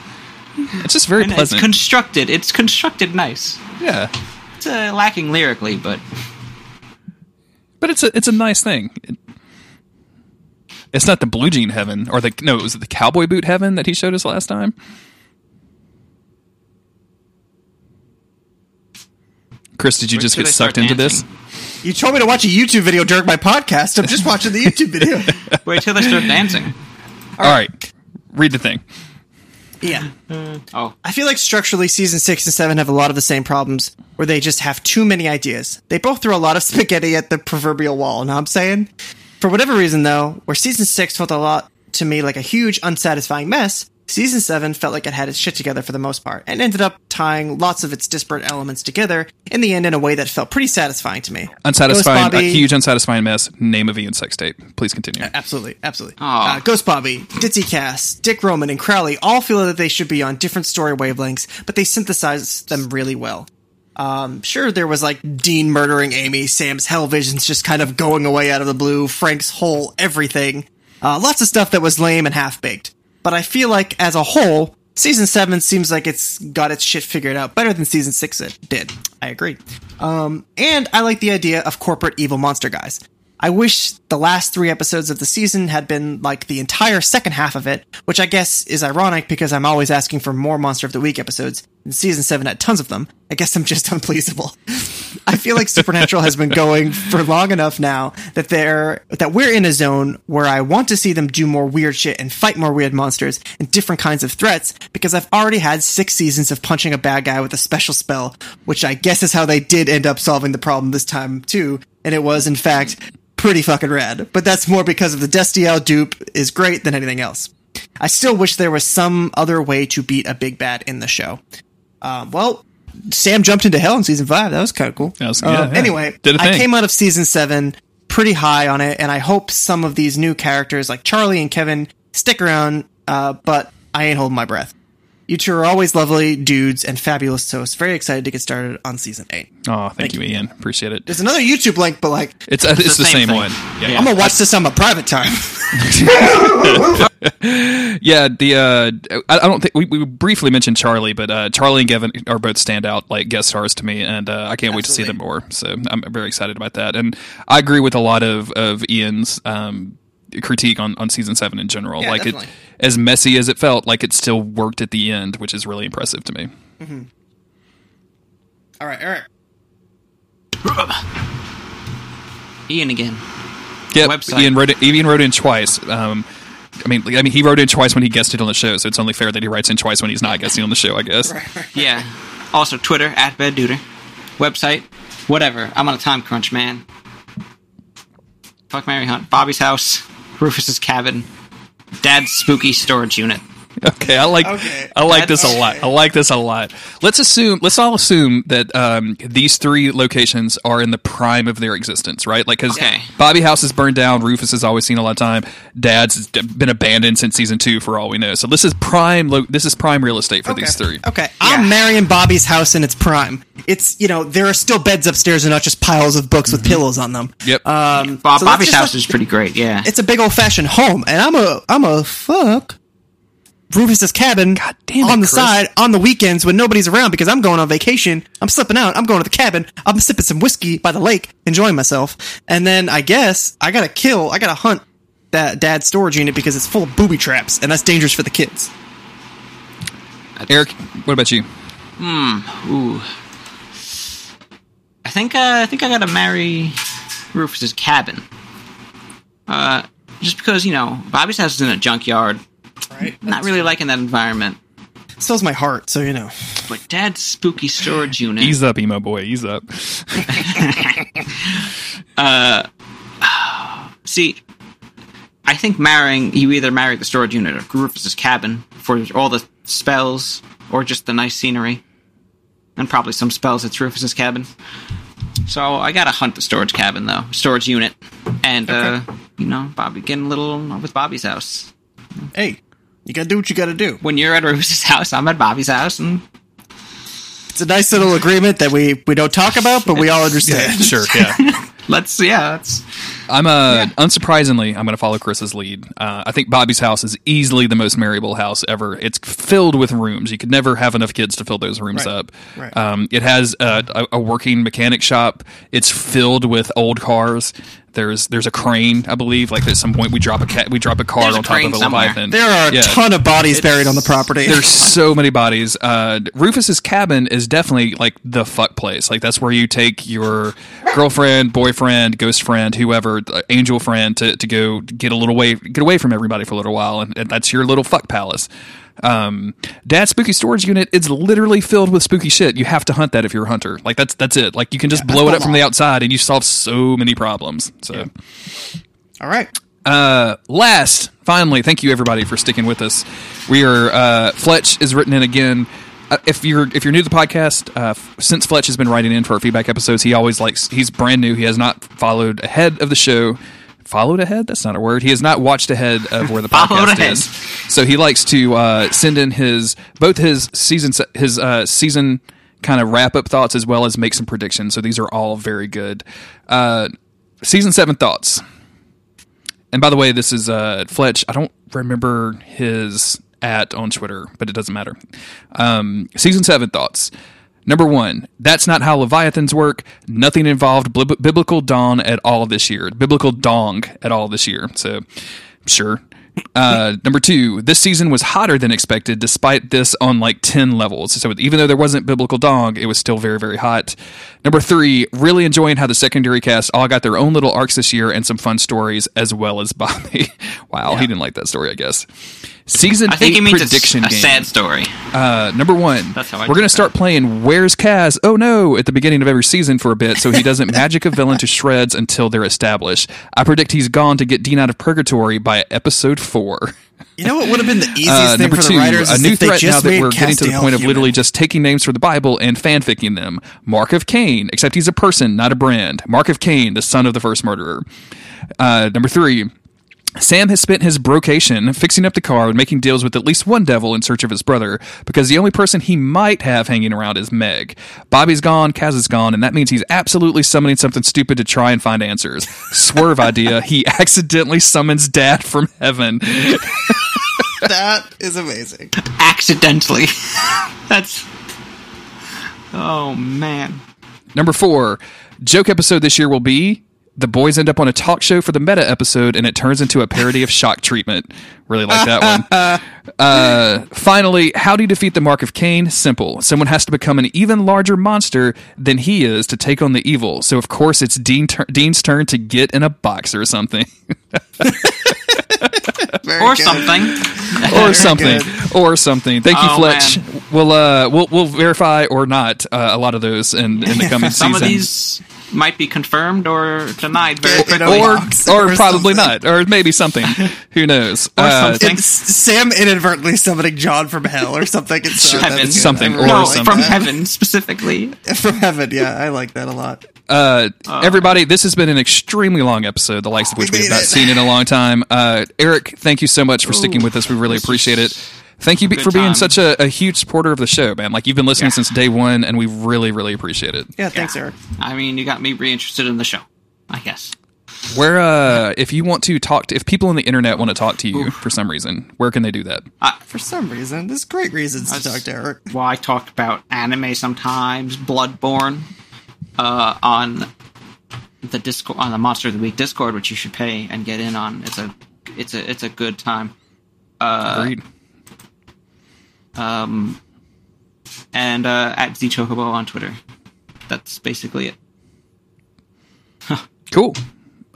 It's just very And it's pleasant. constructed. It's constructed nice. yeah, It's uh, lacking lyrically, but but it's a it's a nice thing. It- it's not the blue jean heaven or the no, it was the cowboy boot heaven that he showed us last time? Chris, did you Wait just get they sucked into this? You told me to watch a YouTube video during my podcast. I'm just watching the YouTube video. wait till they start dancing. All right, read the thing. Yeah. Uh, oh, I feel like structurally, season six and seven have a lot of the same problems where they just have too many ideas. They both throw a lot of spaghetti at the proverbial wall, know what I'm saying? For whatever reason, though, where season six felt a lot to me like a huge, unsatisfying mess, season seven felt like it had its shit together for the most part and ended up tying lots of its disparate elements together in the end in a way that felt pretty satisfying to me. Unsatisfying, Bobby- a huge unsatisfying mess. Name of Ian sex tape. Please continue. Absolutely, absolutely. Uh, Ghost Bobby, Ditzy Cass, Dick Roman, and Crowley all feel that they should be on different story wavelengths, but they synthesize them really well. Um, sure, there was like Dean murdering Amy, Sam's Hell Visions just kind of going away out of the blue, Frank's whole everything. Uh, lots of stuff that was lame and half baked. But I feel like as a whole, season seven seems like it's got its shit figured out better than season six it did. I agree. Um, and I like the idea of corporate evil monster guys. I wish the last three episodes of the season had been like the entire second half of it, which I guess is ironic because I'm always asking for more Monster of the Week episodes, and season seven had tons of them. I guess I'm just unpleasable. I feel like Supernatural has been going for long enough now that they're that we're in a zone where I want to see them do more weird shit and fight more weird monsters and different kinds of threats because I've already had six seasons of punching a bad guy with a special spell, which I guess is how they did end up solving the problem this time too. And it was in fact pretty fucking rad. But that's more because of the Destiel dupe is great than anything else. I still wish there was some other way to beat a big bad in the show. Um, well, Sam jumped into hell in season five. That was kind of cool. That was- Um, yeah, yeah. Anyway, I came out of season seven pretty high on it, and I hope some of these new characters like Charlie and Kevin stick around. Uh, but I ain't holding my breath. You two are always lovely dudes and fabulous hosts. Very excited to get started on season eight. Oh, thank, you, Ian. Appreciate it. There's another YouTube link, but like It's uh, it's, the, the same, same one. Yeah, Yeah. I'm gonna watch this on my private time. yeah. The uh, I, I don't think we, we briefly mentioned Charlie, but uh, Charlie and Kevin are both standout like guest stars to me, and uh, I can't wait to see them more. So I'm very excited about that, and I agree with a lot of of Ian's um, critique on on season seven in general. Yeah, like definitely. it, as messy as it felt, like it still worked at the end, which is really impressive to me. All right, Eric. Ian again. Yep, Website. Ian wrote it. Ian wrote in twice. Um, I mean, I mean, he wrote in twice when he guested on the show, so it's only fair that he writes in twice when he's not guesting on the show. I guess. Yeah. Also, Twitter at Bed bedduder. Website, whatever. I'm on a time crunch, man. Fuck Marry Hunt. Bobby's house. Rufus's cabin. Dad's spooky storage unit. Okay, I like Okay. I like this a Okay. lot. I like this a lot. Let's assume let's all assume that um, these three locations are in the prime of their existence, right? Like because Okay. Bobby House is burned down, Rufus has always seen a lot of time, Dad's been abandoned since season two, for all we know. So this is prime. Lo- this is prime real estate for these three. Okay, I'm marrying Bobby's house in its prime. It's you know there are still beds upstairs and not just piles of books with pillows on them. Yep. Um, Bob, so Bobby's house let- is pretty great, yeah. It's a big old fashioned home, and I'm a I'm a fuck Rufus's cabin God damn it, on the Chris. side on the weekends when nobody's around because I'm going on vacation. I'm slipping out. I'm going to the cabin. I'm sipping some whiskey by the lake, enjoying myself. And then I guess I gotta kill. I gotta hunt that dad's storage unit because it's full of booby traps, and that's dangerous for the kids. Eric, what about you? Hmm. Ooh. I think uh, I think I gotta marry Rufus's cabin. Uh, just because you know Bobby's house is in a junkyard. Right. Not really liking that environment. So's my heart. So you know. But Dad's spooky storage unit. Ease up, emo boy. Ease up. uh, See, I think marrying you either marry the storage unit or Rufus's cabin for all the spells or just the nice scenery, and probably some spells at Rufus's cabin. So I gotta hunt the storage cabin though, storage unit, and uh, you know Bobby getting a little with Bobby's house. Hey, you gotta do what you gotta do. When you're at Rufus's house, I'm at Bobby's house, and It's a nice little agreement that we we don't talk about, but we all understand. yeah, sure. Yeah. let's yeah, that's I'm uh unsurprisingly, I'm going to follow Chris's lead. Uh, I think Bobby's house is easily the most marryable house ever. It's filled with rooms. You could never have enough kids to fill those rooms Right. up. Right. Um, it has a, a, a working mechanic shop. It's filled with old cars. There's there's a crane, I believe. Like at some point we drop a cat, we drop a car There's a on top crane of a somewhere. leviathan. There are a Yeah. ton of bodies buried on the property. There's so many bodies. Uh, Rufus's cabin is definitely like the fuck place. Like that's where you take your girlfriend, boyfriend, ghost friend, whoever, uh, angel friend to, to go get a little way, get away from everybody for a little while, and, and that's your little fuck palace. Um, Dad's spooky storage unit is literally filled with spooky shit. You have to hunt that if you're a hunter. Like that's that's it. Like you can just blow it up from the outside and you solve so many problems. So. all right. Uh, last, finally, thank you everybody for sticking with us. We are uh, Fletch is written in again. Uh, if you're if you're new to the podcast, uh, f- since Fletch has been writing in for our feedback episodes, he always likes he's brand new. He has not followed ahead of the show. Followed ahead? That's not a word. He has not watched ahead of where the podcast is. So he likes to uh, send in his both his season his uh, season kind of wrap up thoughts as well as make some predictions. So these are all very good. Uh, season seven thoughts. And by the way, this is uh, Fletch. I don't remember his at on Twitter, but it doesn't matter. Um, season seven thoughts. Number one, that's not how Leviathans work. Nothing involved bib- biblical dawn at all this year. Biblical dong at all this year. So, sure. Uh, number two, this season was hotter than expected, despite this on like 10 levels. So even though there wasn't biblical dog, it was still very, very hot. Number three, really enjoying how the secondary cast all got their own little arcs this year and some fun stories, as well as Bobby. Wow, he didn't like that story, I guess. Season I think eight means prediction it's a game. sad story. Uh, number one, That's how I we're going to start playing Where's Cass? Oh no, at the beginning of every season for a bit, so he doesn't magic a villain to shreds until they're established. I predict he's gone to get Dean out of purgatory by episode four. You know what would have been the easiest Uh, thing for two, the writers a is new threat now that we're getting to the point of literally just taking names from the Bible and fanficking them. Mark of Cain, except he's a person, not a brand. Mark of Cain, the son of the first murderer. Uh, number three. Sam has spent his brocation fixing up the car and making deals with at least one devil in search of his brother, because the only person he might have hanging around is Meg. Bobby's gone, Cass is gone, and that means he's absolutely summoning something stupid to try and find answers. Swerve idea, he accidentally summons Dad from heaven. That is amazing. Accidentally. That's. Oh man. Number four, joke episode this year will be the boys end up on a talk show for the meta episode and it turns into a parody of shock treatment. Really like that one. Uh, finally, how do you defeat the Mark of Cain? Simple. Someone has to become an even larger monster than he is to take on the evil. So, of course, it's Dean tur- Dean's turn to get in a box or something. Or good. something. or something, or something. Thank you, Oh, Fletch. man. We'll uh, we'll we'll verify or not uh, a lot of those in, in the coming Some season. Some of these might be confirmed or denied very Or- quickly. or or, or probably something. not, or maybe something. Who knows? Or Uh, something. It's Sam inadvertently summoning John from hell or something. It's uh, Heaven. Something, or no, something. from heaven specifically. From heaven, yeah, I like that a lot. uh, everybody, this has been an extremely long episode, the likes of which we have not it. seen in a long time. Uh, Eric, thank you so much for sticking with us. We really appreciate it. Thank you be- good for being time. such a, a huge supporter of the show, man. Like you've been listening Yeah. since day one, and we really, really appreciate it. Yeah, thanks, Eric. I mean, you got me reinterested in the show. I guess. Where, uh, if you want to talk to, if people on the internet want to talk to you for some reason, where can they do that? For some reason, there's great reasons to talk to Eric. Well, I talk about anime sometimes, Bloodborne, uh, on the Discord on the Monster of the Week Discord, which you should pay and get in on. It's a it's a it's a good time. Agreed. Um, and uh, at zchocobo on Twitter. That's basically it. Cool.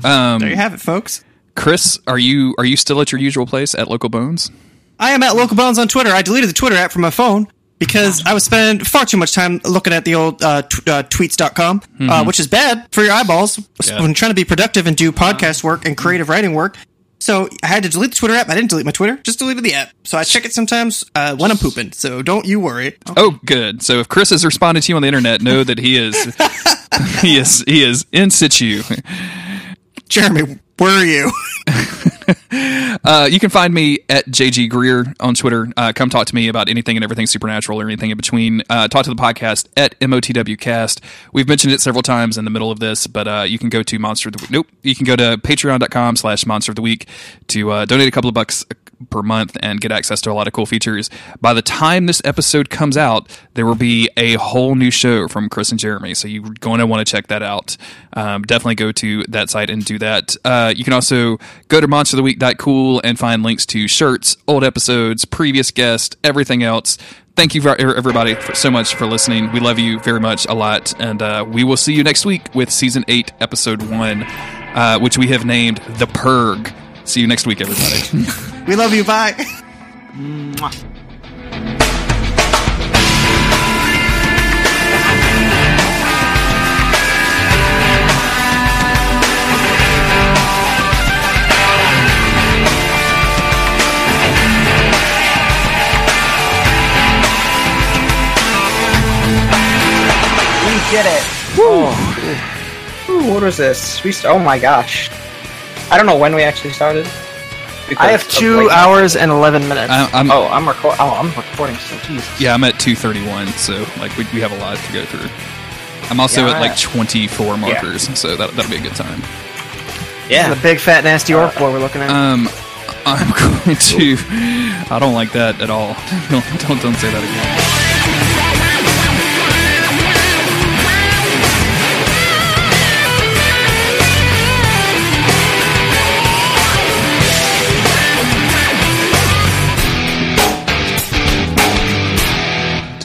Um, There you have it, folks. Chris, are you are you still at your usual place at Local Bones? I am at Local Bones on Twitter. I deleted the Twitter app from my phone because I was spending far too much time looking at the old uh, t- uh, tweets.com, uh, which is bad for your eyeballs Yeah. when trying to be productive and do podcast work and creative writing work. So I had to delete the Twitter app. I didn't delete my Twitter, just deleted the app. So I check it sometimes uh, when I'm pooping. So don't you worry. Oh, good. So if Chris has responded to you on the internet, know that he is he is he is in situ. Jeremy, where are you? Uh, you can find me at JG Greer on Twitter. Uh, come talk to me about anything and everything supernatural or anything in between. Uh, talk to the podcast at MOTWcast. We've mentioned it several times in the middle of this, but uh, you can go to Monster of the. Nope. You can go to patreon.com slash Monster of the Week to uh, donate a couple of bucks per month and get access to a lot of cool features. By the time this episode comes out, there will be a whole new show from Chris and Jeremy. So you're going to want to check that out. Um, definitely go to that site and do that. Uh, you can also go to monsteroftheweek.cool and find links to shirts, old episodes, previous guests, everything else. Thank you, for, everybody, for, so much for listening. We love you very much, a lot. And uh, we will see you next week with season 8, episode 1, uh, which we have named The Purg. See you next week, everybody. we love you. Bye. Mwah. We did it. Oh. Ooh, what was this? We st- oh my gosh. I don't know when we actually started. I have two late- hours and 11 minutes. I, I'm, Oh, I'm record. Oh, I'm recording. So Jesus. Yeah, I'm at 231, so like we, we have a lot to go through. I'm also Yeah, at like 24 markers, so that, that'll be a good time. Yeah. the big fat nasty orc boy we're looking at. Um, I'm going to. I don't like that at all. Don't don't, don't say that again.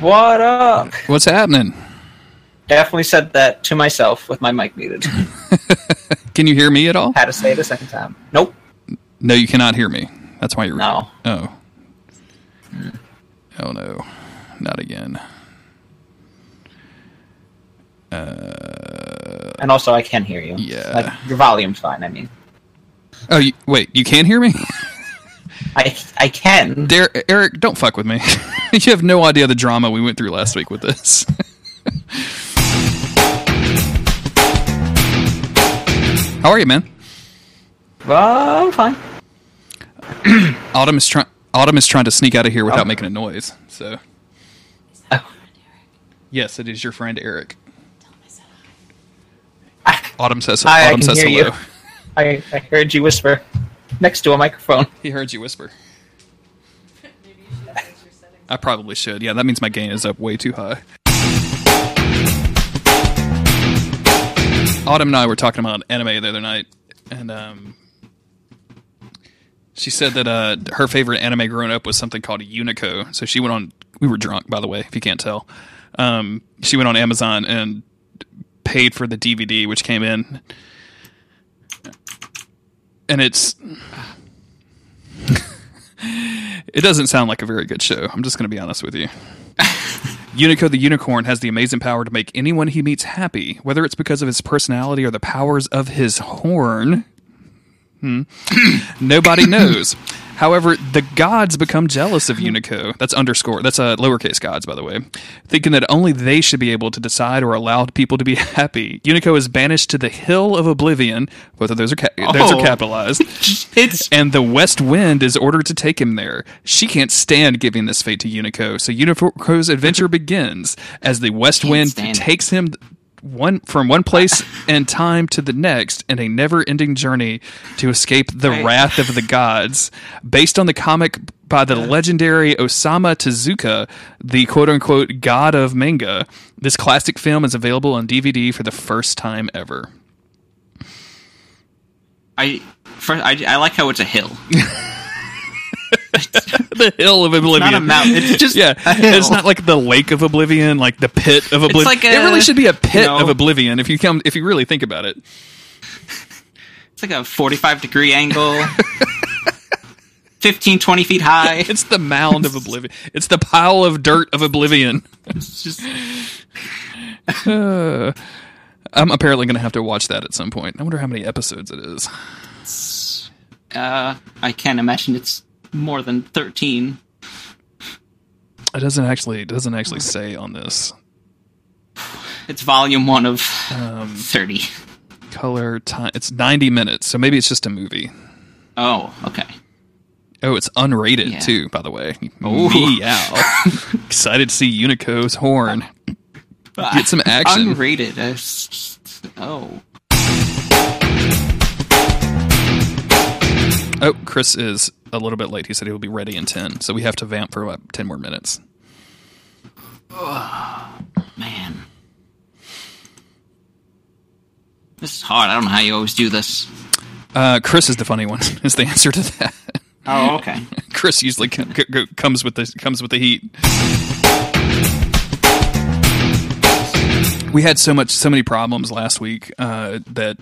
What up? What's happening? Definitely said that to myself with my mic muted. Can you hear me at all? Had to say it a second time. Nope. No, you cannot hear me. That's why you're. No. Oh. Oh no, not again. Uh, and also, I can hear you. Yeah. Like, your volume's fine, I mean. Oh, you, wait, you can't hear me? I, I can. Eric, don't fuck with me. you have no idea the drama we went through last week with this. How are you, man? Well, I'm fine. Autumn is trying. Autumn is trying to sneak out of here without Oh. making a noise. So, Oh. yes, it is your friend Eric. Autumn says. Hi, I can says hear you. hello. I, I heard you whisper next to a microphone. He heard you whisper. I probably should. Yeah, that means my gain is up way too high. Autumn and I were talking about anime the other night, and um, she said that uh, her favorite anime growing up was something called Unico. So she went on. We were drunk, by the way, if you can't tell. Um, she went on Amazon and paid for the DVD, which came in, and it's it doesn't sound like a very good show. I'm just going to be honest with you. Unico the unicorn has the amazing power to make anyone he meets happy, whether it's because of his personality or the powers of his horn. Hmm. Nobody knows. However, the gods become jealous of Unico. That's underscore. That's a uh, lowercase gods, by the way, thinking that only they should be able to decide or allow people to be happy. Unico is banished to the Hill of Oblivion. Both of those are ca- those are Oh. capitalized It's and the West Wind is ordered to take him there. She can't stand giving this fate to Unico, so Unico's adventure begins as the West Wind takes him one from one place and time to the next in a never-ending journey to escape the Right. wrath of the gods. Based on the comic by the legendary Osamu Tezuka, the quote-unquote god of manga, this classic film is available on DVD for the first time ever. I first I, I like how it's a hill. the hill of oblivion. Not a mountain. It's just yeah, it's not like the lake of oblivion, like the pit of oblivion. like it really should be a pit no. of oblivion if you come if you really think about it. It's like a 45 degree angle. 15, 20 feet high. It's the mound of oblivion. It's the pile of dirt of oblivion. It's just I'm apparently going to have to watch that at some point. I wonder how many episodes it is. uh I can't imagine it's more than 13. It doesn't actually it doesn't actually say on this It's volume 1 of Um, 30. color time. It's 90 minutes, so maybe it's just a movie. Oh, okay. Oh, it's unrated Yeah. too, by the way. Ooh. Meow. Excited to see Unico's horn. Get some action. Unrated. Uh, Oh. Oh, Chris is a little bit late. He said he will be ready in 10, so we have to vamp for about 10 more minutes. Oh, Man. This is hard. I don't know how you always do this. Uh, Chris is the funny one. Is the answer to that? Oh, okay. Chris usually c- c- comes with the comes with the heat. We had so much, so many problems last week uh, that,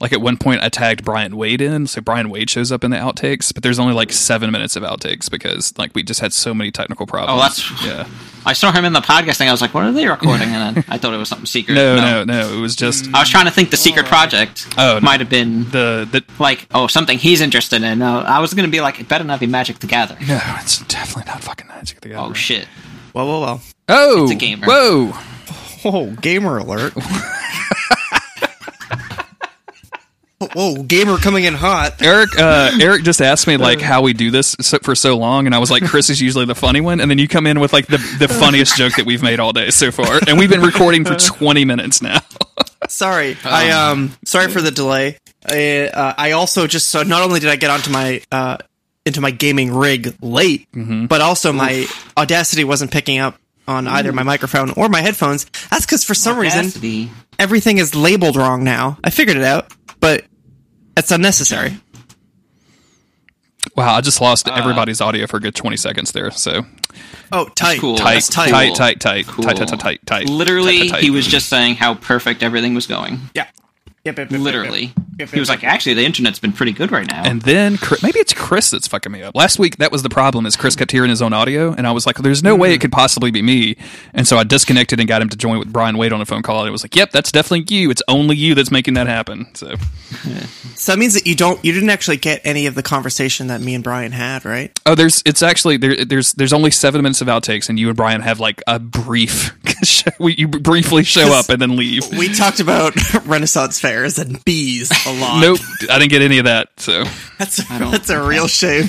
like, at one point I tagged Brian Wade in, so Brian Wade shows up in the outtakes, but there's only like seven minutes of outtakes because, like, we just had so many technical problems. Oh, that's- yeah. I saw him in the podcast thing. I was like, what are they recording? And then I thought it was something secret. No, no, no. It was just I was trying to think the secret project Oh, no. might have been the the. like, oh, something he's interested in. No, I was going to be like, it better not be Magic the Gathering. No, it's definitely not fucking Magic the Gathering. Oh, shit. Whoa, whoa, whoa. Oh, It's a gamer. Whoa. Oh, gamer alert. Whoa, gamer coming in hot. Eric, uh, Eric just asked me like how we do this so, for so long, and I was like, Chris is usually the funny one, and then you come in with like the the funniest joke that we've made all day so far, and we've been recording for twenty minutes now. Sorry, I um, sorry for the delay. I, uh, I also just so not only did I get onto my uh into my gaming rig late, but also my Audacity wasn't picking up on either my microphone or my headphones. That's because for some reason Audacity. everything is labeled wrong now. I figured it out, but it's unnecessary. Wow, I just lost uh, everybody's audio for a good twenty seconds there. So Oh, tight, cool. tight, tight, tight. tight, tight, tight, Cool. tight, tight, tight, tight, tight. Literally, tight, tight, tight. he was just saying how perfect everything was going. Yeah. Yep, yep, yep, yep, yep. Literally. He was like, actually, the internet's been pretty good right now. And then Chris- maybe it's Chris that's fucking me up. Last week that was the problem is Chris kept hearing his own audio, and I was like, "There's no way it mm-hmm. could possibly be me." And so I disconnected and got him to join with Brian Wade on a phone call, and it was like, "Yep, that's definitely you. It's only you that's making that happen." So So that means that you don't, you didn't actually get any of the conversation that me and Brian had, right? Oh, there's it's actually there. There's there's only seven minutes of outtakes, and you and Brian have like a brief. we- you briefly show up and then leave. We talked about Renaissance fairs and bees a lot. Nope, I didn't get any of that. So that's that's a real shame.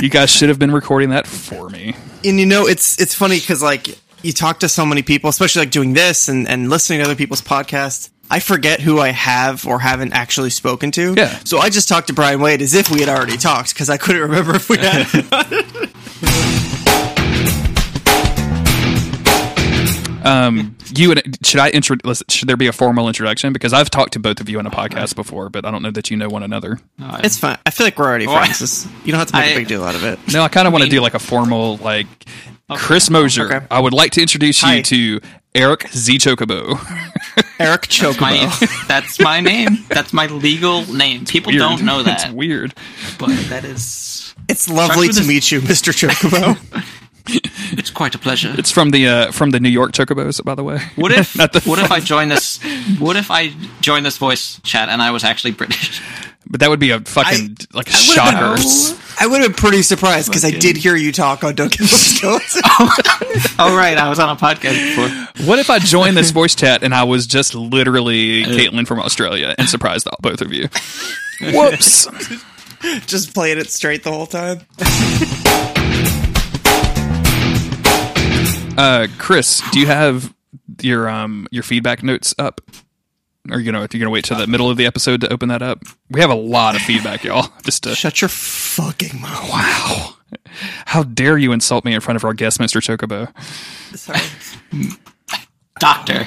you guys should have been recording that for me. and you know it's it's funny because like you talk to so many people especially like doing this and, and listening to other people's podcasts i forget who i have or haven't actually spoken to Yeah. so i just talked to brian wade as if we had already talked because i couldn't remember if we had Um, you and should I intro? Should there be a formal introduction? Because I've talked to both of you on a podcast before, but I don't know that you know one another. it's fine i feel like we're already friends It's- you don't have to make a I- big deal out of it No, I kind of want to do like a formal like Chris Mosier. Okay. I would like to introduce Hi. you to Eric Z Chocobo. eric chocobo my, that's my name. That's my legal name. People Weird. don't know It's that, weird. but that is. it's lovely with to this- meet you mr chocobo It's quite a pleasure. It's from the uh, from the New York Chocobos, by the way. What if Not the what if I join this? What if I join this voice chat and I was actually British? But that would be a fucking like a I would've been- shocker. I would have been pretty surprised because I did hear you talk on Don't Give Up Skills. oh right, I was on a podcast before. What if I joined this voice chat and I was just literally Caitlin from Australia and surprised all, both of you? Whoops. Just playing it straight the whole time. Uh, Chris, do you have your um your feedback notes up? Or you know, if you're gonna wait till the middle of the episode to open that up, we have a lot of feedback, y'all. Just to, Shut your fucking mouth. wow, how dare you insult me in front of our guest, Mister Chocobo? Sorry. Doctor.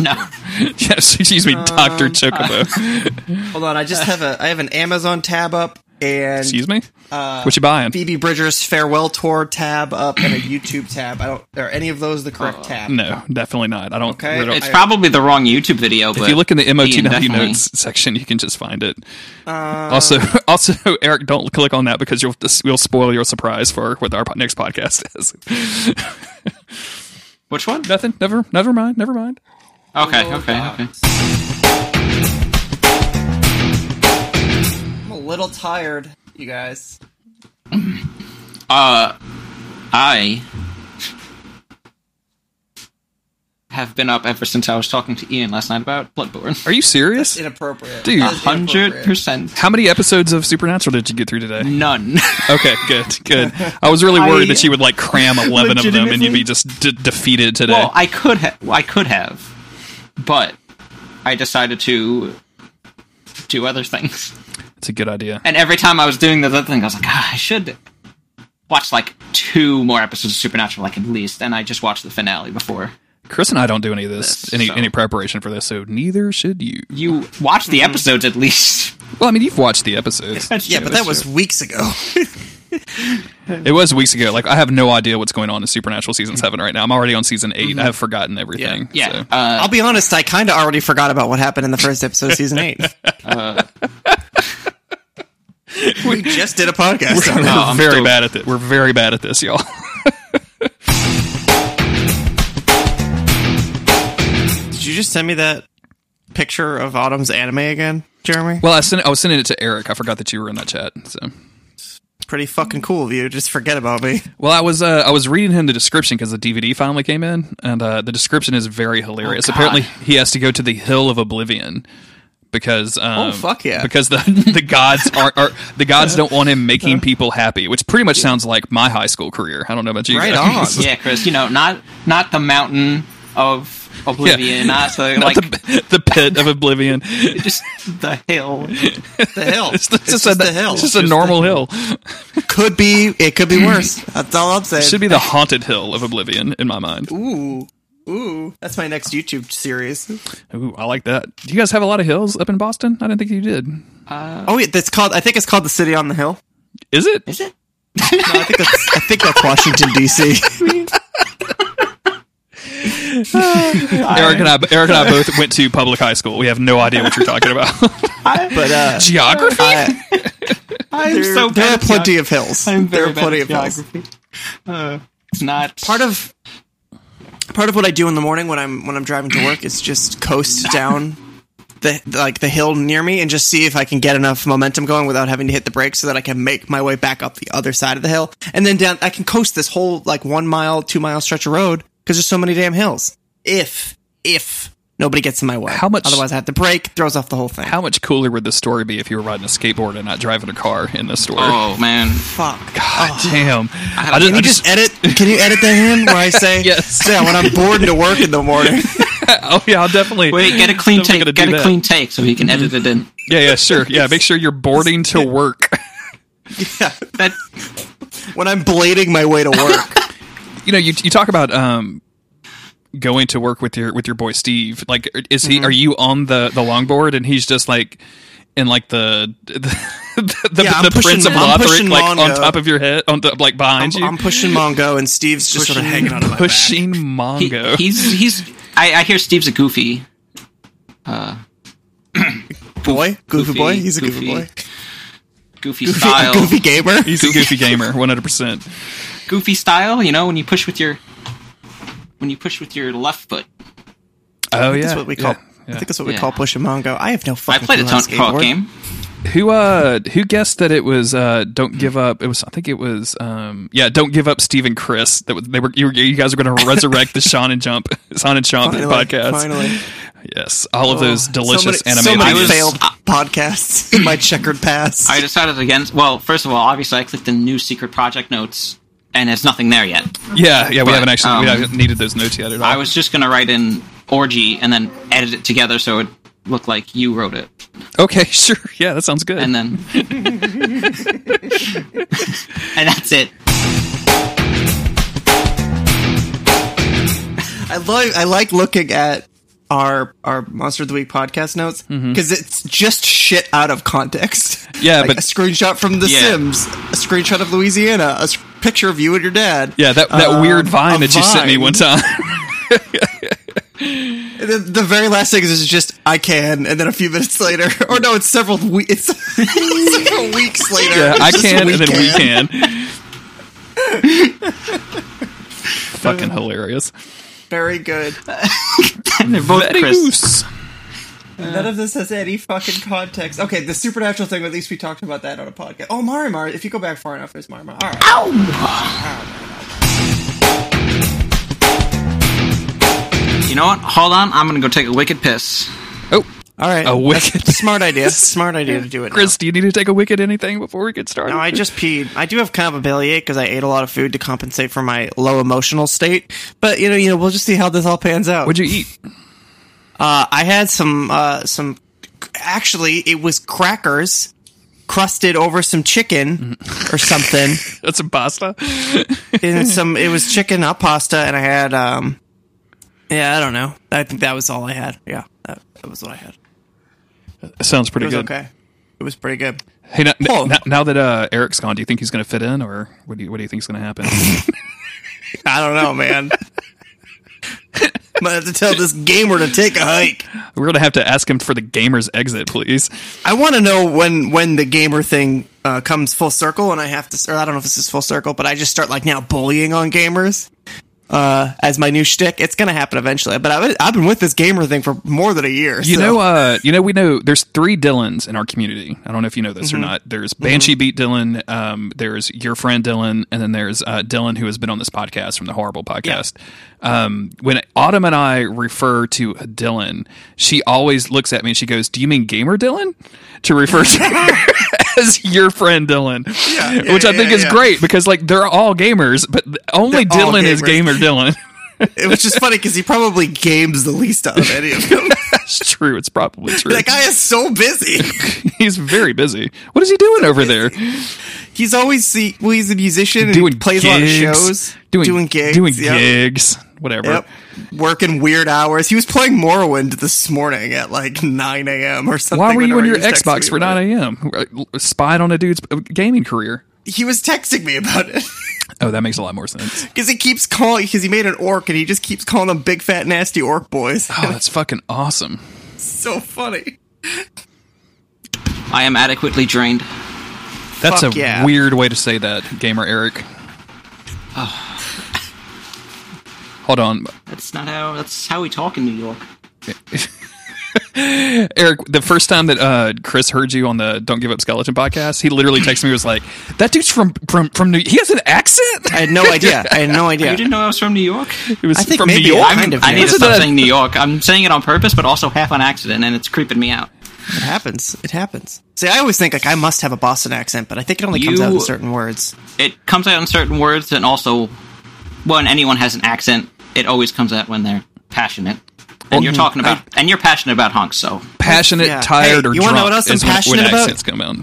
No. Yes, excuse me, Doctor Chocobo. Hold on, I just have a I have an Amazon tab up and Excuse me. Uh, what you buying? Phoebe Bridgers farewell tour tab up and a YouTube tab. I don't are any of those the correct uh, tab? No, definitely not. I don't. Okay. we don't- It's probably the wrong YouTube video. But if you look in the Ian MOTW definitely- notes section, you can just find it. Uh, also, also, Eric, don't click on that because you'll you'll spoil your surprise for what our next podcast is. Which one? Nothing. Never. Never mind. Never mind. Okay, okay, okay. I'm a little tired, you guys. Uh, I have been up ever since I was talking to Ian last night about Bloodborne. Are you serious? Inappropriate. Dude. A That is hundred inappropriate. percent How many episodes of Supernatural did you get through today? none. Okay, good, good. I was really worried I- that you would like cram eleven of them and you'd be just d- defeated today. well, I could have. I could have, but I decided to do other things. It's a good idea. And every time I was doing the other thing, I was like, ah, I should watch like two more episodes of Supernatural, like at least. And I just watched the finale before. Chris and I don't do any of this, This, any so- any preparation for this, so neither should you. You watch the episodes at least. Well, I mean, you've watched the episodes. That's Yeah, but that was true. weeks ago. It was weeks ago. Like I have no idea what's going on in Supernatural season seven right now. I'm already on season 8 I have forgotten everything. yeah. so. Uh, I'll be honest, I kind of already forgot about what happened in the first episode of season eight. we just did a podcast. We're I'm very still- bad at it. We're very bad at this, y'all. Did you just send me that picture of Autumn's anime again, Jeremy? well, I sent. I was sending it to Eric. I forgot that you were in that chat. So, Pretty fucking cool of you. Just forget about me. well, I was. Uh, I was reading him the description because the DVD finally came in, and uh, the description is very hilarious. Oh, Apparently, he has to go to the Hill of Oblivion. Because um, Oh, fuck yeah. Because the the gods are, are the gods don't want him making people happy, which pretty much sounds like my high school career. I don't know about you. Right guys. on. yeah, Chris. You know, not not the mountain of oblivion, not the Not like the, the pit of oblivion. just the hill. The hill. It's, It's, just, just a, the hill. It's just a normal hill. Could be. It could be worse. That's all I'm saying. It should be the haunted hill of oblivion in my mind. Ooh. Ooh. That's my next YouTube series. Ooh, I like that. Do you guys have a lot of hills up in Boston? I didn't think you did. Oh, yeah, that's called. I think it's called the City on the Hill. Is it? Is it? No, I think that's. I think that's Washington D.C. Eric and I, Eric and I both went to public high school. We have no idea what you're talking about. But uh, Geography? I'm there, so there are plenty geog- of hills. I'm there very are bad plenty at of hills. Uh, it's not Part of part of what I do in the morning when I'm when I'm driving to work is just coast down the like the hill near me and just see if I can get enough momentum going without having to hit the brakes so that I can make my way back up the other side of the hill. And then down I can coast this whole like 1 mile 2 mile stretch of road because there's so many damn hills. If if nobody gets in my way How much- otherwise I have to brake throws off the whole thing How much cooler would this story be if you were riding a skateboard and not driving a car in this story? Oh man, fuck God damn. I, Can just, can you just- just edit can you edit that in where I say Yes. yeah when I'm bored to work in the morning oh yeah, I'll definitely. wait, get a clean definitely take. Get a that. clean take so he can edit it in. Yeah, yeah, sure. Yeah, make sure you're boarding to work. yeah That when I'm blading my way to work you know, you you talk about um going to work with your with your boy Steve. Like, is he? Mm-hmm. Are you on the the longboard and he's just like in like the the, the, Yeah, I'm the pushing- Prince of I'm Lothric, pushing like on top of your head, on the, like behind I'm, you, I'm pushing Mongo, and Steve's just sort of hanging out of my pushing he, Mongo. he's he's. I, I hear Steve's a goofy. back. Uh, boy, goofy, Goofy, boy. He's a goofy, goofy. boy. Goofy, Goofy, style. goofy gamer. He's a goofy gamer, one hundred percent. goofy style. You know, when you push with your when you push with your left foot. Oh yeah, That's what we call. yeah, I yeah. think that's what we Yeah. call pushing Mongo. I have no I played a clue how Tony to Hawk game. Who uh who guessed that it was uh don't give up it was I think it was um yeah don't give up Steve and Chris that was, they were you, were- you guys were going to resurrect the Sean and Jump Sean and Chomp Finally, podcast Finally, yes all of those delicious so many, animated so many was- failed podcasts in my checkered past. I decided against. Well, first of all, obviously, I clicked the new secret project notes, and there's nothing there yet. yeah yeah we But, haven't actually we um, haven't needed those notes yet at all I was just gonna write in orgy and then edit it together so it looked like you wrote it, okay sure yeah that sounds good and then and that's it. I like I like looking at our our Monster of the Week podcast notes Mm-hmm. because it's just shit out of context. Yeah, Like but- a screenshot from The Yeah. Sims, a screenshot of Louisiana, a s- picture of you and your dad. yeah that that Um, weird vine that you sent me one time And then the very last thing is just I can, and then a few minutes later, or no, it's several we- it's several weeks later. yeah I can and then we can. can fucking hilarious Very good. They're both Chris. Goose. None of this has any fucking context. Okay, the supernatural thing. At least we talked about that on a podcast. Oh, Marimar. If you go back far enough, there's Marimar. All right. You know what? Hold on, I'm gonna go take a wicked piss. oh All right. A wicked- a smart idea. Smart idea to do it. Chris do you need to take a wicked anything before we get started No, I just peed. I do have kind of a bellyache because I ate a lot of food to compensate for my low emotional state. But you know, you know, we'll just see how this all pans out. what'd you eat Uh, I had some, uh, some. Actually, it was crackers crusted over some chicken or something. that's some pasta and some. It was chicken, not pasta, and I had. um Yeah, I don't know. I think that was all I had. Yeah, that, that was what I had. sounds It pretty was good okay. It was pretty good. Hey, now, Paul. now, now that uh, Eric's gone, do you think he's going to fit in, or what do you what do you think is going to happen? I don't know, man. Might have to tell this gamer to take a hike. We're to have to ask him for the gamer's exit, please. I want to know when when the gamer thing uh, comes full circle, and I have to. Or I don't know if this is full circle, but I just start like now bullying on gamers uh, as my new shtick. It's gonna happen eventually. But I've I've been with this gamer thing for more than a year. You so- know, uh, you know, we know there's three Dylans in our community. I don't know if you know this Mm-hmm. or not. There's Banshee Beat Dylan. Um, there's your friend Dylan, and then there's uh, Dylan who has been on this podcast from the Horrible podcast. Um, when Autumn and I refer to Dylan, she always looks at me and she goes, "Do you mean Gamer Dylan?" To refer to as your friend Dylan, yeah, which I yeah, think is yeah. great because like they're all gamers, but only They're Dylan is. Gamer Dylan. it was just funny because he probably games the least out of any of them. It's true. It's probably true. that guy is so busy. He's very busy. What is he doing over there? He's always see. Well, he's a musician and Doing plays gigs, a lot of shows, doing, doing gigs, doing yep. gigs, whatever. Yep. Working weird hours. He was playing Morrowind this morning at like 9 a.m. or something. Why were you on your Xbox for 9 a.m.? Uh, spied on a dude's uh, gaming career. He was texting me about it. Oh, that makes a lot more sense. Because he keeps calling, because he made an orc and he just keeps calling them big, fat, nasty orc boys. Oh, that's fucking awesome. so funny. I am adequately drained. That's Fuck a yeah. weird way to say that, gamer Eric. Oh. Hold on, That's not how. That's how we talk in New York. Eric. The first time that uh, Chris heard you on the "Don't Give Up Skeleton" podcast, he literally texted me was like, "That dude's from from from New. He has an accent." I had no idea. I had no idea. You didn't know I was from New York? It was I think from maybe New York. I kind of I need to stop that- saying New York. I'm saying it on purpose, but also half on accident, and it's creeping me out. It happens. It happens. See, I always think like I must have a Boston accent, but I think it only comes out in certain words. It comes out in certain words, and also when anyone has an accent, it always comes out when they're passionate. And you're talking about, and you're passionate about hunks, so passionate, Yeah. tired, Hey, or you wanna know what else I'm is when- when passionate about? accents come out.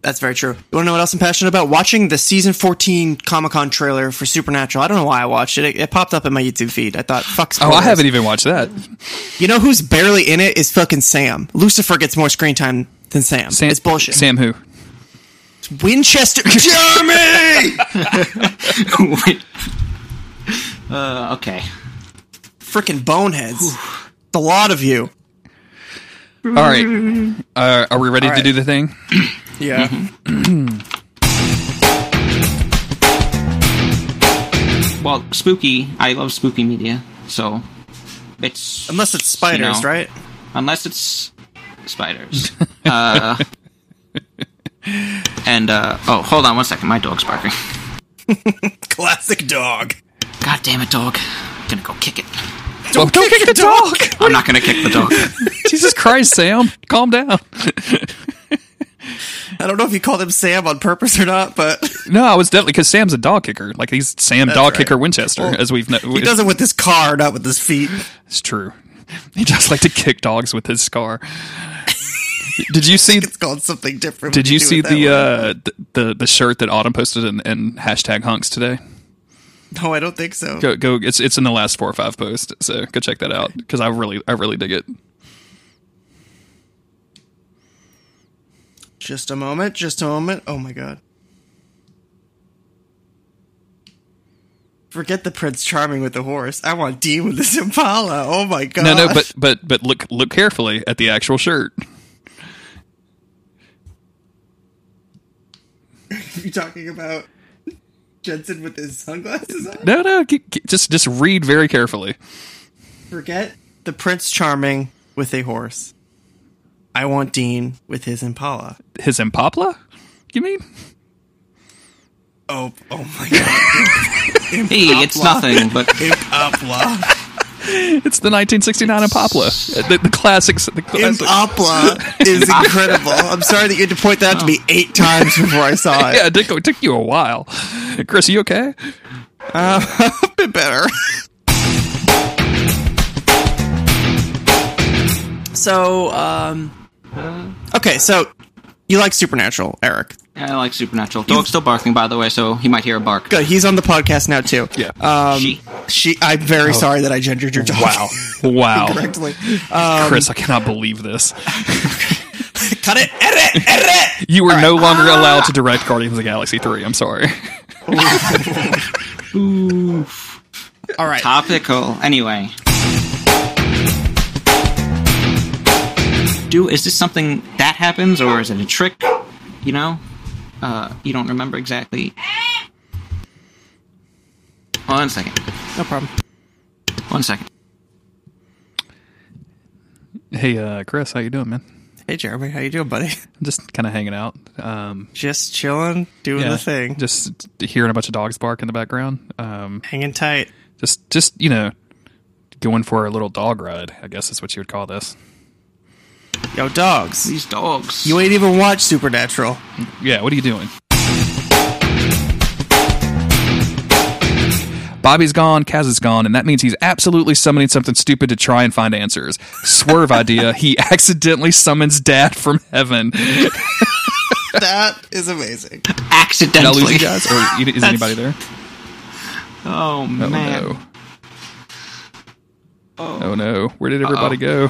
That's very true. You want to know what else I'm passionate about? Watching the season 14 Comic Con trailer for Supernatural. I don't know why I watched it. It, it popped up in my YouTube feed. I thought, fuck. Oh. I haven't even watched that. You know who's barely in it is fucking Sam. Lucifer gets more screen time than Sam. Sam, it's bullshit. Sam who? Winchester, Jeremy. uh, okay. Freaking boneheads. The lot of you. All right. Uh, are we ready All to do the thing? Yeah. Well, spooky. I love spooky media, so it's Unless it's spiders, you know, right? Unless it's spiders. uh, and uh, oh, hold on one second. My dog's barking. Classic dog. God damn it, dog! I'm gonna go kick it. Don't, don't kick the dog. I'm not gonna kick the dog. Jesus Christ, Sam, calm down. I don't know if you called him Sam on purpose or not, but No, I was definitely because Sam's a dog kicker. Like he's Sam Dog right. Kicker Winchester, Well, as we've. kn- he does it with his car, not with his feet. It's true. He does like to kick dogs with his scar. Did you see? It's called something different. Did you see the uh the, the the shirt that Autumn posted in, in hashtag hunks today? No, I don't think so. Go go. It's it's in the last four or five posts, so go check that out because I really I really dig it. Just a moment. Just a moment. Oh my god. Forget the Prince Charming with the horse. I want Dean with this Impala. Oh my god. No, no, but but but look look carefully at the actual shirt. you talking about Jensen with his sunglasses on? No, no, keep, keep- just just read very carefully. Forget the Prince Charming with a horse. I want Dean with his Impala. His Impopla? You mean? Oh, oh my god. hey, it's nothing, but Impala. It's the 1969 Impopla, the, the classics. The classic. Impala is incredible. I'm sorry that you had to point that out to me eight times before I saw it. yeah, it, did go, it took you a while. Chris, you okay? a bit better. so, um, okay, so you like Supernatural, Eric? I like Supernatural. Dog's still barking, by the way, so he might hear a bark. Good. He's on the podcast now too. Yeah. Um, She. she. I'm very sorry that I gendered your dog. Wow. Wow. correctly. Um, Chris, I cannot believe this. cut it. Edit. Edit. You were no longer allowed to direct Guardians of the Galaxy 3. I'm sorry. Oof. All right. Topical. Anyway. Do is this something that happens or is it a trick? You know? Uh you don't remember exactly. One second. No problem. One second. Hey, uh, Chris, how you doing, man? Hey, Jeremy. How you doing, buddy? Just kind of hanging out. Um, Just chilling, doing yeah, the thing, Just hearing a bunch of dogs bark in the background. Um, hanging tight. just, just you know, going for a little dog ride. I guess is what you would call this. Yo, dogs. These dogs. You ain't even watched Supernatural. Yeah, what are you doing? Bobby's gone, Cass is gone, and that means he's absolutely summoning something stupid to try and find answers. Swerve idea. He accidentally summons Dad from heaven. That is amazing. I lose accidentally. you guys? Or is anybody there? Oh Oh man. no. Oh no. Where did everybody go?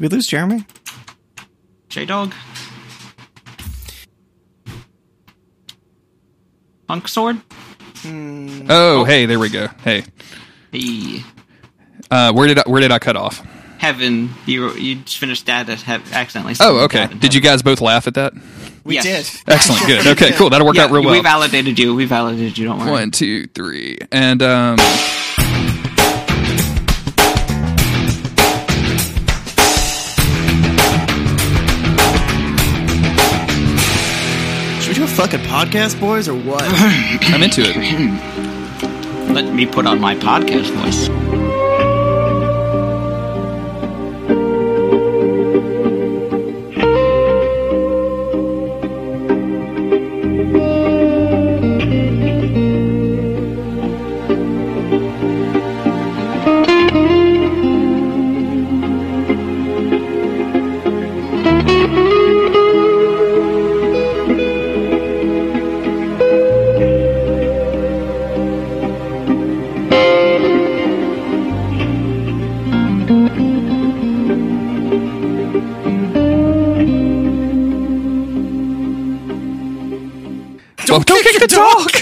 Did we lose Jeremy? J Dog. Punk sword? Oh, hey, there we go. Hey, Hey, uh, where did I, where did I cut off? heaven. You you just finished that at hev- accidentally. Oh, okay. Did you guys both laugh at that? We Yes. did. Excellent. Good. Okay. Cool. That'll work Yeah, out real well. we validated you. We validated you. Don't worry. One, two, three, and um. Fucking podcast, boys, or what? I'm into it. Let me put on my podcast voice. dog. Don't kick, kick the, the dog. dog.